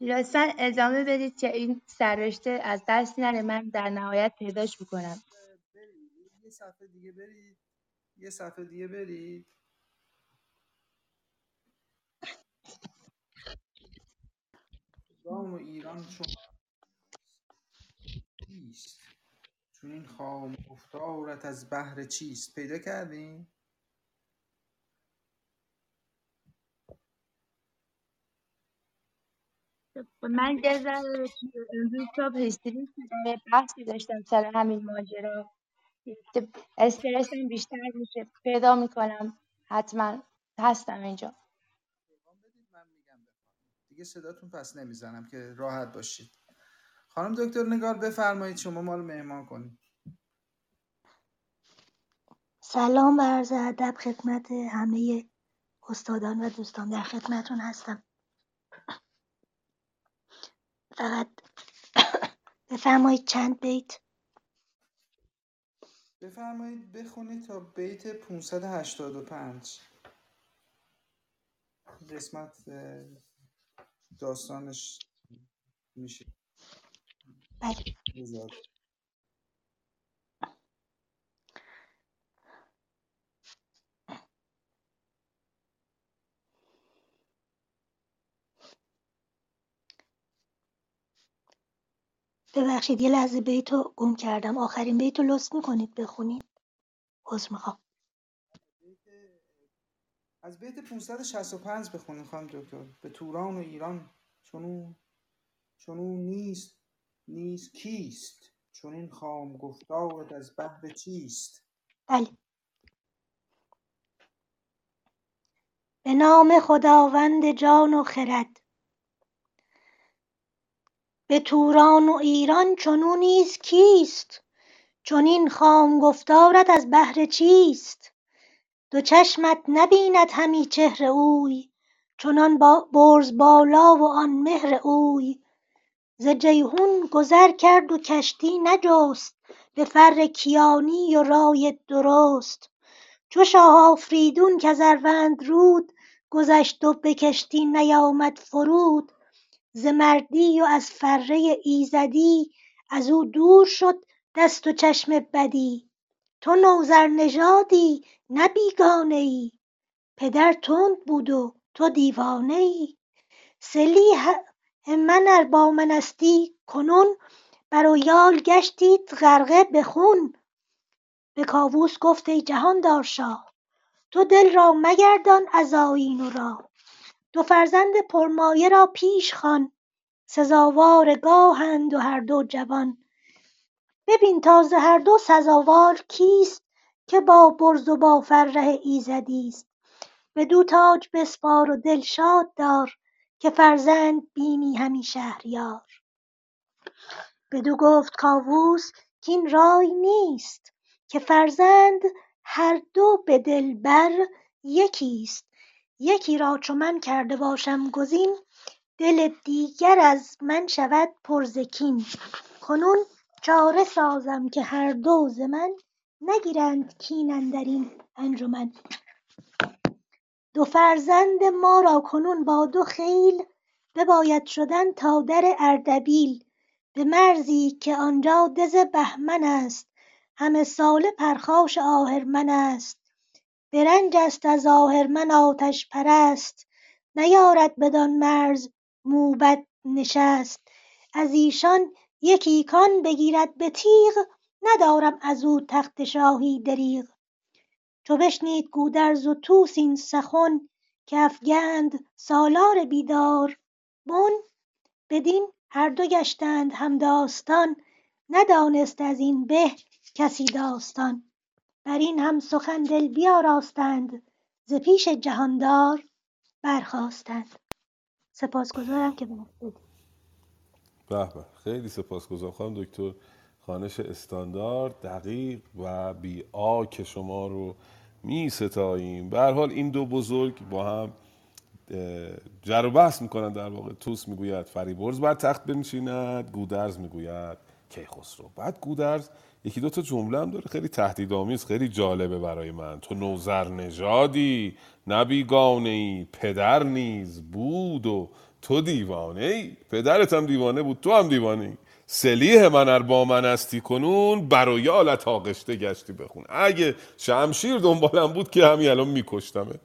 لطفا ادامه بدید که این سررشته از دست نره. من در نهایت پیداش برید یه صفحه دیگه برید. یه صفحه دیگه برید. و ایران چون چیست؟ چون این خام گفتارت از بهر چیست؟ پیدا کردین؟ من تو- امروز صبح یه بحثی داشتم سر همین ماجرا. استرسم بیشتر میشه. پیدا می‌کنم. حتما هستم اینجا. پیغام بدید من میگم بخونید دیگه صداتون پس نمی‌زنم که راحت باشید. خانم دکتر نگار بفرمایید شما ما رو مهمان کنید. سلام و عرض ادب خدمت همه استادان و دوستان. در خدمتون هستم. فقط (coughs) بفرمایید چند بیت؟ بفرمایید بخونید تا بیت 585 قسمت داستانش میشه. بله. ببخشید یه لحظه بیت رو گم کردم. آخرین بیت رو لطف می‌کنید بخونید. عذر می‌خوام. از بیت 565 بخونید خانم دکتر. به توران و ایران. چونو چونو نیست نیست کیست؟ چون این خام گفتارت از بهر چیست؟ بله. به نام خداوند جان و خرد. به توران و ایران چنو نیز کیست؟ چنین خام گفتارت از بهر چیست؟ دو چشمت نبیند همی چهر اوی چنان برز بالا و آن مهر اوی. ز جیحون گذر کرد و کشتی نجست به فر کیانی و رای درست. چو شاه آفریدون کز اروندرود گذشت و به کشتی نیامد فرود. ز مردی و از فره ایزدی ازو دور شد دست و چشم بدی. تو نوذرنژادی نه بیگانه ای پدر تند بود و تو دیوانه ای سلیح من ار با منستی کنون بر و یال گشتیت غرقه به خون. به کاووس گفت ای جهاندار شاه تو دل را مگردان از آیین و راه. دو فرزند پرمایه را پیش خوان. سزاوار گاهند و هر دو جوان. ببین تا ز هر دو سزاوار کیست که با برز و با فره ایزدیست بدو تاج بسپار و دل شاد دار که فرزند بینی همی شهریار. بدو گفت کاووس کاین رای نیست که فرزند هر دو به دلبر یکیست. یکی را چو من کرده باشم گزین دل دیگر از من شود پر ز کین. کنون چاره سازم که هر دو ز من نگیرند کین اندرین انجمن. دو فرزند ما را کنون با دو خیل بباید شدن تا در اردبیل. به مرزی که آنجا دز بهمن است همه ساله پرخاش آهرمن است. به رنج است از آهرمن آتش پرست. نیارد بدان مرز موبد نشست. از ایشان یکی کان بگیرد به تیغ ندارم ازو تخت شاهی دریغ. چو بشنید گودرز و طوس این سخن که افگند سالار بیدار. بن بدین هر دو گشتند همداستان ندانست ازین به کسی داستان. بر این هم سخن دل بیاراستند ز پیش جهاندار برخاستند. سپاسگزارم که به. به خیلی سپاسگزارم. خانم دکتر خانش استاندارد دقیق و بی آ که شما رو می ستاییم به حال این دو بزرگ با هم جر و بحث در واقع. توس می‌گوید فریبرز بر تخت بنشیند گودرز می‌گوید کیخسرو. بعد گودرز یکی دو تا جمله هم داره. خیلی تهدیدآمیز خیلی جالبه برای من. تو نوزر نژادی نبیگانه ای پدر نیز بود و تو دیوانه ای. پدرت هم دیوانه بود تو هم دیوانه ای. سلیح من ار با من استی کنون برایالت آغشته گشتی بخون. اگه شمشیر دنبالم بود که همین الان میکشتمت.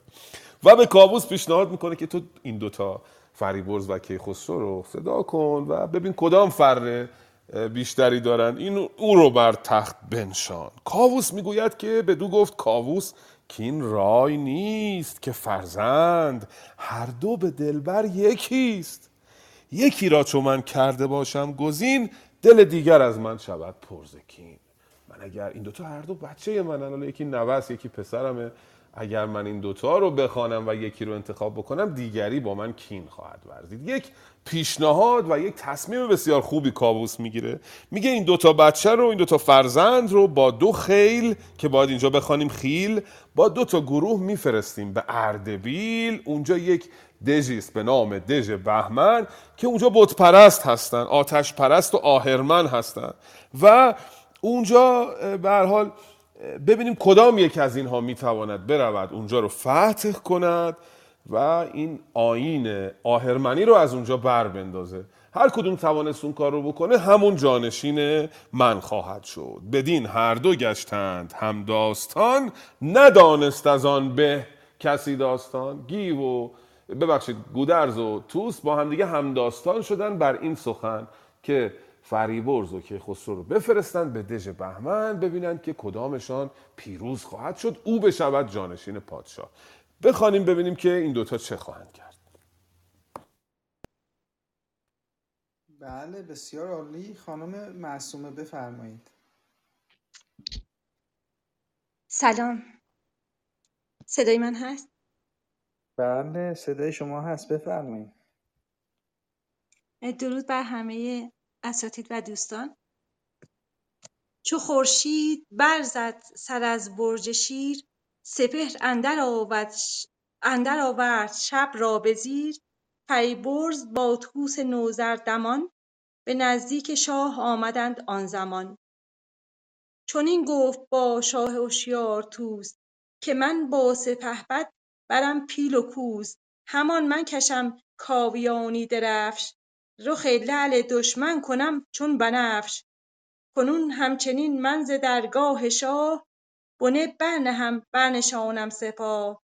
و به کابوس پیشنهاد می‌کنه که تو این دوتا فریبرز و کیخسرو رو صدا کن و ببین کدام فر بیشتری دارن. این او رو بر تخت بنشان. کاووس می‌گوید که بدو گفت کاووس که این رای نیست که فرزند هر دو به دلبر یکیست. یکی را چون من کرده باشم گزین دل دیگر از من شود پرزکین من اگر این دوتا هر دو بچه منن حالا یکی نوست یکی پسرمه. اگر من این دوتا رو بخوانم و یکی رو انتخاب بکنم دیگری با من کین خواهد ورزید. یک پیشنهاد و یک تصمیم بسیار خوبی کابوس می‌گیره. میگه این دوتا بچه رو این دوتا فرزند رو با دو خیل که باید اینجا بخوانیم خیل با دو تا گروه میفرستیم به اردبیل. اونجا یک دژی است به نام دژ بهمن که اونجا بت پرست هستن آتش پرست و آهرمن هستن. و اونجا به حال ببینیم کدام یک از اینها می‌تواند برود. اونجا رو فتح کند و این آین آهرمنی رو از اونجا بر بندازه. هر کدوم توانست اون کار رو بکنه همون جانشین من خواهد شد. بدین هر دو گشتند هم داستان ندانست از آن به کسی داستان. گیو و ببخشید گودرز و توس با همدیگه همداستان شدن بر این سخن که فریبرز و که خسرو رو بفرستند به دژ بهمن ببینند که کدامشان پیروز خواهد شد او بشود جانشین پادشاه. بخوانیم ببینیم که این دوتا چه خواهند کرد. بله بسیار عالی. خانم معصومه بفرمایید. سلام. صدای من هست؟ بله صدای شما هست. بفرمایید. درود بر همه اساتید و دوستان. چو خورشید برزد سر از برج شیر سپهر اندر آورد اندر آورد شب را به زیر. فریبرز با طوس نوذردمان به نزدیک شاه آمدند آن زمان. چنین گفت با شاه هوشیار طوس که من با سپهبد برم پیل و کوس همان من کشم کاویانی درفش رخ لعل دشمن کنم چون بنفش. کنون همچنین من ز درگاه شاه بنه برنهم برنشانم سپاه.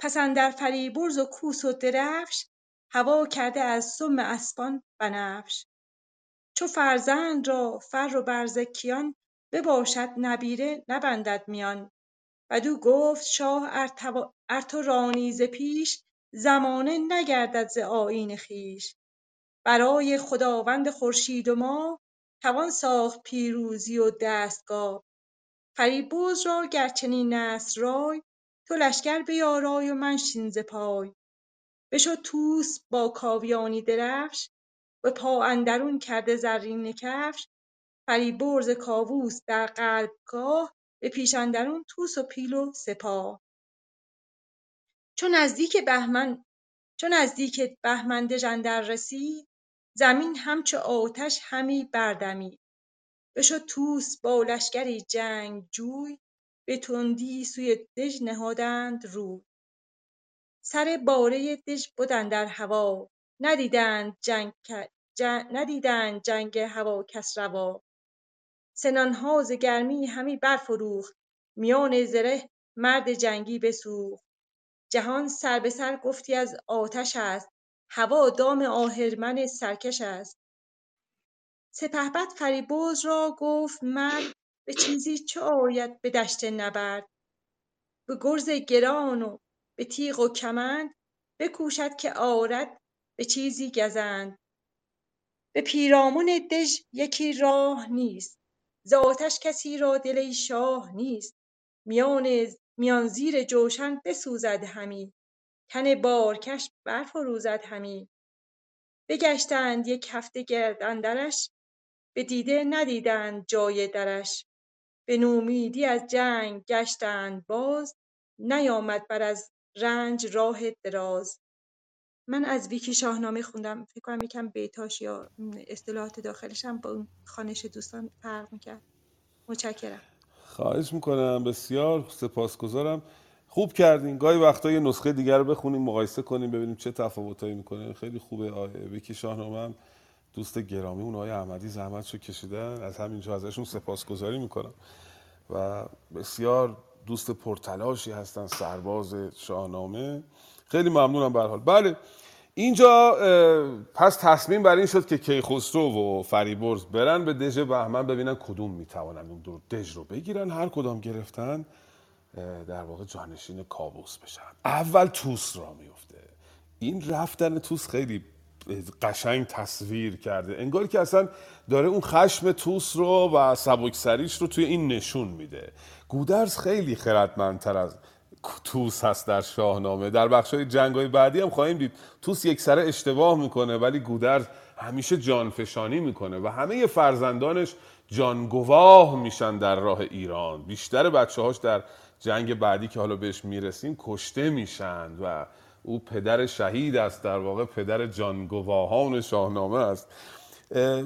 پس اندر فریبرز و کوس و درفش هوا کرده از سم اسپان بنفش. چو فرزند را فر و برزکیان بباشد نبیره نبندد میان. بدو گفت شاه ار تو رانی ز پیش زمانه نگردد ز آیین خویش. برای خداوند خورشید و ماه توان ساخت پیروزی و دستگاه. فریبرز را گر چنین رای تو لشکر بیارای و منشین ز پای. بشد طوس با کاویانی درفش به پا اندرون کرده زرینه کفش. فریبرز کاووس در قلبگاه به پیش اندرون طوس و پیل و سپاه. نزدیک بهمن چو نزدیک بهمن دژ اندر رسید زمین همچو آتش همی بردمید. بشد طوس با لشکری جنگجوی به تندی سوی دژ نهادند روی. سر باره دژ بد اندر هوا ندیدند جنگ ندیدند جنگ هوا کس روا. سنانها ز گرمی همی برفروخت میان زره مرد جنگی بسوخت. جهان سر به سر گفتی از آتش است هوا دام آهرمن سرکش است. سپهبد فریبرز را گفت مرد به چیزی چه آید به دشت نبرد؟ به گرز گران و به تیغ و کمند بکوشد که آرد به چیزی گزند. به پیرامون دژ یکی راه نیست ز آتش کسی را دل شاه نیست. میان میان زیر جوشن بسوزد همی. تن بارکش برفروزد همی. بگشتند یک هفته گرد اندرش به دیده ندیدند جای درش. به نومیدی از جنگ گشتند باز نیامد بر از رنج راه دراز. من از ویکی شاهنامه خوندم. فکر کنم یکم بیتاش یا اصطلاحات داخلش هم با اون خوانش دوستان فرق می‌کرد. متشکرم. خواهش می‌کنم. بسیار سپاسگزارم. خوب کردین. گاهی وقتا یه نسخه دیگر رو بخونیم مقایسه کنیم ببینیم چه تفاوتایی می‌کنه. خیلی خوبه. ویکی شاهنامه هم دوست گرامی اون آقای احمدی زحمتشو کشیدن از همینجا ازشون سپاسگزاری می‌کنم. و بسیار دوست پرتلاشی هستن سرباز شاهنامه. خیلی ممنونم به حال. بله اینجا پس تصمیم بر این شد که کیخسرو و فریبرز برن به دژ بهمن ببینن کدوم می‌توانن اون دو دژ رو بگیرن. هر کدام گرفتن در واقع جانشین کابوس بشن. اول توس را میفته این رفتن توس خیلی قشنگ تصویر کرده. انگار که اصلا داره اون خشم توس رو و سبکسریش رو توی این نشون میده. گودرز خیلی خردمندتر از توس هست در شاهنامه. در بخش های جنگ های بعدی هم خواهیم دید. توس یک سره اشتباه می‌کنه ولی گودرز همیشه جانفشانی می‌کنه و همه فرزندانش جانگواه میشن در راه ایران. بیشتر بچه هاش در جنگ بعدی که حالا بهش می‌رسیم کشته میشن و او پدر شهید است در واقع پدر جانگواهان شاهنامه است.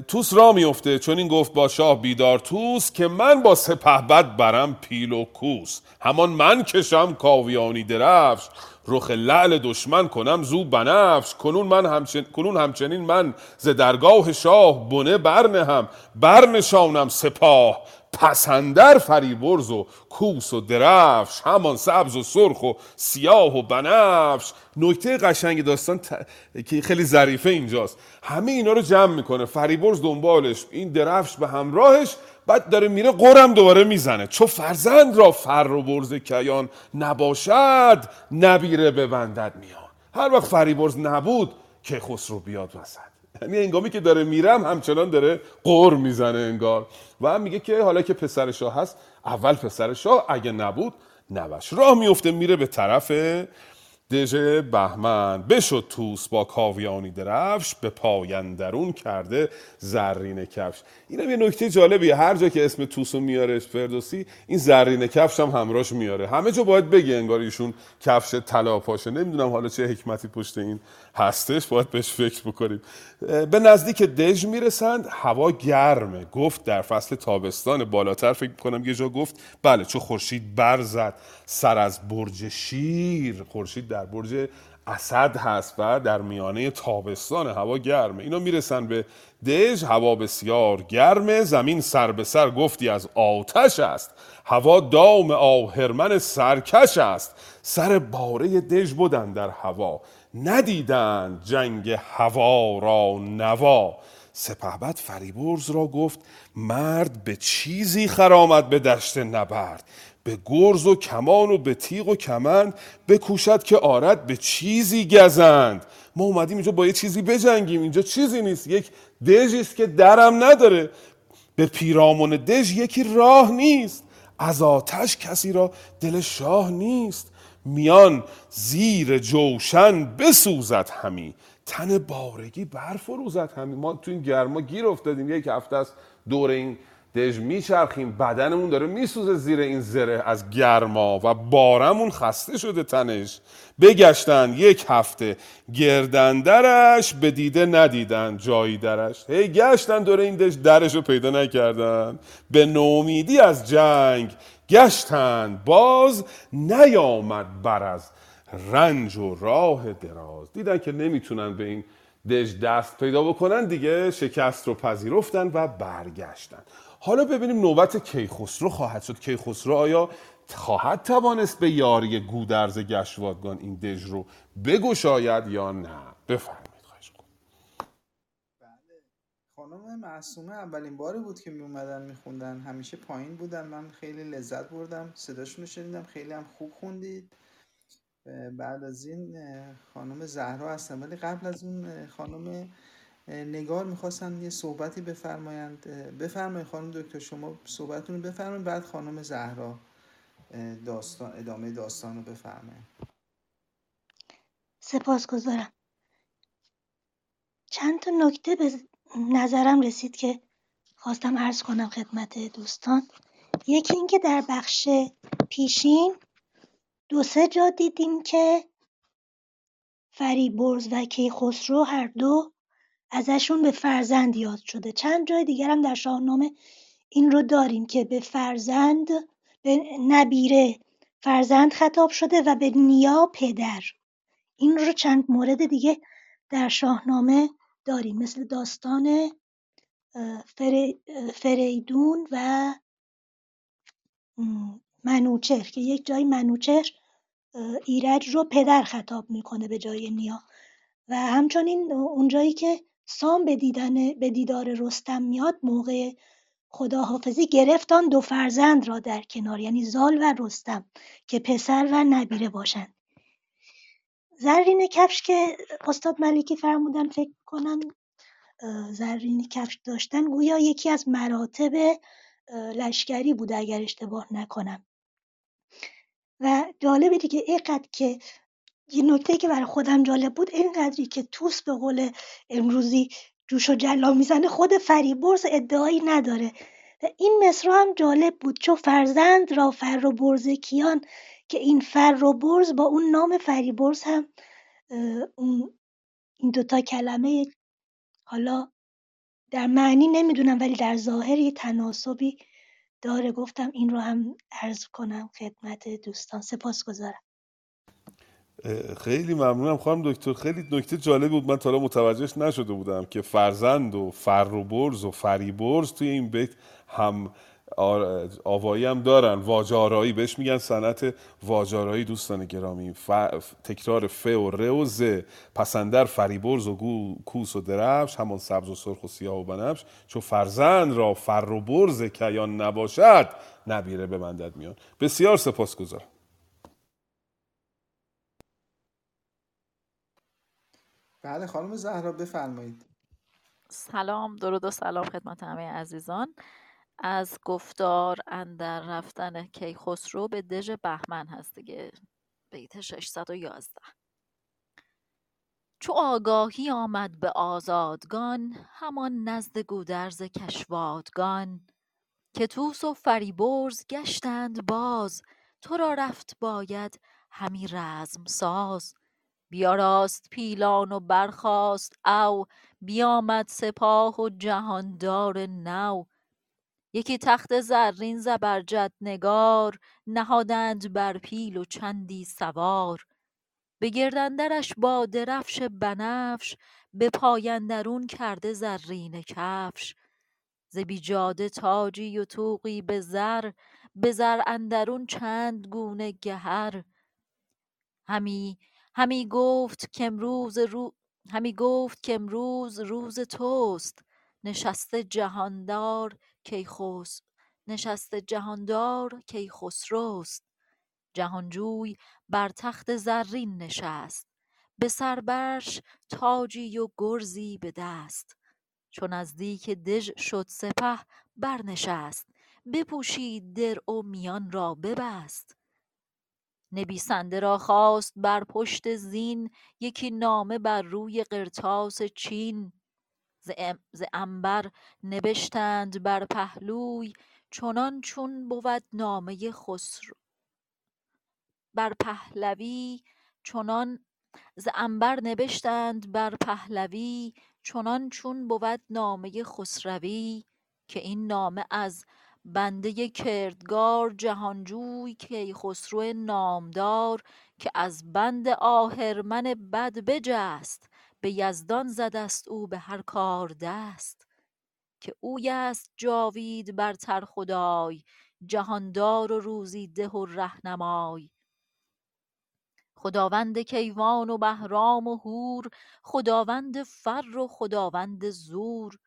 توس را میفته چون این گفت با شاه بیدار توس که من با سپهبد برم پیل و کوس. همان من کشم کاویانی درفش. رخ لعل دشمن کنم زو بنفش. کنون من همچن... کنون همچنین من ز درگاه شاه بنه برنهم. برنشانم سپاه. پسندر فریبرز و کوس و درفش همان سبز و سرخ و سیاه و بنفش. نکته قشنگ داستان ت... که خیلی ظریفه اینجاست. همه اینا رو جمع می‌کنه. فریبرز دنبالش. این درفش به همراهش بعد داره میره قرم دوباره می‌زنه. چو فرزند را فر و برز کیان نباشد نبیره ببندد میان. هر وقت فریبرز نبود که خسرو بیاد وسط. یعنی انگامی که داره میرم همچنان داره قور می‌زنه انگار. و هم میگه که حالا که پسر شاه هست اول پسر شاه اگه نبود نوش راه میفته میره به طرف دژ بهمن. بشد توس با کاویانی درفش به پایندرون کرده زرین کفش. اینم یه نکته جالبیه. هر جا که اسم توس رو میاره فردوسی این زرین کفش هم همراش میاره. همه جا باید بگه انگار ایشون کفش طلا پاشه. نمی‌دونم حالا چه حکمتی پشت این هستش باید بهش فکر بکنیم. به نزدیک دژ می‌رسند. هوا گرمه. گفت در فصل تابستان بالاتر فکر کنم یه جا گفت. بله چون خورشید برزد سر از برج شیر. خورشید در برج اسد هست و در میانه تابستان هوا گرمه. اینا می‌رسن به دژ. هوا بسیار گرمه. زمین سر به سر گفتی از آتش است. هوا دام آهرمن سرکش است. سر باره دژ بودن در هوا. ندیدند جنگ هوا را نوا. سپهبد فریبرز را گفت مرد به چیزی خرامد به دشت نبرد. به گرز و کمان و به تیغ و کمند بکوشد که آرد به چیزی گزند. ما اومدیم اینجا با یه چیزی بجنگیم اینجا چیزی نیست. یک دژی است که درم نداره. به پیرامون دژ یکی راه نیست. از آتش کسی را دل شاه نیست. میان زیر جوشن بسوزد همی. تن بارگی برفروزد همی. ما تو این گرما گیر افتادیم. یک هفته است دور این دژ میچرخیم. بدنمون داره میسوزه زیر این زره از گرما و بارمون خسته شده تنش. بگشتن یک هفته. گردندرش به دیده ندیدن جایی درش. هی گشتن دور این دژ. درش رو پیدا نکردن. به نومیدی از جنگ گشتند باز نیامد بر از رنج و راه دراز. دیدن که نمی‌تونن به این دژ دست پیدا بکنن دیگه شکست رو پذیرفتن و برگشتن. حالا ببینیم نوبت کیخسرو خواهد شد. کیخسرو آیا خواهد توانست به یاری گودرز گشوادگان این دژ رو بگشاید یا نه؟ بفرمایید خواهش کنم خانم معصومه اولین باری بود که می اومدن میخوندن. همیشه پایین بودن من خیلی لذت بردم. صداشون رو شنیدم. خیلی هم خوب خوندید. بعد از این خانم زهرا هستن. ولی قبل از اون خانم نگار می‌خواستن یه صحبتی بفرمایند. بفرمایید خانم دکتر. شما صحبتتون رو بفرمایید. بعد خانم زهرا داستان ادامه داستان رو بفرمایید. سپاسگزارم. چند تا نکته به نظرم رسید که خواستم عرض کنم خدمت دوستان. یکی اینکه در بخش پیشین دو سه جا دیدیم که فریبرز و کیخسرو هر دو ازشون به فرزند یاد شده. چند جای دیگر هم در شاهنامه این رو داریم که به فرزند به نبیره فرزند خطاب شده و به نیا پدر. این رو چند مورد دیگه در شاهنامه داریم مثل داستان فریدون و منوچهر که یک جای منوچهر ایرج رو پدر خطاب می‌کنه به جای نیا. و همچنین اونجایی که سام به دیدن به دیدار رستم میاد موقع خداحافظی گرفت آن دو فرزند را در کنار یعنی زال و رستم که پسر و نبیره باشند. زرین کفش که استاد ملکی فرمودن فکر کنم زرین کفش داشتن گویا یکی از مراتب لشکری بوده اگر اشتباه نکنم. و جالبه دیگه اینقدر که یه نکته که برای خودم جالب بود اینقدری که توس به قول امروزی جوش و جلا می‌زنه خود فریبرز ادعایی نداره. و این مصرع هم جالب بود چو فرزند را فر و برز کیان که این فر و برز با اون نام فریبرز هم اون این دوتا کلمه حالا در معنی نمی‌دونم ولی در ظاهر یه تناسبی داره. گفتم این رو هم عرض کنم خدمت دوستان. سپاسگزارم. خیلی ممنونم خانم دکتر. خیلی نکته جالب بود. من تا حالا متوجهش نشده بودم که فرزند و فر و برز و فریبرز توی این بیت هم آوایی هم دارن. واجارایی بهش میگن. سنت واجارایی دوستان گرامی. ف... تکرار ف و ر و ز. پسندر فریبرز و گو... کوس و درفش همان سبز و سرخ و سیاه و بنفش. چون فرزند را فر و برز کیان نباشد نبیره به مندد میان. بسیار سپاسگزارم. بله خانم زهرا بفرمایید. سلام درود و سلام خدمت همه عزیزان. از گفتار اندر رفتن کیخسرو به دژ بهمن هست دیگه. بیت 611 چو آگاهی آمد به آزادگان همان نزد گودرز کشوادگان که توس و فریبرز گشتند باز تو را رفت باید همی رزم ساز بیاراست پیلان و برخاست او بیامد سپاه و جهاندار نو. یکی تخت زرین زبرجد نگار نهادند بر پیل و چندی سوار. به گرد اندرش با درفش بنفش به پای اندرون کرده زرینه کفش. ز بیجاده تاجی و طوقی به زر به زر اندرون چند گونه گهر. همی همی گفت کامروز رو همی گفت کامروز روز توست. نشسته جهاندار کیخسرو نشسته جهاندار کیخسروست. جهانجوی بر تخت زرین نشست. به سر برش تاجی و گرزی به دست. چو نزدیک دژ شد سپه برنشست. بپوشید درع و میان را ببست. نویسنده را خواست بر پشت زین. یکی نامه بر روی قرطاس چین. ز عنبر نبشتند بر پهلوی چنان چون بود نامه خسرو. بر پهلوی چنان ز عنبر نبشتند بر پهلوی چنان چون بود نامه خسروی که این نامه از بنده کردگار جهانجوی کیخسرو نامدار که از بند آهرمن بد بجست. به یزدان زدست او به هر کار دست. که اوی است جاوید برتر خدای جهاندار و روزی ده و رهنمای. خداوند کیوان و بهرام و هور خداوند فر و خداوند زور.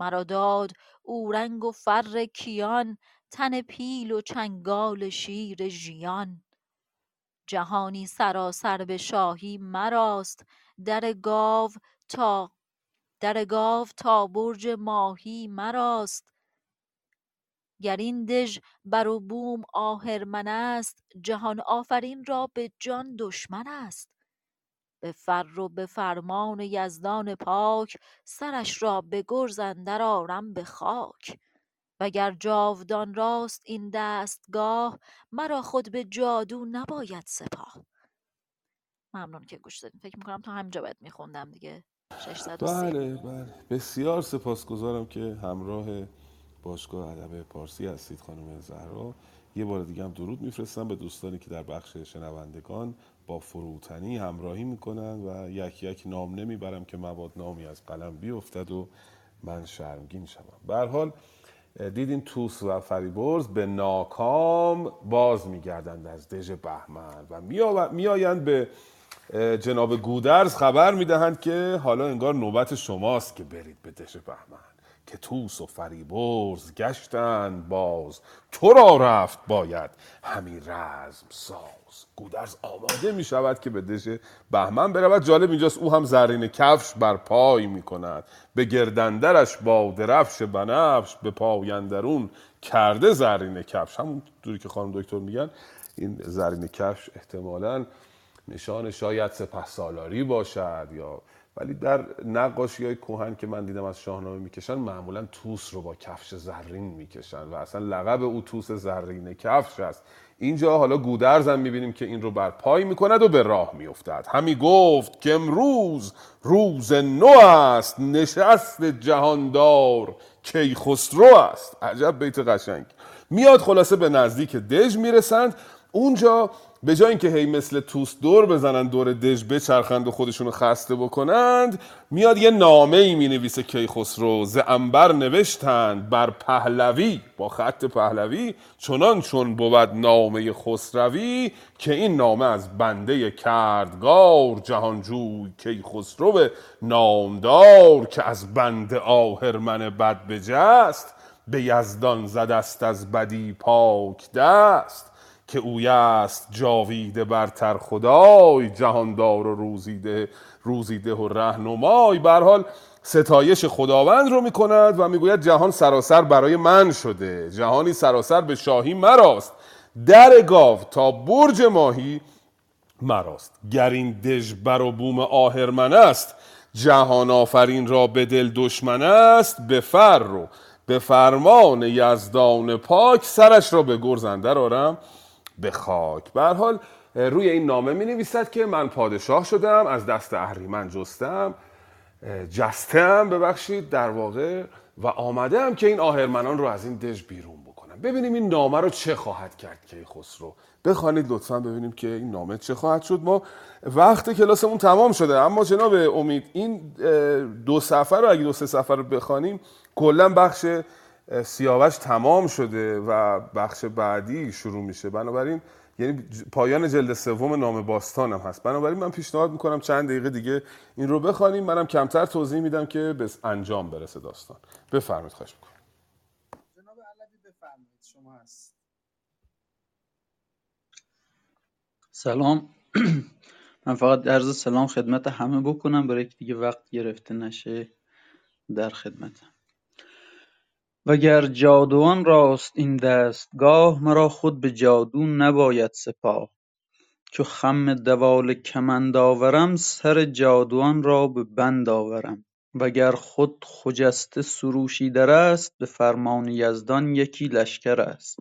مرا داد اورنگ و فر کیان تن پیل و چنگال شیر ژیان. جهانی سراسر به شاهی مراست در گاو تا در گاو تا برج ماهی مراست. گر این دژ بر و بوم آهرمن است جهان آفرین را به جان دشمن است. به فر و به فرمان یزدان پاک سرش را به گرز اندر آرم به خاک. وگر جاودان راست این دستگاه مرا خود به جادو نباید سپاه. ممنون که گوش دادین. فکر می‌کنم تا همینجا باید میخوندم دیگه. 630 بله بله. بسیار سپاسگزارم که همراه باشگاه ادب پارسی هستید خانم زهرا. یه بار دیگه هم درود میفرستم به دوستانی که در بخش شنوندگان با فروتنی همراهی می‌کنن و یک یک نام نمی‌برم که مواد نامی از قلم بیفتد و من شرمگین شوم. به حال دیدیم توس و فریبرز به ناکام باز میگردند از دژ بهمن و میآیند به جناب گودرز خبر می‌دهند که حالا انگار نوبت شماست که برید به دژ بهمن که توس و فریبرز گشتند باز. تو را رفت باید همی رزم ساز. گودرز آماده می شود که به دژ بهمن برود. جالب اینجاست او هم زرین کفش بر پای می کند به گردندرش با درفش بنفش به پایندرون کرده زرین کفش. همون دوری که خانم دکتر میگن این زرین کفش احتمالاً نشان شاید سپه سالاری باشد یا ولی در نقاشی های کوهن که من دیدم از شاهنامه می‌کشن معمولا توس رو با کفش زرین می‌کشن و اصلا لقب او توس زرین کفش است. اینجا حالا گودرز هم می‌بینیم که این رو بر پای می‌کند و به راه میافتد. همی گفت که امروز روز نو است نشست جهاندار کیخسرو است. عجب بیت قشنگ. میاد خلاصه به نزدیک دژ می‌رسند. اونجا به جای اینکه هی مثل توس دور بزنن دور دژ بچرخند و خودشونو خسته بکنند میاد یه نامه ای می نویسه کیخسرو ز انبر نوشتند بر پهلوی. با خط پهلوی چنان چون بود نامه خسروی که این نامه از بنده کردگار جهانجوی کیخسرو نامدار که از بنده آهرمن بد بجست به یزدان زدست از بدی پاک دست. که اوی است جاویده برتر خدای جهاندار و روزیده روزیده و رهنمای. به حال ستایش خداوند رو می‌کند و می‌گوید جهان سراسر برای من شده. جهانی سراسر به شاهی مراست. در گاو تا برج ماهی مراست. گر این دژ بر و بوم آهرمن است جهان آفرین را به دل دشمن است. به فر رو به فرمان یزدان پاک سرش را به گرز اندر آرم. به خاک. به حال روی این نامه می نویسد که من پادشاه شدم از دست اهریمن جستم جستم ببخشید در واقع و آمدم که این آهرمنان رو از این دژ بیرون بکنم. ببینیم این نامه رو چه خواهد کرد که خسرو بخوانید لطفا ببینیم که این نامه چه خواهد شد. ما وقت کلاسمون تمام شده اما جناب امید این دو سفر رو اگه دو سه سفر رو بخوانیم کلا بخش سیاوش تمام شده و بخش بعدی شروع میشه. بنابراین یعنی پایان جلد سوم نام باستان هم هست. بنابراین من پیشنهاد می‌کنم چند دقیقه دیگه این رو بخوانیم. منم کمتر توضیح میدم که به انجام برسه داستان. بفرمایید خواهش می‌کنم. جناب علوی بفرمایید شما هست. سلام. (clears throat) من فقط عرض سلام خدمت همه بکنم. برای که دیگه وقت گرفته نشه در خدمتم. وگر جادوان راست این دستگاه مرا خود به جادو نباید سپاه. چو خم دوال کمند آورم سر جادوان را به بند آورم. وگر خود خجسته سروشی است به فرمان یزدان یکی لشکر است.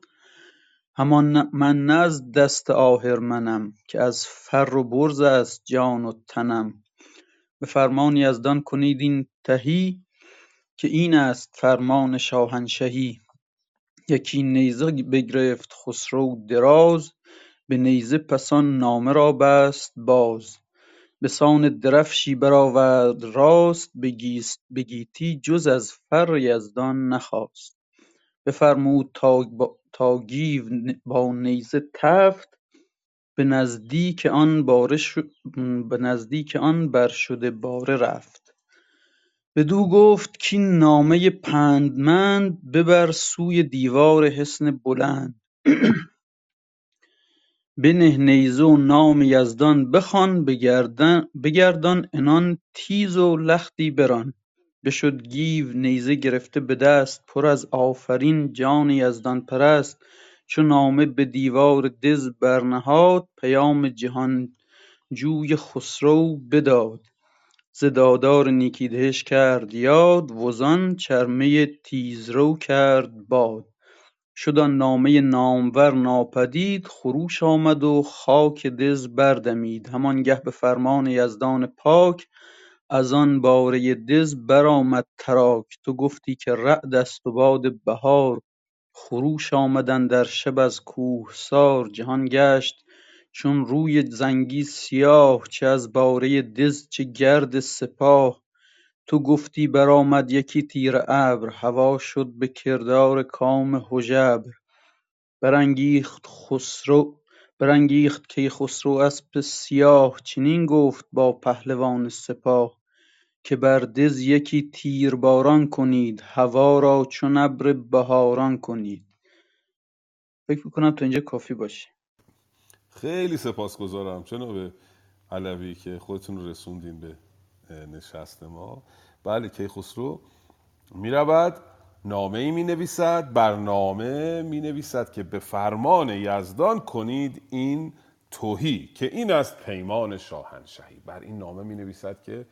همان من نه از دست آهرمنم که از فر و برز است جان و تنم. به فرمان یزدان کنید این تهی که این است فرمان شاهنشهی. یکی نیزه بگرفت خسرو دراز به نیزه پسان نامه را بست باز. بسان درفشی برآورد راست به گیتی جز از فر یزدان نخواست. بفرمود تا گیو با نیزه تفت به نزدیک آن بر شده باره رفت. بدو گفت کاین نامه پندمند ببر سوی دیوار حصن بلند. (clears throat) بنه نیزه و نام یزدان بخوان بگردان عنان تیز و لختی بران. بشد گیو نیزه گرفته به دست پر از آفرین جان یزدان پرست. چو نامه به دیوار دژ برنهاد پیام جهان جوی خسرو بداد. ز دادار نیکی دهش کرد یاد وزان چرمه تیزرو کرد باد. شد نامه نامور ناپدید خروش آمد و خاک دژ بردمید. همانگه به فرمان یزدان پاک از آن باره دژ برآمد تراک. تو گفتی که رعد است و باد بهار خروش آمد اندر شب از کوهسار. جهان گشت چون روی زنگی سیاه چه از باره دژ چه گرد سپاه. تو گفتی برآمد یکی تیره ابر هوا شد به کردار کام هژبر. برانگیخت خسرو برانگیخت کیخسرو اسپ سیاه چنین گفت با پهلوان سپاه. که بر دژ یکی تیرباران کنید هوا را چون ابر بهاران کنید. فکر می‌کنم تا اینجا کافی باشه. خیلی سپاسگزارم جناب علوی که خودتون رو رسوندین به نشست ما. بله کیخسرو می رود نامه ای می نویسد برنامه می نویسد که به فرمان یزدان کنید این توهی که این است پیمان شاهنشهی بر این نامه می نویسد که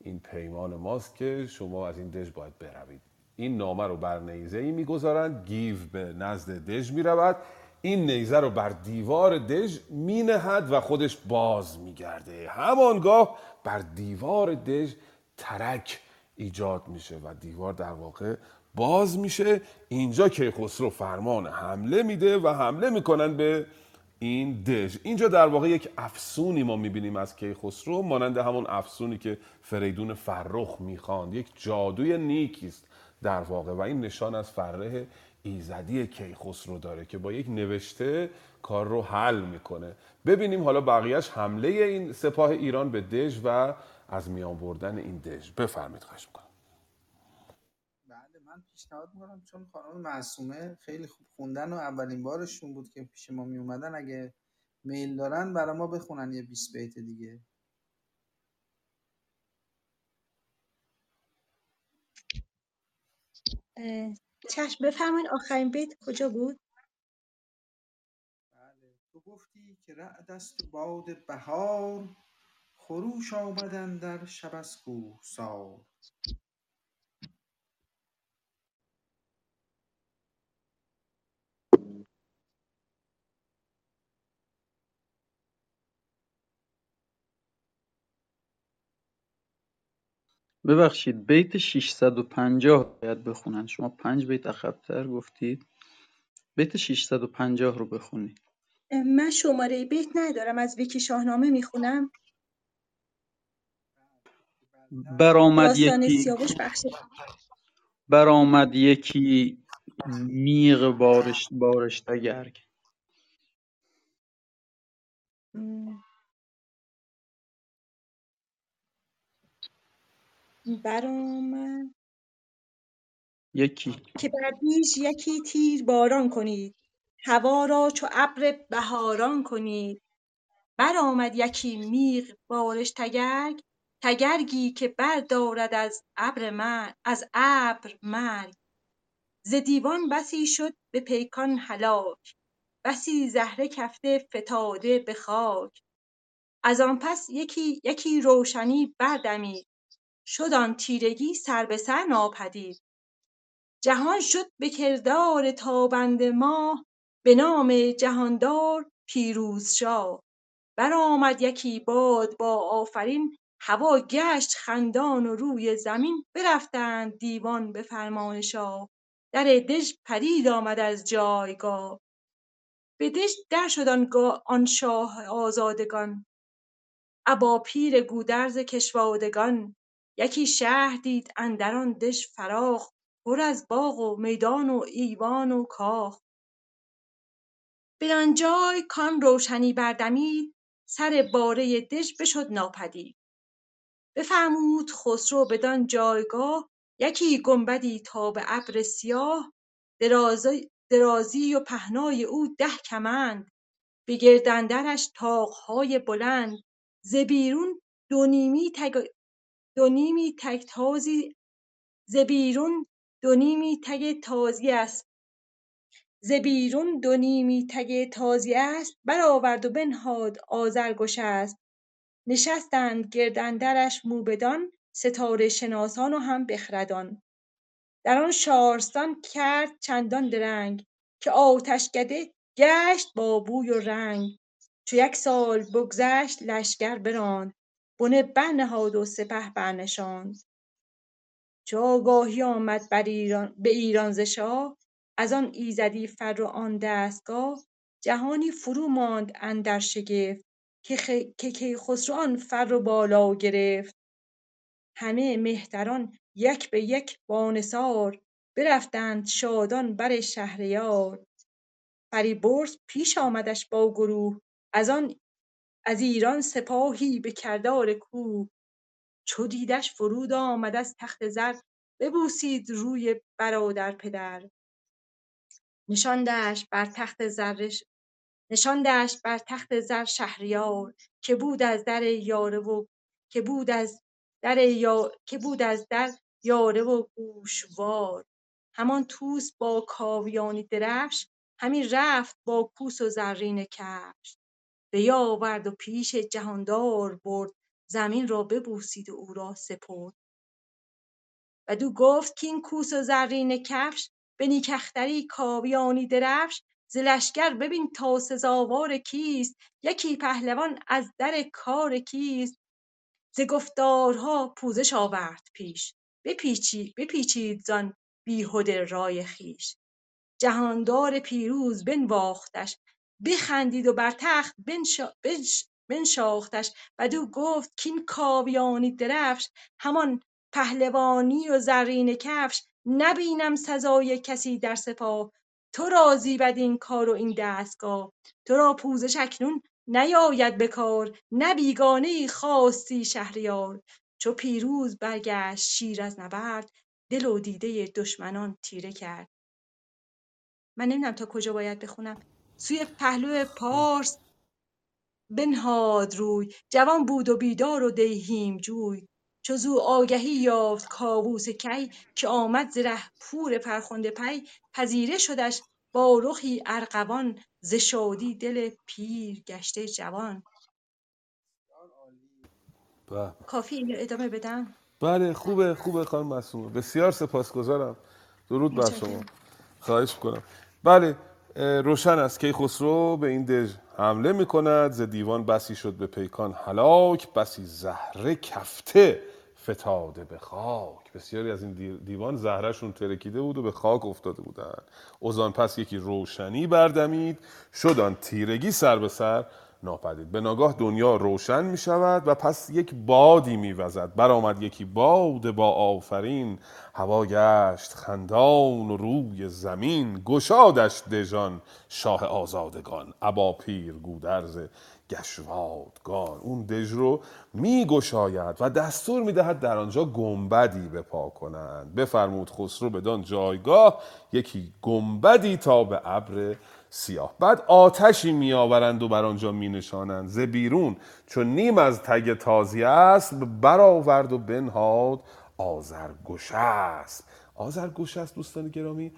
این پیمان ماست که شما از این دژ باید بروید. این نامه رو بر نیزه ای می‌گذارند گیو به نزد دژ می رود این نیزه رو بر دیوار دژ می نهد و خودش باز میگرده. همانگاه بر دیوار دژ ترک ایجاد میشه و دیوار در واقع باز میشه. اینجا کیخسرو فرمان حمله میده و حمله می‌کنن به این دژ. اینجا در واقع یک افسونی ما می‌بینیم از کیخسرو مانند همون افسونی که فریدون فرخ می‌خواند. یک جادوی نیکیست در واقع و این نشان از فره ایزدی کیخسرو داره که با یک نوشته کار رو حل می‌کنه. ببینیم حالا بقیهش حمله این سپاه ایران به دژ و از میان بردن این دژ. بفرمید خواهش می‌کنم. بله من پیشنهاد می‌کنم چون خانم معصومه خیلی خوب خوندن و اولین بارشون بود که پیش ما می اومدن اگه میل دارن برای ما بخونن یه 20 بیت دیگه. اه، چشم بفرمایید آخرین بیت کجا بود؟ بله تو گفتی که رعد است و باد بهار خروش آمدن در شب از کوهسار. ببخشید بیت 650 باید بخونن. شما پنج بیت عقب‌تر گفتید. بیت 650 رو بخونید. من شماره بیت ندارم از ویکی شاهنامه می‌خونم. برآمد داستان یکی سیاوش بخش برآمد یکی میغ بارش بارشتگرگ م، برآمد یکی. که بر دوش یکی تیر باران کنید هوا را چو ابر بهاران کنید برآمد یکی میغ بارش تگرگ. تگرگی که بردارد از ابر مرگ از ابر مرگ. ز دیوان بسی شد به پیکان هلاک. بسی زهره کفته فتاده به خاک. از آن پس یکی یکی روشنی بردمید شد آن تیرگی سر به سر ناپدید. جهان شد به کردار تابنده ماه به نام جهاندار پیروز شاه. برآمد یکی باد با آفرین هوا گشت خندان و روی زمین برفتند دیوان به فرمان شاه. در دژ پدید آمد از جایگاه. به دژ در شد آن شاه آزادگان. ابا پیر گودرز کشوادگان. یکی شهر دید اندر آن دژ فراخ پر از باغ و میدان و ایوان و کاخ. بدان جای کان روشنی بردمید سر باره دژ بشد ناپدید. بفرمود خسرو بدان جایگاه یکی گنبدی تا به ابر سیاه. درازی و پهنای او ده کمند به گرد اندرش طاقهای بلند. ز بیرون دو نیمی تک دو نیمی تکتازی ز بیرون دو نیمی تگ تازی است. ز بیرون دو نیمی تگ تازی است برآورد و بنهاد آذرگشسپ نشستند گرد اندرش موبدان ستاره شناسان و هم بخردان. در آن شارستان کرد چندان درنگ که آتشکده گشت با بوی و رنگ. چو یک سال بگذشت لشکر براند. بنه برنهاد و سپه برنشاند چو آگاهی آمد بر ایران به ایران ز شاه. از آن ایزدی فر و آن دستگاه. جهانی فرو ماند اندر شگفت که خ... که کیخسرو آن فر و بالا گرفت. همه مهتران یک به یک با نثار برفتند شادان بر شهریار. فریبرز پیش آمدش با گروه. از آن از ایران سپاهی به کردار کوه چو دیدش فرود آمد از تخت زر ببوسید روی برادر پدر. نشاندش بر تخت زرش نشاندش بر تخت زر شهریار که بود از در یاره و که بود از در یا که بود از در یاره و گوشوار. همان طوس با کاویانی درفش همی رفت با کوس و زرین کفش. بیاورد و پیش جهاندار برد زمین را ببوسید و او را سپرد. بدو گفت کاین کوس و زرین کفش به نیک اختری کاویانی درفش. ز لشکر ببین تا سزاوار کیست یکی پهلوان از در کار کیست. ز گفتارها پوزش آورد پیش بپیچید بپیچید زان بیهده رای خویش. جهاندار پیروز بنواختش بخندید و بر تخت بنشا... بنش... بنشاختش. بدو گفت کاین کاویانی درفش همان پهلوانی و زرین کفش. نبینم سزای کسی در سپاه. تو را زیبد این کار و این دستگاه. تو را پوزش اکنون نیاید به کار. نه بیگانه ای خواستی شهریار. چو پیروز برگشت شیر از نبرد دل و دیده دشمنان تیره کرد. من نمی‌دونم تا کجا باید بخونم. سوی پهلو پارس بنهاد روی. جوان بود و بیدار و دیهیم جوی. چو زو آگهی یافت کاووس کی که آمد ز ره پور فرخنده پی. پذیره شدش با رخی ارغوان ز شادی دل پیر گشته جوان. کافی اینو ادامه بدم؟ بله خوبه خوبه خانم معصومه بسیار سپاسگزارم. درود بر شما. خواهش می‌کنم. بله روشن است که خسرو به این دژ حمله می‌کند. ز دیوان بسی شد به پیکان هلاک بسی زهره کفته فتاده به خاک. بسیاری از این دی- دیوان زهرهشون ترکیده بود و به خاک افتاده بودند اوزان پس یکی روشنی بردمید. شد آن تیرگی سر به سر. ناپدید. به ناگاه دنیا روشن می شود و پس یک بادی می وزد برآمد یکی باد با آفرین. هوا گشت خندان و روی زمین. گشادش دژان شاه آزادگان. ابا پیر گودرز گشوادگان. اون دژ رو می گشاید و دستور می دهد در آنجا گنبدی بپا کنند. بفرمود خسرو بدان جایگاه. یکی گنبدی تا به ابر سیاه. بعد آتشی می آورند و بر آنجا می نشانند ز بیرون چون نیم از تگ تازی است برآورد و بنهاد آذرگشسپ آذرگشسپ دوستان گرامی.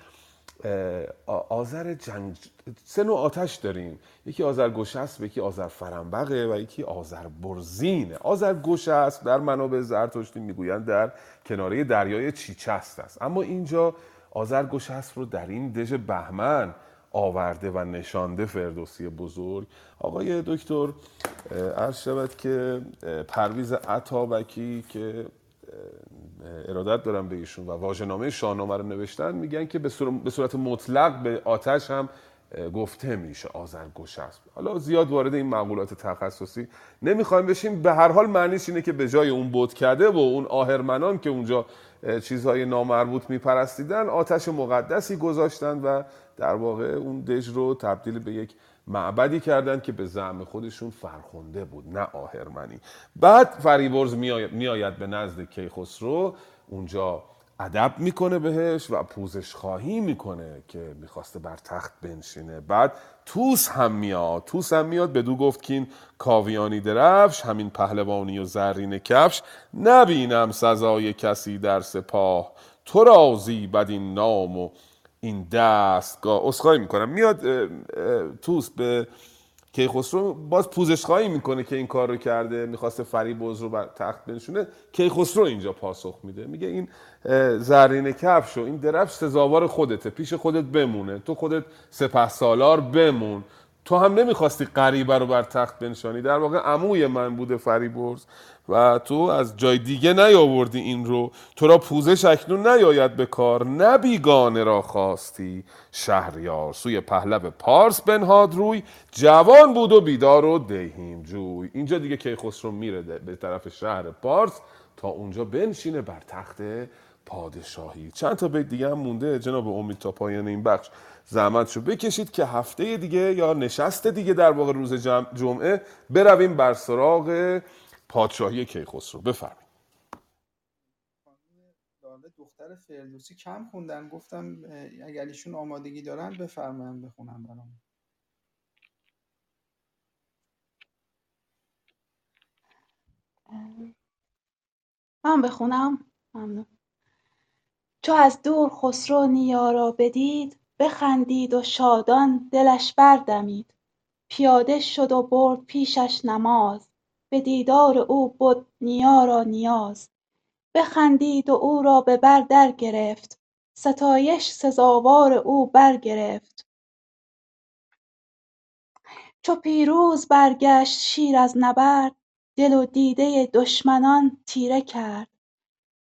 اه، آ- آذر جنگ سه نوع آتش داریم. یکی آذرگشسپ یکی آذر فرنبقه و یکی آذر برزینه آذرگشسپ در منابع زرتشتی می‌گویند در کناره دریای چیچست است. اما اینجا آذرگشسپ رو در این دژ بهمن آورده و نشانده فردوسی بزرگ. آقای دکتر عرض شود که پرویز عطابکی که ارادت دارم به ایشون و واژه‌نامه شاهنامه رو نوشتن میگن که به صور- به صورت مطلق به آتش هم گفته میشه آذرگشسپ حالا زیاد وارد این مقولات تخصصی نمی‌خوایم بشیم. به هر حال معنیش اینه که به جای اون بتکده و اون آهرمنان که اونجا چیزهای نامربوط میپرستیدن آتش مقدسی گذاشتن و در واقع اون دژ رو تبدیل به یک معبدی کردن که به زعم خودشون فرخنده بود نه آهرمنی. بعد فریبرز میآید به نزد کیخسرو. اونجا ادب می‌کنه بهش و پوزش خواهی می‌کنه که می‌خواسته بر تخت بنشینه. بعد توس هم میاد. توس هم میاد. بدو گفت که این کاویانی درفش همین پهلوانی و زرین کفش. نبینم سزای کسی در سپاه. تو را زیبد این نام و این دستگاه. اصخایی می‌کنم. میاد توس به کیخسرو باز پوزش خواهی می‌کنه که این کار رو کرده می‌خواسته فریبرز رو بر تخت بنشونه. کیخسرو اینجا پاسخ میده. میگه این زرین کفش و این درفش سزاوار خودته. پیش خودت بمونه. تو خودت سپه سالار بمون. تو هم نمی‌خواستی غریبه رو بر تخت بنشانی. در واقع عموی من بوده فریبرز و تو از جای دیگه نیاوردی این رو. تو را پوزش اکنون نیاید به کار. نه بیگانه را خواستی. شهریار سوی پهلو پارس بنهاد روی. جوان بود و بیدار و دهیم جوی. اینجا دیگه کیخسرو میره به طرف شهر پارس تا اونجا بنشینه بر تخت پادشاهی. چند تا بیت دیگه هم مونده. جناب امید تا پایان این بخش زحمت رو بکشید که هفته دیگه یا نشست دیگه در واقع روز جم- جمعه برویم بر سراغ پادشاهی کیخسرو. بفرمایید. دختر فردوسی کم خوندن. گفتم اگر ایشون آمادگی دارن بفرمایید بخونم برام من بخونم؟ ممنون. چو از دور خسرو نیا را بدید بخندید و شادان دلش بردمید. پیاده شد و برد پیشش نماز. به دیدار او بد نیا را نیاز. بخندید و او را به بر درگرفت ستایش سزاوار او برگرفت چو پیروز برگشت شیر از نبرد دل و دیده دشمنان تیره کرد.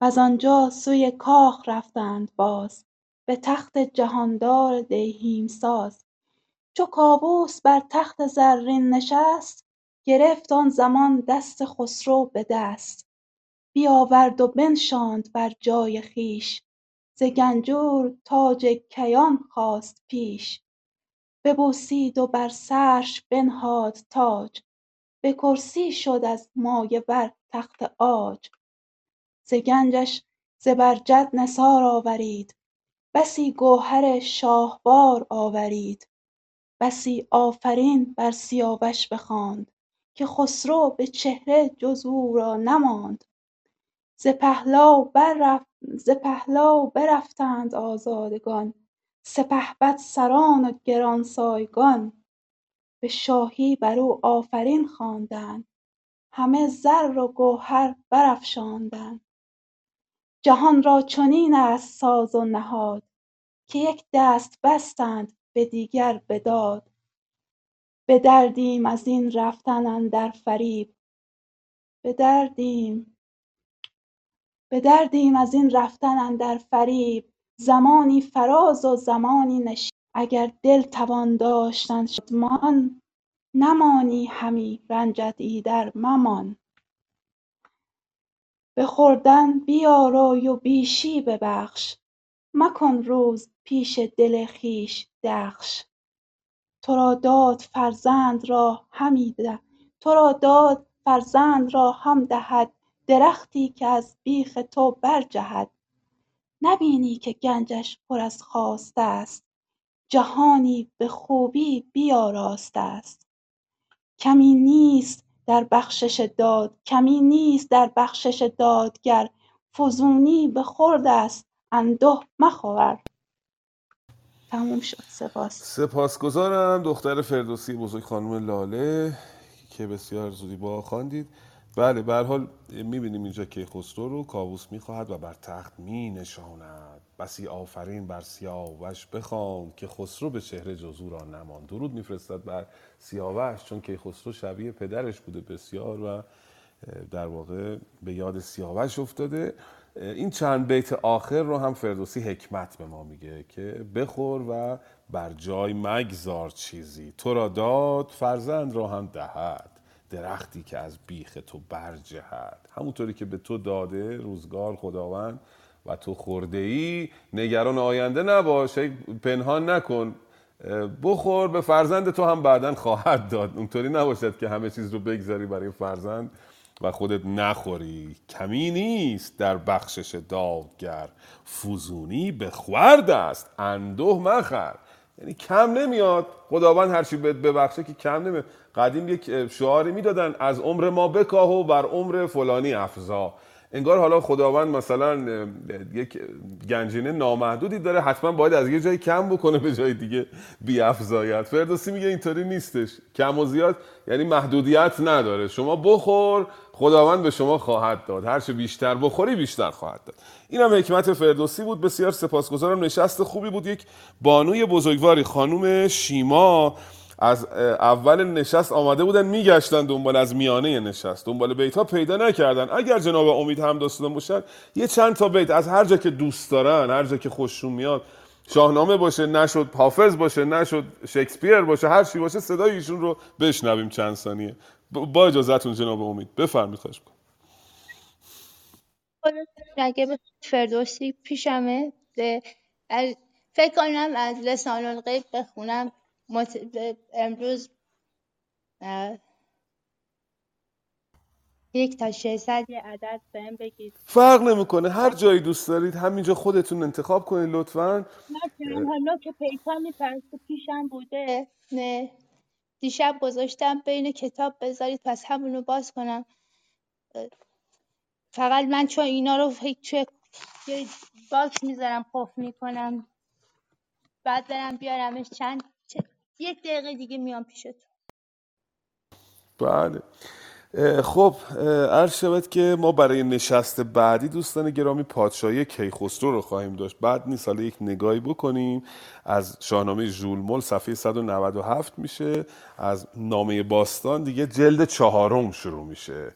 وز آنجا سوی کاخ رفتند باز به تخت جهاندار دیهیم ساز. چو کاووس بر تخت زرین نشست گرفت آن زمان دست خسرو به دست. بیاورد و بنشاند بر جای خویش. ز گنجور تاج کیان خواست پیش. ببوسید و بر سرش بنهاد تاج. به کرسی شد از مایه ور تخت عاج. ز گنجش زبرجد نثار آورید. بسی گوهر شاهوار آورید. بسی آفرین بر سیاوش بخواند. که خسرو به چهره جز او را نماند. ز پهلو بررفت ز پهلو برفتند آزادگان. سپهبد سران و گرانسایگان. به شاهی بر او آفرین خواندند. همه زر و گوهر برافشاندند. جهان را چنین است ساز و نهاد که یک دست بستند به دیگر بداد بدردیم ازین رفتن اندر فریب. بدردیم بدردیم ازین رفتن اندر فریب. زمانی فراز و زمانی نشیب. اگر دل توان داشتن شادمان نمانی همی رنجت ایدر ممان. به خوردن بیارای و بیشی ببخش. مکن روز پیش دل خویش دخش. ترا داد فرزند را همی ده ترا داد فرزند را هم دهد. درختی که از بیخ تو برجهد. نبینی که گنجش پر از خواسته است. جهانی به خوبی بیاراسته است. کمی نیست در بخشش داد. کمی نیست در بخشش دادگر. فزونی به خورد است. انده مخور. تموم شد سپاس. سپاسگزارم. دختر فردوسی بزرگ خانم لاله که بسیار زودی با خواندید بله به حال می‌بینیم اینجا که خسرو رو کاووس می‌خواهد و بر تخت می نشاند بسی آفرین بر سیاوش بخواند که خسرو به چهره جز او را نماند. درود میفرستد بر سیاوش چون که خسرو شبیه پدرش بوده بسیار و در واقع به یاد سیاوش افتاده. این چند بیت آخر رو هم فردوسی حکمت به ما میگه که بخور و بر جای مگذار چیزی. تو را داد فرزند را هم دهد. درختی که از بیخ تو برجهد. همونطوری که به تو داده روزگار خداوند و تو خورده ای نگران آینده نباش پنهان نکن. بخور به فرزند تو هم بعدا خواهد داد. اونطوری نباشد که همه چیز رو بگذاری برای فرزند. و خودت نخوری. کمی نیست در بخشش دادگر. فزونی به خورد است. انده مخر. یعنی کم نمیاد. خداوند هر چی بهت ببخشه که کم نمیاد. قدیم یک شعاری می‌دادن از عمر ما بکاه و بر عمر فلانی افزا. انگار حالا خداوند مثلا یک گنجینه نامحدودی داره حتما باید از یه جایی کم بکنه به جای دیگه بیافزاید فردوسی میگه اینطوری نیستش. کم و زیاد یعنی محدودیت نداره. شما بخور خداوند به شما خواهد داد. هر چه بیشتر بخوری بیشتر خواهد داد. این هم حکمت فردوسی بود. بسیار سپاسگزارم. نشست خوبی بود. یک بانوی بزرگواری خانوم شیما از اول نشست آمده بودن میگشتن دنبال از میانه نشست. دنبال بیت ها پیدا نکردن. اگر جناب امید هم داستان باشن یه چند تا بیت از هر جا که دوست دارن هر جا که خوششون میاد شاهنامه باشه نشد حافظ باشه نشد شکسپیر باشه هر چی باشه صدای ایشون رو بشنویم چند ثانیه. با اجازهتون جناب امید. بفرمایید خواهش اگه به فردوسی پیشمه فکر کنم از لسان الغیب بخونم. مت... امروز یک تا 600 یه عدد بهم بگید. فرق نمی‌کنه. هر جایی دوست دارید همینجا خودتون انتخاب کنید لطفاً. حالا که پیکانی فرسته پیشم بوده. نه. دیشب گذاشتم بین کتاب بذارید پس همونو باز کنم. فقط من چون اینا رو فکر یه باکس می‌ذارم قفل می‌کنم. بعد برم بیارمش چند یک دقیقه دیگه میام پیشتون. بله. خب عرض شود که ما برای نشست بعدی دوستان گرامی پادشاهی کیخسرو رو خواهیم داشت. بعد نیست حالا یک نگاهی بکنیم. از شاهنامه ژولمل صفحه 197 میشه. از نامه باستان دیگه جلد چهارم شروع میشه.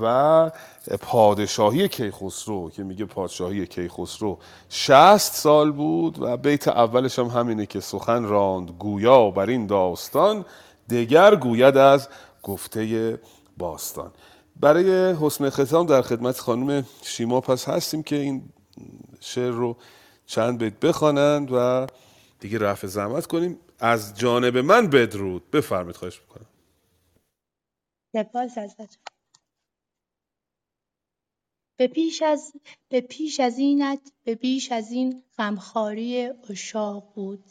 و پادشاهی کیخسرو که میگه پادشاهی کیخسرو 60 سال بود و بیت اولش هم همینه که سخن راند گویا بر این داستان. دگر گوید از گفته باستان. برای حسن ختام در خدمت خانم شیما پس هستیم که این شعر رو چند بیت بخوانند و دیگه رفع زحمت کنیم. از جانب من بدرود. بفرمید خواهش می‌کنم. سپاس ازتون. به پیش از به پیش از اینت به بیش از این غمخواری عشاق بود.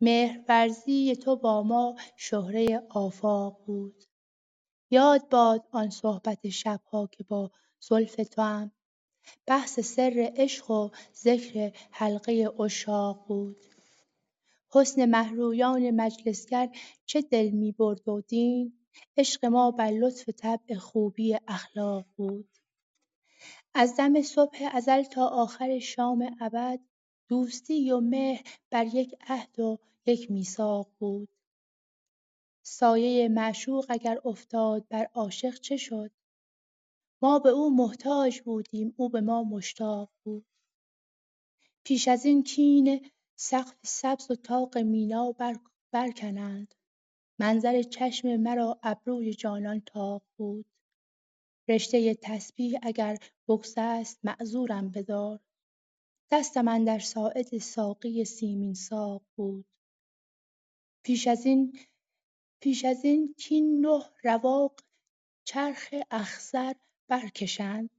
مهرورزی تو با ما شهره آفاق بود. یاد باد آن صحبت شبها که با زلف توام. بحث سر عشق و ذکر حلقه عشاق بود. حسن مهرویان مجلسگر چه دل می برد و دین؟ عشق ما بر لطف طبع خوبی اخلاق بود. از دم صبح ازل تا آخر شام ابد دوستی و مهر بر یک عهد و یک میثاق بود. سایه معشوق اگر افتاد بر عاشق چه شد؟ ما به او محتاج بودیم او به ما مشتاق بود. پیش از این کین سقف سبز و طاق مینا بر برکنند. منظر چشم مرا ابروی جانان طاق بود. رشته تسبیح اگر بگسست معذورم بدار. دستم اندر ساعد ساقی سیمین ساق بود. پیش از این پیش از این کاین نه رواق چرخ اخضر برکشند.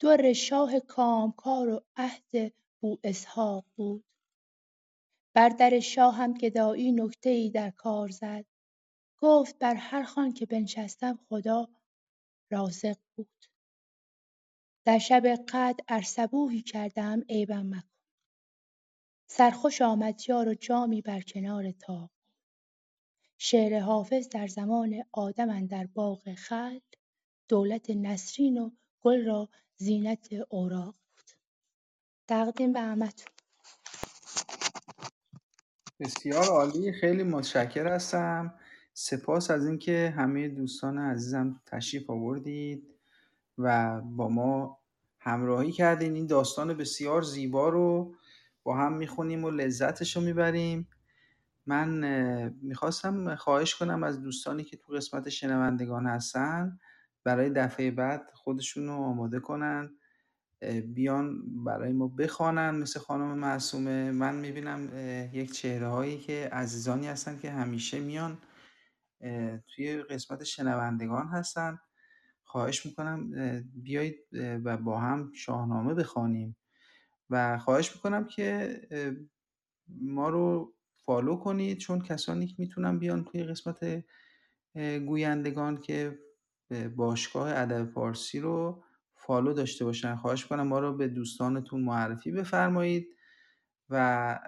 در شاه کامکار و عهد بواسحاق بود. بر در شاهم گدایی نکته ای در کار زد. گفت بر هر خوان که بنشستم خدا رازق بود. در شب قدر ار صبوحی کرده ام عیبم مکن. سرخوش آمد یار و جامی بر کنار طاق. شعر حافظ در زمان آدم اندر باغ خلد دولت نسرین و گل را زینت اوراق بود. تقدیم به همتون بسیار عالی خیلی متشکر هستم. سپاس از اینکه همه دوستان عزیزم تشریف آوردید و با ما همراهی کردین. این داستان بسیار زیبا رو با هم می‌خونیم و لذتش رو می‌بریم. من می‌خواستم خواهش کنم از دوستانی که تو قسمت شنوندگان هستن برای دفعه بعد خودشون رو آماده کنن بیان برای ما بخوانن مثل خانم معصومه. من می‌بینم یک چهره هایی که عزیزانی هستن که همیشه میان توی قسمت شنوندگان هستن. خواهش می‌کنم بیایید و با هم شاهنامه بخوانیم. و خواهش می‌کنم که ما رو follow کنید چون کسانی که می‌تونن بیان توی قسمت گویندگان که اه، باشگاه ادب فارسی رو follow داشته باشن خواهش کنم ما رو به دوستانتون معرفی بفرمایید و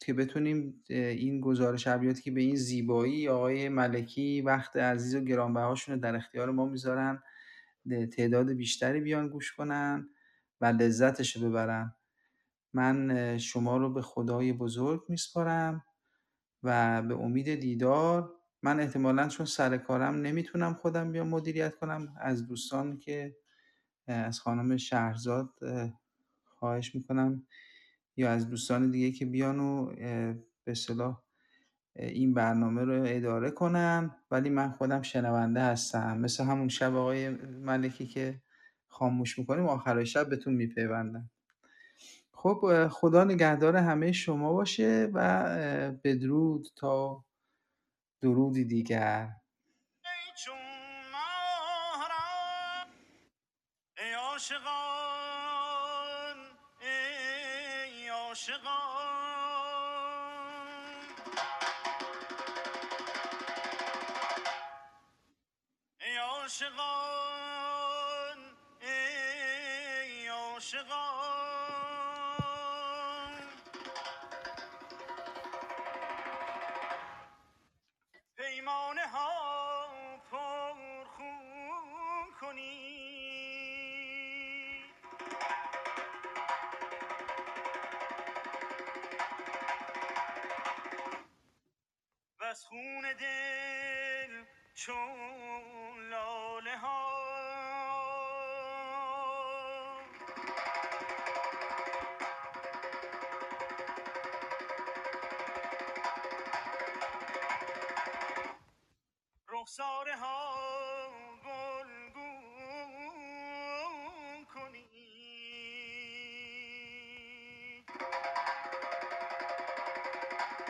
که بتونیم این گزارش ابیاتی که به این زیبایی آقای ملکی وقت عزیز و گرانبهاشون رو در اختیار ما می‌ذارن تعداد بیشتری بیان گوش کنن و لذتش ببرن. من شما رو به خدای بزرگ میسپارم و به امید دیدار. من احتمالا چون سر کارم نمی‌تونم خودم بیام مدیریت کنم از دوستان که از خانم شهرزاد اه، خواهش می‌کنم یا از دوستان دیگه که بیان و به اصطلاح این برنامه رو اداره کنن. ولی من خودم شنونده هستم. مثل همون شب آقای ملکی که خاموش می‌کنیم آخر شب بهتون میپیوندم. خب خدا نگهدار همه شما باشه و بدرود تا درودی دیگر.